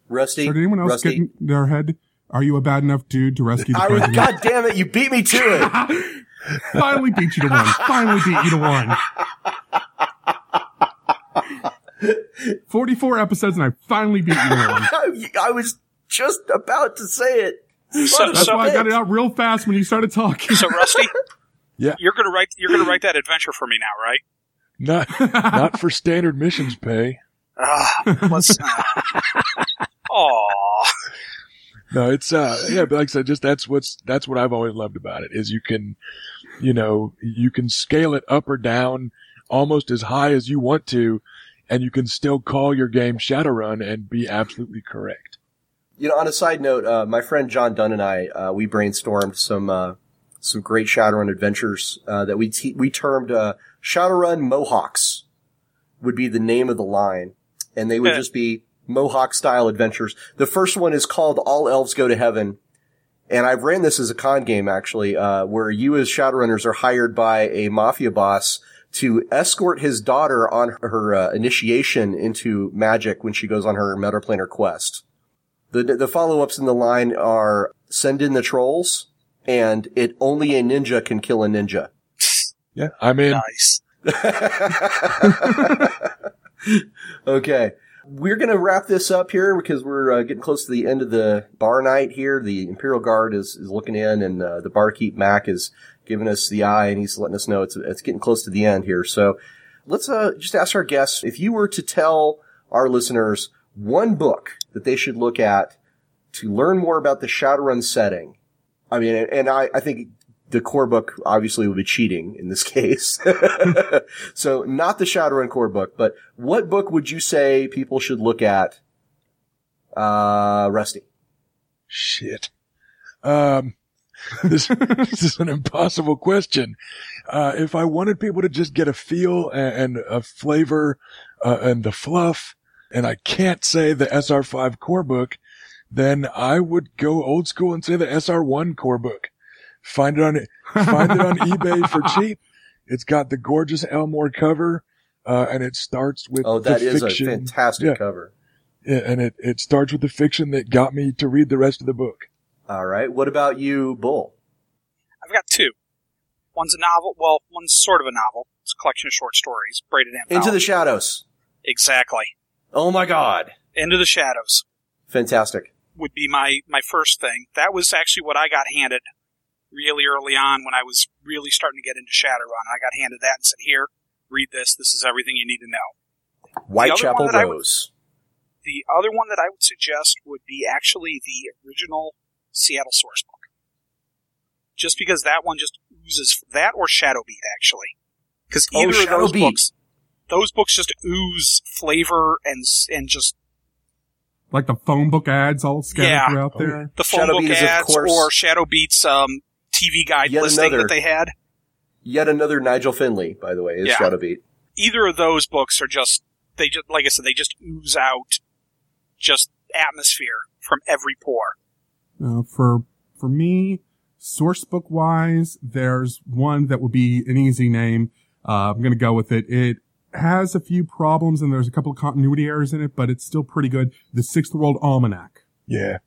Rusty? So did anyone else Rusty? get in their head? Are you a bad enough dude to rescue the I was, president? God damn it, you beat me to it. Finally beat you to one. Finally beat you to one. 44 episodes and I finally beat you to one. I, I was just about to say it. So, That's a why I got it out real fast when you started talking. so Rusty, Yeah. you're gonna write you're gonna write that adventure for me now, right? Not, not for standard missions pay. Ah, let's. Aw. No, it's uh yeah, but like I said, just that's what's that's what I've always loved about it is you can, you know, you can scale it up or down almost as high as you want to, and you can still call your game Shadowrun and be absolutely correct. You know, on a side note, uh, my friend John Dunn and I, uh, we brainstormed some, uh, some great Shadowrun adventures, uh, that we, te- we termed, uh, Shadowrun Mohawks would be the name of the line. And they would just be Mohawk style adventures. The first one is called All Elves Go to Heaven. And I've ran this as a con game actually, uh, where you as Shadowrunners are hired by a mafia boss to escort his daughter on her uh, initiation into magic when she goes on her metaplanar quest. The the follow ups in the line are send in the trolls and it only a ninja can kill a ninja. Yeah, I'm in. Nice. okay. We're going to wrap this up here because we're uh, getting close to the end of the bar night here. The Imperial Guard is, is looking in and uh, the barkeep Mac is giving us the eye and he's letting us know it's, it's getting close to the end here. So let's uh, just ask our guests if you were to tell our listeners one book that they should look at to learn more about the Shadowrun setting. I mean, and I, I think the core book obviously would be cheating in this case. so not the Shadowrun core book, but what book would you say people should look at? Uh, Rusty. Shit. Um, this, this is an impossible question. Uh, if I wanted people to just get a feel and, and a flavor, uh, and the fluff, and I can't say the SR5 core book, then I would go old school and say the SR1 core book. Find it on, find it on eBay for cheap. It's got the gorgeous Elmore cover, uh, and it starts with Oh, that the is fiction. a fantastic Yeah. cover. Yeah, and it, it starts with the fiction that got me to read the rest of the book. All right. What about you, Bull? I've got two. One's a novel. Well, one's sort of a novel. It's a collection of short stories. Braided Into the Shadows. exactly. Oh my God. Into the Shadows Fantastic. would be my my first thing. That was actually what I got handed really early on when I was really starting to get into Shadowrun. I got handed that and said, "Here, read this. This is everything you need to know." Whitechapel I would- Rose. The other one that I would suggest would be actually the original Seattle source book. Just because that one just oozes that or Shadowbeat actually. Because Oh, either of those Shadowbeat. books, those books just ooze flavor and and just Like the phone book ads all scattered Yeah. throughout Oh, there. the phone Shadowbeat book is, of ads course- or Shadowbeat's um, TV guide Yet listing another- that they had. Yet another Nigel Findley, by the way, is Yeah. Shadowbeat. Either of those books are just they just like I said they just ooze out just atmosphere from every pore. Uh, for for me, source book wise, there's one that would be an easy name. Uh, I'm gonna go with it. It has a few problems and there's a couple of continuity errors in it, but it's still pretty good. The Sixth World Almanac. Yeah.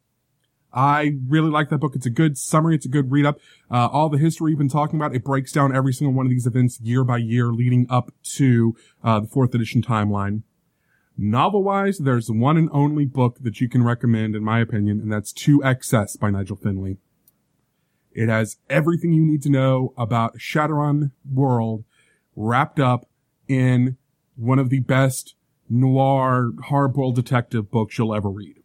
I really like that book. It's a good summary. It's a good read up. Uh, all the history we've been talking about, it breaks down every single one of these events year by year leading up to, uh, the fourth edition timeline. Novel wise, there's one and only book that you can recommend, in my opinion, and that's 2XS by Nigel Findley. It has everything you need to know about Shadowrun world wrapped up in one of the best noir hardboiled detective books you'll ever read.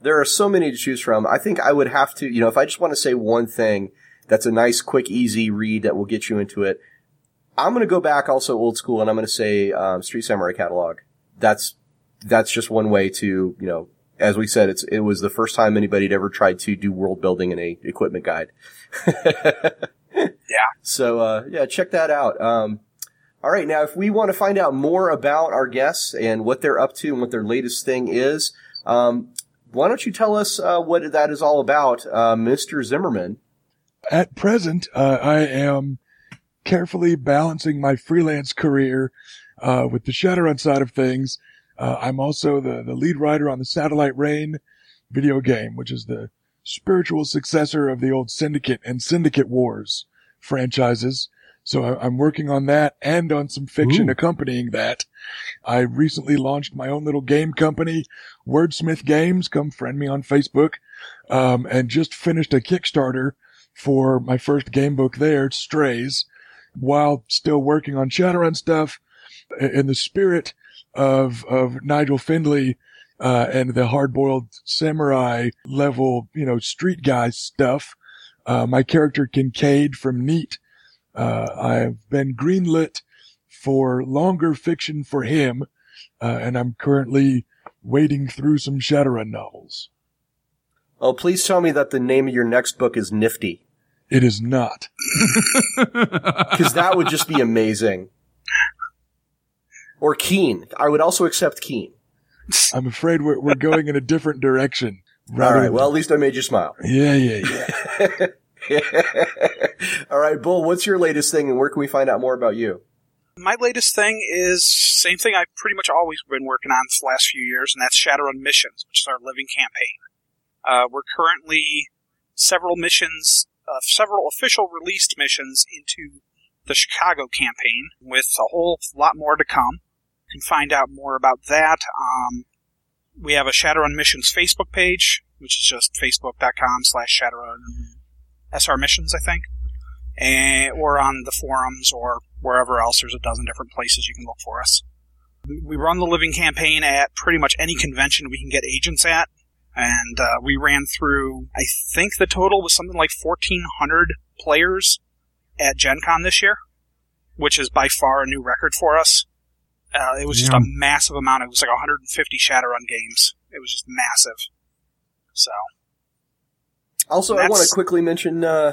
There are so many to choose from. I think I would have to, you know, if I just want to say one thing that's a nice, quick, easy read that will get you into it, I'm going to go back also old school and I'm going to say um, Street Samurai catalog. That's that's just one way to, you know, as we said, it's it was the first time anybody had ever tried to do world building in a equipment guide. Yeah. So uh, yeah, check that out. Um, all right, now if we want to find out more about our guests and what they're up to and what their latest thing is, um, why don't you tell us uh, what that is all about, uh, Mr. Zimmerman? At present, uh, I am carefully balancing my freelance career uh, with the Shadowrun side of things. Uh, I'm also the, the lead writer on the Satellite Rain video game, which is the spiritual successor of the old Syndicate and Syndicate Wars franchises. So I, I'm working on that and on some fiction Ooh. accompanying that. I recently launched my own little game company, Wordsmith Games. Come friend me on Facebook. Um, and just finished a Kickstarter for my first game book there, Strays, while still working on Shadowrun stuff in the spirit of, of Nigel Findley, uh, and the hard-boiled samurai level, you know, street guy stuff. Uh, my character Kincaid from Neat, uh, I've been greenlit for longer fiction for him, uh, and I'm currently wading through some Shadowrun novels. Oh, please tell me that the name of your next book is Nifty, It is not. because that would just be amazing. Or Keen. I would also accept Keen. I'm afraid we're, we're going in a different direction. All rather right. Well, at least I made you smile. yeah, yeah, yeah. All right, Bull. What's your latest thing, and where can we find out more about you? My latest thing is same thing I've pretty much always been working on for the last few years, and that's Shadowrun Missions, which is our living campaign. Uh, we're currently several missions, uh, several official released missions into the Chicago campaign, with a whole lot more to come. You can find out more about that. Um, we have a Shadowrun Missions Facebook page, which is just facebook.com slash Shadowrun SR Missions, I think and, or on the forums or wherever else. There's a dozen different places you can look for us. We run the living campaign at pretty much any convention we can get agents at, and uh, we ran through. I think the total was something like 1,400 players at Gen Con this year, which is by far a new record for us. Uh, it was just Yeah. a massive amount. It was like 150 Shadowrun games. It was just massive. So Also, I want to quickly mention uh,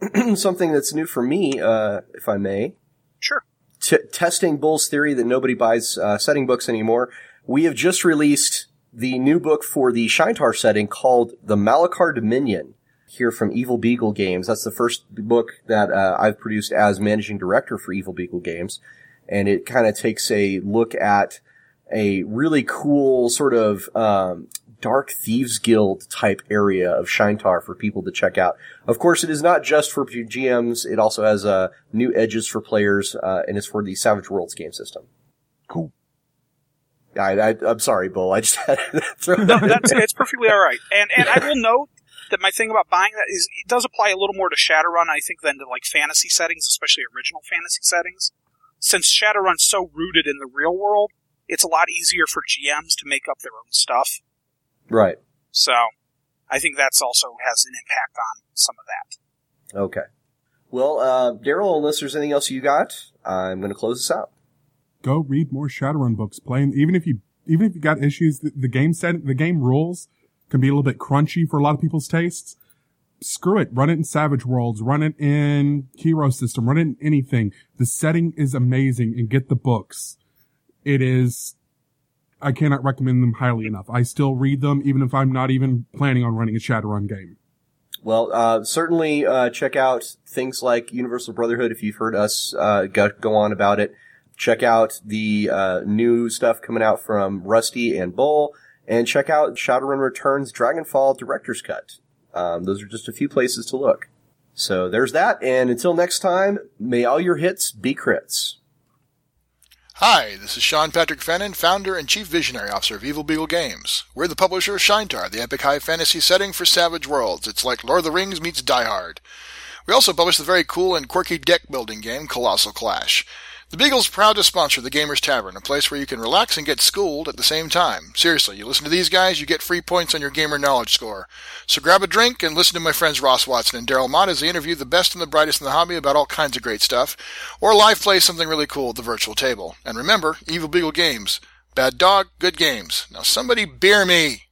something that's new for me, uh, if I may. sure. T- testing Bull's theory that nobody buys uh, setting books anymore. We have just released the new book for the Shaintar setting called The Malakar Dominion. Here from Evil Beagle Games. That's the first book that uh, I've produced as managing director for Evil Beagle Games, and it kind of takes a look at a really cool sort of um, dark thieves guild type area of Shaintar for people to check out. Of course, it is not just for GMs; it also has uh, new edges for players, uh, and it's for the Savage Worlds game system. Cool. I, I, I'm sorry, Bull. I just had to throw no, that in that's it's perfectly all right. And and I will note that my thing about buying that is it does apply a little more to Shadowrun, I think, than to like fantasy settings, especially original fantasy settings. Since Shadowrun's so rooted in the real world, it's a lot easier for GMs to make up their own stuff. Right. So I think that's also has an impact on some of that. Okay. Well, uh, Daryl, unless there's anything else you got, I'm going to close this out. Go read more Shadowrun books. Playing even if you even if you got issues, the, the game set the game rules can be a little bit crunchy for a lot of people's tastes. Screw it. Run it in Savage Worlds. Run it in Hero System. Run it in anything. The setting is amazing and get the books. It is, I cannot recommend them highly enough. I still read them even if I'm not even planning on running a Shadowrun game. Well, uh, certainly uh, check out things like Universal Brotherhood if you've heard us uh, go, on about it. Check out the uh, new stuff coming out from Rusty and Bull, and check out Shadowrun Returns Dragonfall Director's Cut. Um, those are just a few places to look. So there's that, and until next time, may all your hits be crits. Hi, this is Sean Patrick Fannon, founder and chief visionary officer of Evil Beagle Games. We're the publisher of Shaintar, the epic high fantasy setting for Savage Worlds. It's like Lord of the Rings meets Die Hard. We also publish the very cool and quirky deck building game Colossal Clash. The Beagle's proud to sponsor the Gamers Tavern, a place where you can relax and get schooled at the same time. Seriously, you listen to these guys, you get free points on your gamer knowledge score. So grab a drink and listen to my friends Ross Watson and Daryl Mott as they interview the best and the brightest in the hobby about all kinds of great stuff, or live play something really cool at the virtual table. And remember, Evil Beagle Games. Bad dog, good games. Now somebody beer me!